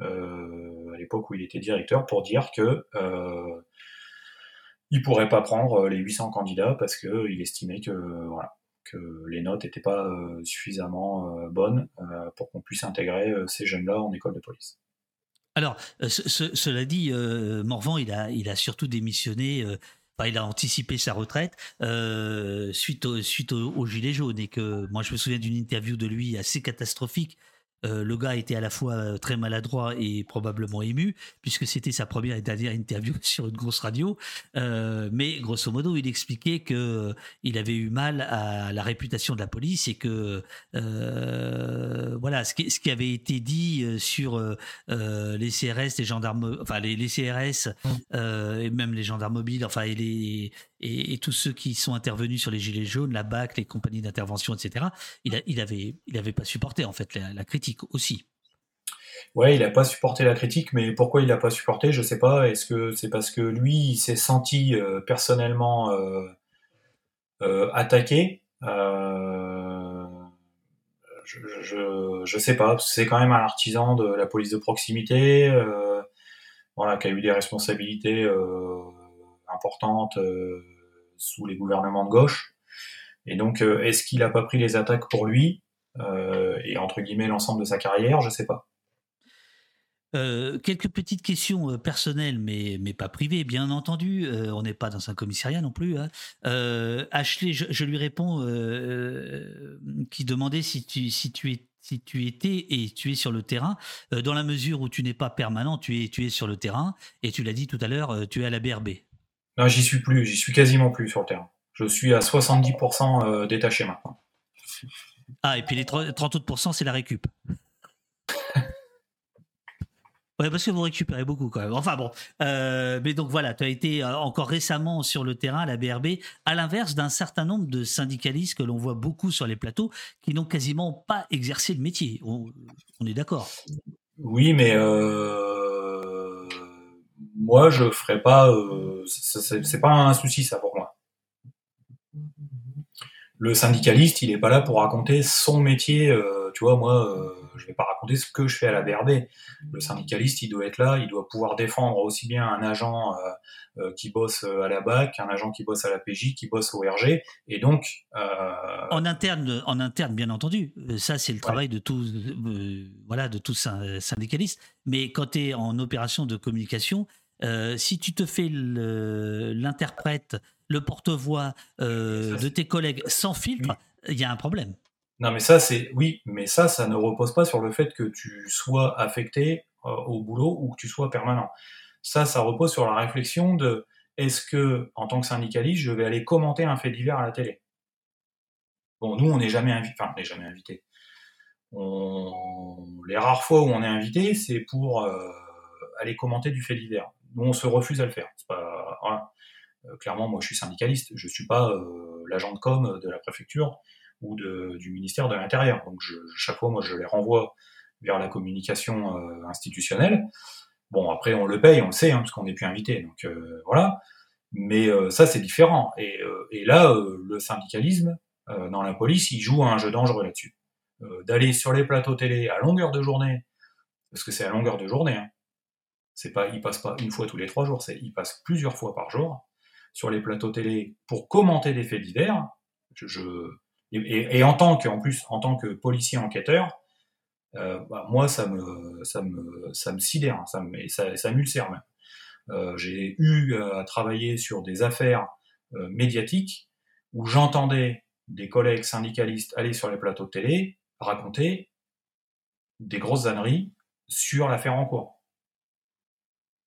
à l'époque où il était directeur pour dire que euh, il pourrait pas prendre les 800 candidats parce qu'il estimait que les notes n'étaient pas suffisamment bonnes pour qu'on puisse intégrer ces jeunes-là en école de police. Alors, cela dit, Morvan, il a, surtout démissionné il a anticipé sa retraite euh, suite, au, suite au, gilet jaune et que moi je me souviens d'une interview de lui assez catastrophique euh, le gars était à la fois euh, très maladroit et probablement ému, puisque c'était sa première et dernière interview sur une grosse radio. Euh, mais grosso modo, il expliquait que il avait eu mal à la réputation de la police et que voilà ce qui, ce qui, avait été dit sur les CRS, les gendarmes, enfin les, les CRS mmh. et même les gendarmes mobiles, enfin et les et, tous ceux qui sont intervenus sur les gilets jaunes, la BAC, les compagnies d'intervention, etc. Il, a, avait, il pas supporté en fait la, critique aussi. Ouais, il n'a pas supporté la critique, mais pourquoi il n'a pas supporté, je sais pas. Est-ce que c'est parce que lui, il s'est senti euh, personnellement euh, euh, attaqué? Je, je, je, sais pas. C'est quand même un artisan de la police de proximité, voilà, qui a eu des responsabilités importantes sous les gouvernements de gauche. Et donc, euh, est-ce qu'il n'a pas pris les attaques pour lui euh, et entre guillemets l'ensemble de sa carrière? Je sais pas. Euh, quelques petites questions personnelles, mais, mais pas privées, bien entendu. on n'est pas dans un commissariat non plus. Hein. Ashley, je, lui réponds, qui demandait si tu, si tu es si tu étais et tu es sur le terrain, dans la mesure où tu n'es pas permanent, tu es, tu es sur le terrain, et tu l'as dit tout à l'heure, tu es à la BRB. Non, j'y suis plus, j'y suis quasiment plus sur le terrain. Je suis à 70% euh, détaché maintenant. Ah, et puis les 30 autres c'est la récup. Ouais, parce que vous récupérez beaucoup quand même. Enfin bon, euh, mais donc voilà, tu as été euh, encore récemment sur le terrain à la BRB, à l'inverse d'un certain nombre de syndicalistes que l'on voit beaucoup sur les plateaux, qui n'ont quasiment pas exercé le métier. On, est d'accord. Oui, mais moi, je ferais pas. Euh, c'est pas un souci ça. Le syndicaliste, il est pas là pour raconter son métier. Euh, tu vois, moi, euh, je vais pas raconter ce que je fais à la BRB. Le syndicaliste, il doit être là, il doit pouvoir défendre aussi bien un agent qui bosse à la BAC, qu'un agent qui bosse à la PJ, qui bosse au RG, et donc. En interne, en interne, bien entendu. Ça, c'est le travail de tout, voilà, de tout syndicaliste. Mais quand tu es en opération de communication, euh, si tu te fais l'interprète, le, porte-voix euh, de tes collègues sans filtre, il y a un problème. Non, mais ça, c'est oui, mais ça, ça ne repose pas sur le fait que tu sois affecté euh, au boulot ou que tu sois permanent. Ça, ça repose sur la réflexion de est-ce que, en tant que syndicaliste, je vais aller commenter un fait divers à la télé? Bon, nous, on n'est jamais invité. Enfin, on n'est jamais invité. Les rares fois où on est invité, c'est pour aller commenter du fait divers nous on se refuse à le faire. Euh, clairement, moi je suis syndicaliste, je suis pas euh, l'agent de com de la préfecture ou du ministère de l'Intérieur. Donc chaque fois, moi je les renvoie vers la communication euh, institutionnelle. Bon, après on le paye, on le sait, hein, parce qu'on n'est plus invité. Donc voilà. Mais ça c'est différent. Et, et là, le syndicalisme dans la police, il joue un jeu dangereux là-dessus. D'aller sur les plateaux télé à longueur de journée, parce que c'est à longueur de journée, hein, c'est pas, il passe pas une fois tous les trois jours, c'est, il passe plusieurs fois par jour sur les plateaux télé pour commenter des faits divers. Je, et, en tant que, en plus, en tant que policier enquêteur, euh, bah, moi, ça me, ça me, ça me sidère, ça me, ça, ça m'ulcère même. Euh, j'ai eu à travailler sur des affaires euh, médiatiques où j'entendais des collègues syndicalistes aller sur les plateaux télé raconter des grosses âneries sur l'affaire en cours.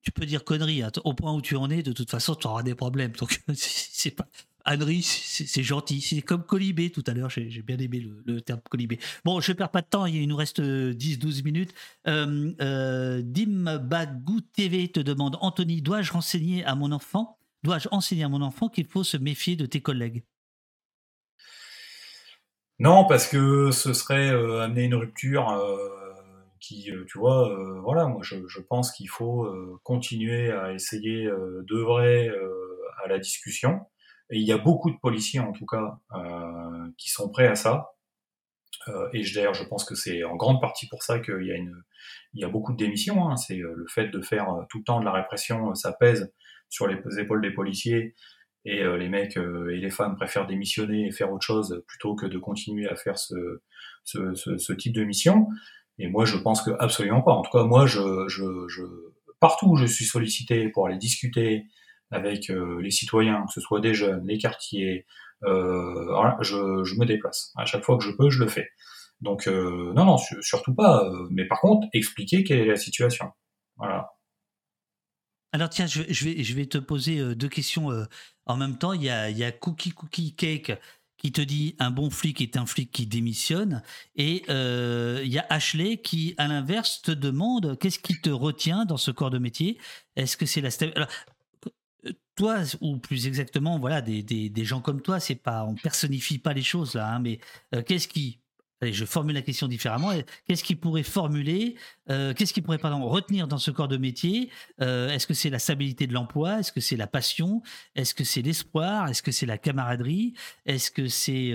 Tu peux dire conneries, hein. au point où tu en es, de toute façon, tu auras des problèmes. Donc, c'est pas. Ânerie, c'est gentil. C'est comme colibé tout à l'heure. J'ai bien aimé le, terme colibé. Bon, je perds pas de temps. Il nous reste 10-12 minutes. Euh, euh, Dim Bagou TV te demande Anthony, dois-je renseigner à mon enfant Dois-je enseigner à mon enfant qu'il faut se méfier de tes collègues? Non, parce que ce serait euh, amener une rupture qui, tu vois, voilà, moi je, pense qu'il faut continuer à essayer d'œuvrer à la discussion et il y a beaucoup de policiers, en tout cas, euh, qui sont prêts à ça. Euh, et d'ailleurs, je pense que c'est en grande partie pour ça qu'il y a beaucoup de démissions. Hein. C'est euh, le fait de faire euh, tout le temps de la répression, ça pèse sur les épaules des policiers. Et les mecs et les femmes préfèrent démissionner et faire autre chose plutôt que de continuer à faire ce type de mission. Et moi, je pense que absolument pas. En tout cas, moi, je, je, je partout où je suis sollicité pour aller discuter, avec euh, les citoyens, que ce soit des jeunes, les quartiers. Euh, je, me déplace. À chaque fois que je peux, je le fais. Donc euh, non, non, surtout pas. mais par contre, expliquer quelle est la situation. Voilà. Alors tiens, je, vais, je vais te poser deux questions en même temps. Il y a, il y a Cookie Cookie Cake qui te dit un bon flic est un flic qui démissionne. Et il y a Ashley qui, à l'inverse, te demande qu'est-ce qui te retient dans ce corps de métier? Est-ce que c'est la toi, ou plus exactement, voilà, des, des, gens comme toi, c'est pas, on personnifie pas les choses là, hein, mais euh, qu'est-ce qui, je formule la question différemment, qu'est-ce qui pourrait formuler, euh, qu'est-ce qui pourrait pardon retenir dans ce corps de métier euh, Est-ce que c'est la stabilité de l'emploi Est-ce que c'est la passion Est-ce que c'est l'espoir Est-ce que c'est la camaraderie Est-ce que c'est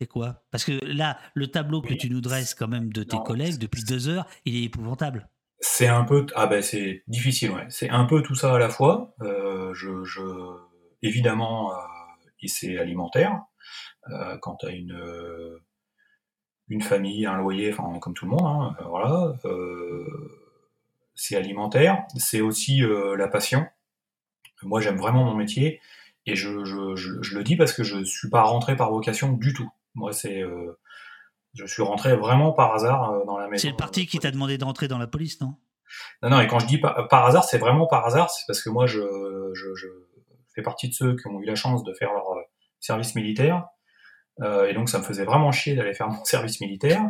c'est quoi? Parce que là, le tableau que tu nous dresses quand même de tes collègues depuis deux heures, il est épouvantable. C'est un peu ah ben c'est difficile ouais. C'est un peu tout ça à la fois. Euh, je, je, évidemment euh, et c'est alimentaire. Euh, quand tu as une une famille, un loyer, enfin comme tout le monde, hein, voilà. c'est alimentaire. C'est aussi la passion. Moi j'aime vraiment mon métier et je, je, je, je, le dis parce que je suis pas rentré par vocation du tout. Moi c'est je suis rentré vraiment par hasard euh, dans la maison. C'est le parti qui t'a demandé de rentrer dans la police, non? Non, non, et quand je dis par, par hasard, c'est vraiment par hasard, c'est parce que moi, je, je, je, fais partie de ceux qui ont eu la chance de faire leur euh, service militaire. Euh, et donc, ça me faisait vraiment chier d'aller faire mon service militaire.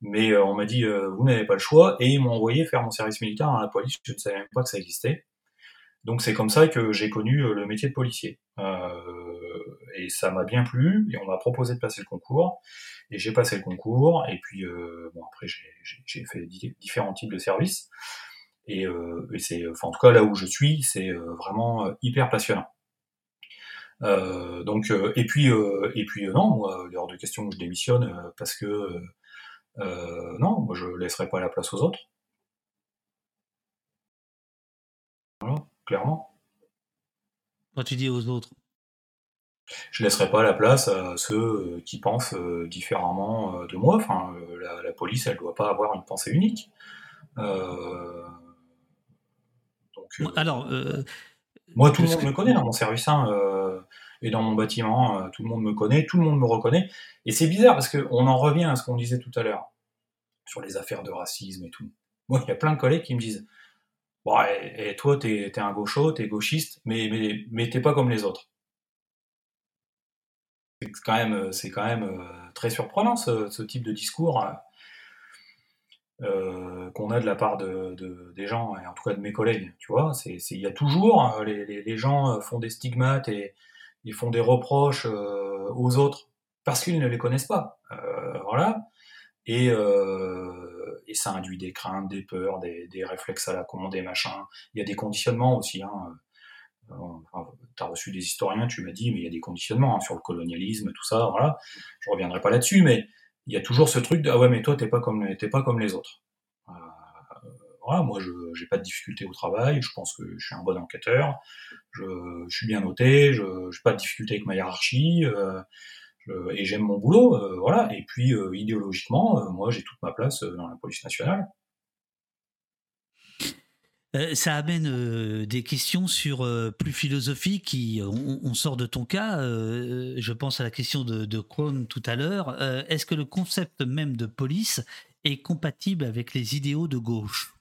Mais euh, on m'a dit, vous n'avez pas le choix. Et ils m'ont envoyé faire mon service militaire dans la police. Je ne savais même pas que ça existait. Donc, c'est comme ça que j'ai connu le métier de policier. et ça m'a bien plu. Et on m'a proposé de passer le concours. Et j'ai passé le concours, et puis euh, bon après j'ai fait différents types de services. Et, euh, et c'est, enfin en tout cas là où je suis, c'est euh, vraiment hyper passionnant. Donc et puis et puis non, moi, il hors de question que je démissionne parce que non, moi je laisserai pas la place aux autres. Voilà, clairement. Quand tu dis aux autres, je laisserai pas la place à ceux euh, qui pensent euh, différemment euh, de moi. Enfin, la, police, elle doit pas avoir une pensée unique. Alors, moi, tout le monde me connaît dans mon service hein, et dans mon bâtiment. tout le monde me connaît, tout le monde me reconnaît. Et c'est bizarre parce qu'on en revient à ce qu'on disait tout à l'heure sur les affaires de racisme et tout. Moi, il y a plein de collègues qui me disent Bon, et, toi, t'es es un gaucho, t'es gauchiste, mais, mais, mais t'es pas comme les autres c'est quand même, euh, quand même euh, très surprenant ce, type de discours euh, qu'on a de la part de, des gens, et en tout cas de mes collègues. Tu vois, il y a toujours les, gens font des stigmates et ils font des reproches aux autres parce qu'ils ne les connaissent pas. voilà. Et, et ça induit des craintes, des peurs, des, réflexes à la con, des machins. Il y a des conditionnements aussi. Hein tu as reçu des historiens, tu m'as dit, mais il y a des conditionnements hein, sur le colonialisme, tout ça, voilà. Je reviendrai pas là-dessus, mais il y a toujours ce truc de ah ouais, mais toi, t'es pas comme, t'es pas comme les autres. Euh, voilà, moi, je j'ai pas de difficulté au travail, je pense que je suis un bon enquêteur, je, suis bien noté, je n'ai pas de difficulté avec ma hiérarchie, euh, et j'aime mon boulot, euh, voilà. Et puis, idéologiquement, moi, j'ai toute ma place dans la police nationale. Euh, ça amène euh, des questions sur euh, plus philosophiques. Qui, on, sort de ton cas. je pense à la question de, de tout à l'heure. Est-ce que le concept même de police est compatible avec les idéaux de gauche?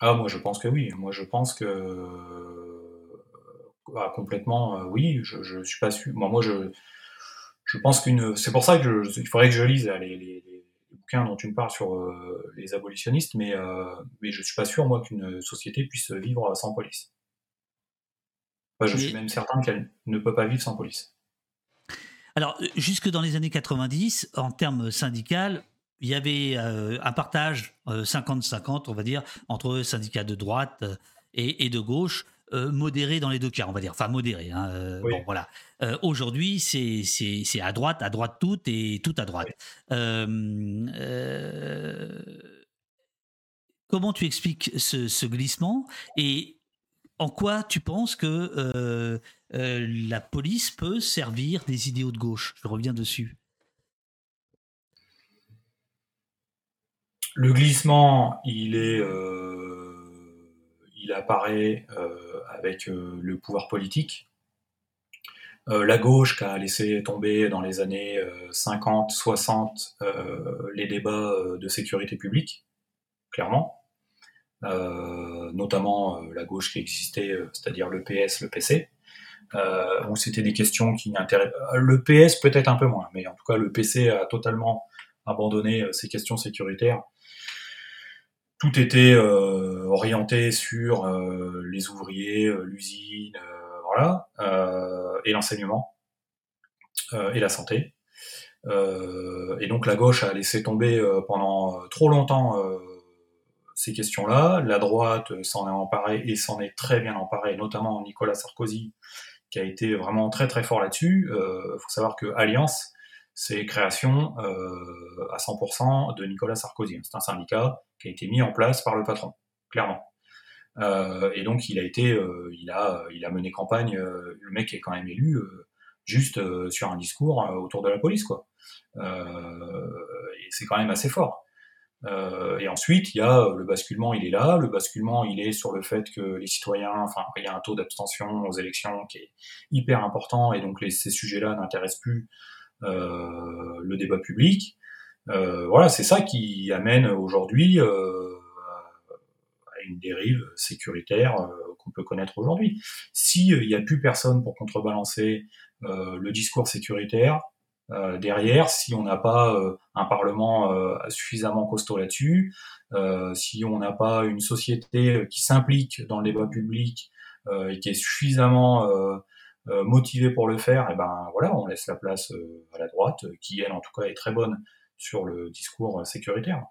Ah, moi je pense que oui. Moi je pense que ah, complètement oui. Je, suis pas sûr. Moi, moi je je pense qu'une. C'est pour ça que il faudrait que je lise les dont tu me parles sur euh, les abolitionnistes, mais, euh, mais je suis pas sûr, moi, qu'une société puisse vivre sans police. je suis même certain qu'elle ne peut pas vivre sans police. Alors, euh, jusque dans les années 90, en termes syndical, il y avait un partage 50-50, on va dire, entre syndicats de droite et de gauche. Euh, modéré dans les deux cas, on va dire. Enfin, modéré. Hein, euh, bon, voilà. Euh, aujourd'hui, c'est, c'est, à droite, à droite toute et tout à droite. comment tu expliques ce, glissement et en quoi tu penses que la police peut servir des idéaux de gauche? Je reviens dessus. Le glissement, il est il apparaît euh, avec euh, le pouvoir politique. Euh, la gauche qui a laissé tomber dans les années 50, 60 les débats de sécurité publique, clairement. notamment la gauche qui existait, c'est-à-dire le PS, le PC, où c'était des questions qui n'intéressent le PS peut-être un peu moins, mais en tout cas le PC a totalement abandonné ces questions sécuritaires tout était euh, orienté sur euh, les ouvriers, euh, l'usine, voilà, et l'enseignement et la santé. et donc la gauche a laissé tomber pendant trop longtemps ces questions-là. La droite s'en est emparée et s'en est très bien emparée, notamment Nicolas Sarkozy, qui a été vraiment très très fort là-dessus. Il faut savoir que Alliance, c'est création à 100% de Nicolas Sarkozy. C'est un syndicat qui a été mis en place par le patron, clairement. Euh, et donc il a été, euh, il a, il a mené campagne. Euh, le mec est quand même élu juste sur un discours autour de la police, quoi. et c'est quand même assez fort. et ensuite, il y a le basculement, il est là. Le basculement, il est sur le fait que les citoyens, enfin, il y a un taux d'abstention aux élections qui est hyper important, et donc ces sujets-là n'intéressent plus le débat public. Euh, voilà, c'est ça qui amène aujourd'hui euh, à une dérive sécuritaire euh, qu'on peut connaître aujourd'hui. S'il n'y a plus personne pour contrebalancer le discours sécuritaire, derrière, si on n'a pas un Parlement suffisamment costaud là-dessus, si on n'a pas une société qui s'implique dans le débat public et qui est suffisamment motivée pour le faire, et eh ben voilà, on laisse la place à la droite, qui elle en tout cas est très bonne sur le discours sécuritaire.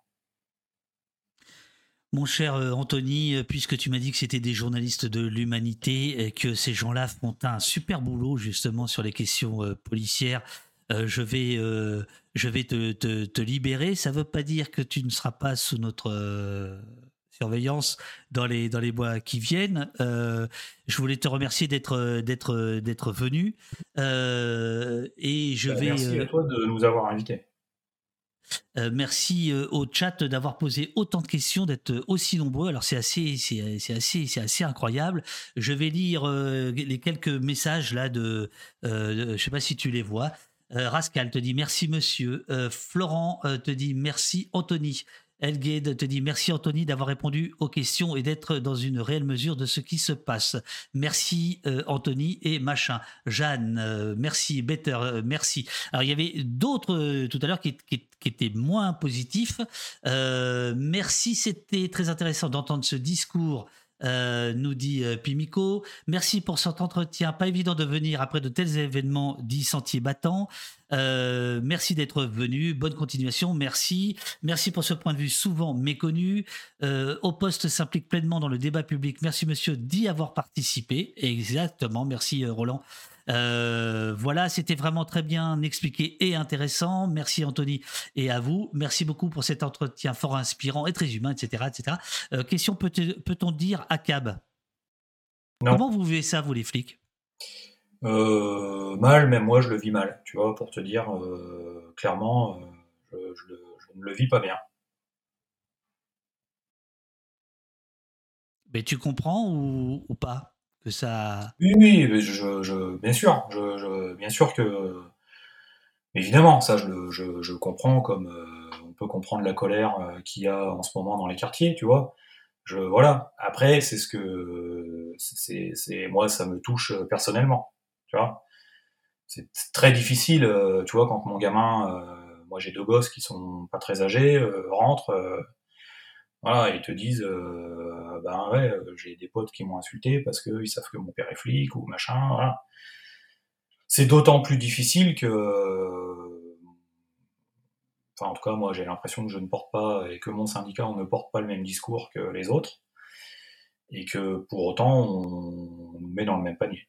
Mon cher euh, Anthony, euh, puisque tu m'as dit que c'était des journalistes de l'humanité et que ces gens-là font un super boulot justement sur les questions euh, policières, je vais, je vais te, te, libérer. Ça ne veut pas dire que tu ne seras pas sous notre surveillance dans les, dans les mois qui viennent. je voulais te remercier d'être, d'être, d'être venu. et je bah, vais. Merci à toi de nous avoir invités. Euh, merci euh, au chat d'avoir posé autant de questions, d'être aussi nombreux. Alors c'est assez, c'est assez, c'est assez incroyable. Je vais lire euh, les quelques messages là de, je sais pas si tu les vois. Rascal te dit merci monsieur. Florent te dit merci Anthony. Elgade te dit merci Anthony d'avoir répondu aux questions et d'être dans une réelle mesure de ce qui se passe. Merci euh, Anthony et machin. Jeanne, euh, merci. Better, euh, merci. Alors il y avait d'autres tout à l'heure qui, étaient moins positifs. merci, c'était très intéressant d'entendre ce discours euh, nous dit euh, Pimico. Merci pour cet entretien. Pas évident de venir après de tels événements, dit Sentier Battant. Euh, merci d'être venu. Bonne continuation. Merci. Merci pour ce point de vue souvent méconnu. au poste s'implique pleinement dans le débat public. Merci, monsieur, d'y avoir participé. Exactement. Merci, Roland. Euh, voilà, c'était vraiment très bien expliqué et intéressant. Merci Anthony et à vous. Merci beaucoup pour cet entretien fort inspirant et très humain, etc. etc. Euh, question peut-on dire à cab? Comment vous vivez ça, vous les flics? Euh, Mal, même moi je le vis mal, tu vois, pour te dire clairement, je ne le vis pas bien. Mais tu comprends ou, ou pas? Oui, oui, je, je, bien sûr, je, bien sûr que évidemment, ça je, comprends comme euh, on peut comprendre la colère euh, qu'il y a en ce moment dans les quartiers, tu vois. Je voilà. Après, c'est ce que c'est, c'est moi ça me touche personnellement, tu vois. C'est très difficile, euh, tu vois, quand mon gamin, moi j'ai deux gosses qui sont pas très âgés, rentrent voilà, ils te disent, euh, ben ouais, euh, j'ai des potes qui m'ont insulté parce qu'ils savent que mon père est flic ou machin, voilà. C'est d'autant plus difficile que, enfin en tout cas moi j'ai l'impression que je ne porte pas et que mon syndicat on ne porte pas le même discours que les autres et que pour autant on, nous met dans le même panier.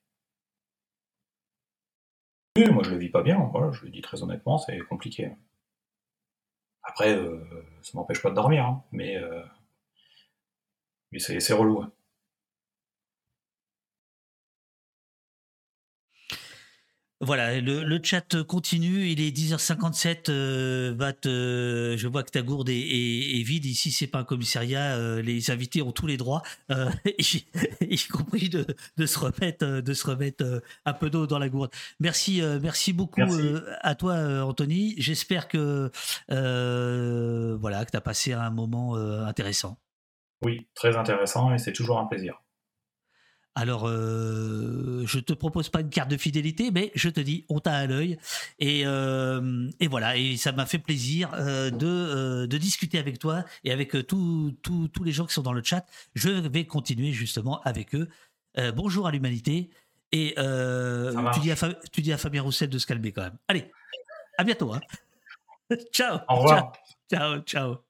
Moi je le vis pas bien, voilà, je le dis très honnêtement, c'est compliqué. Après, euh, ça m'empêche pas de dormir, hein, mais, euh, mais c'est relou. Voilà, le, chat continue. Il est 10h57. Euh, je vois que ta gourde est, vide. Ici, c'est pas un commissariat. Euh, les invités ont tous les droits, euh, y, compris de, se remettre, de se remettre un peu d'eau dans la gourde. Merci, merci beaucoup à toi, Anthony. J'espère que voilà que tu as passé un moment intéressant. Oui, très intéressant et c'est toujours un plaisir. Alors, euh, je te propose pas une carte de fidélité, mais je te dis, on t'a à l'œil. Et, euh, voilà, et ça m'a fait plaisir euh, de, discuter avec toi et avec tous les gens qui sont dans le chat. Je vais continuer justement avec eux. bonjour à l'humanité. Et tu dis, à tu, dis à Fabien Roussel de se calmer quand même. Allez, à bientôt. Hein. ciao. Au revoir. ciao, ciao.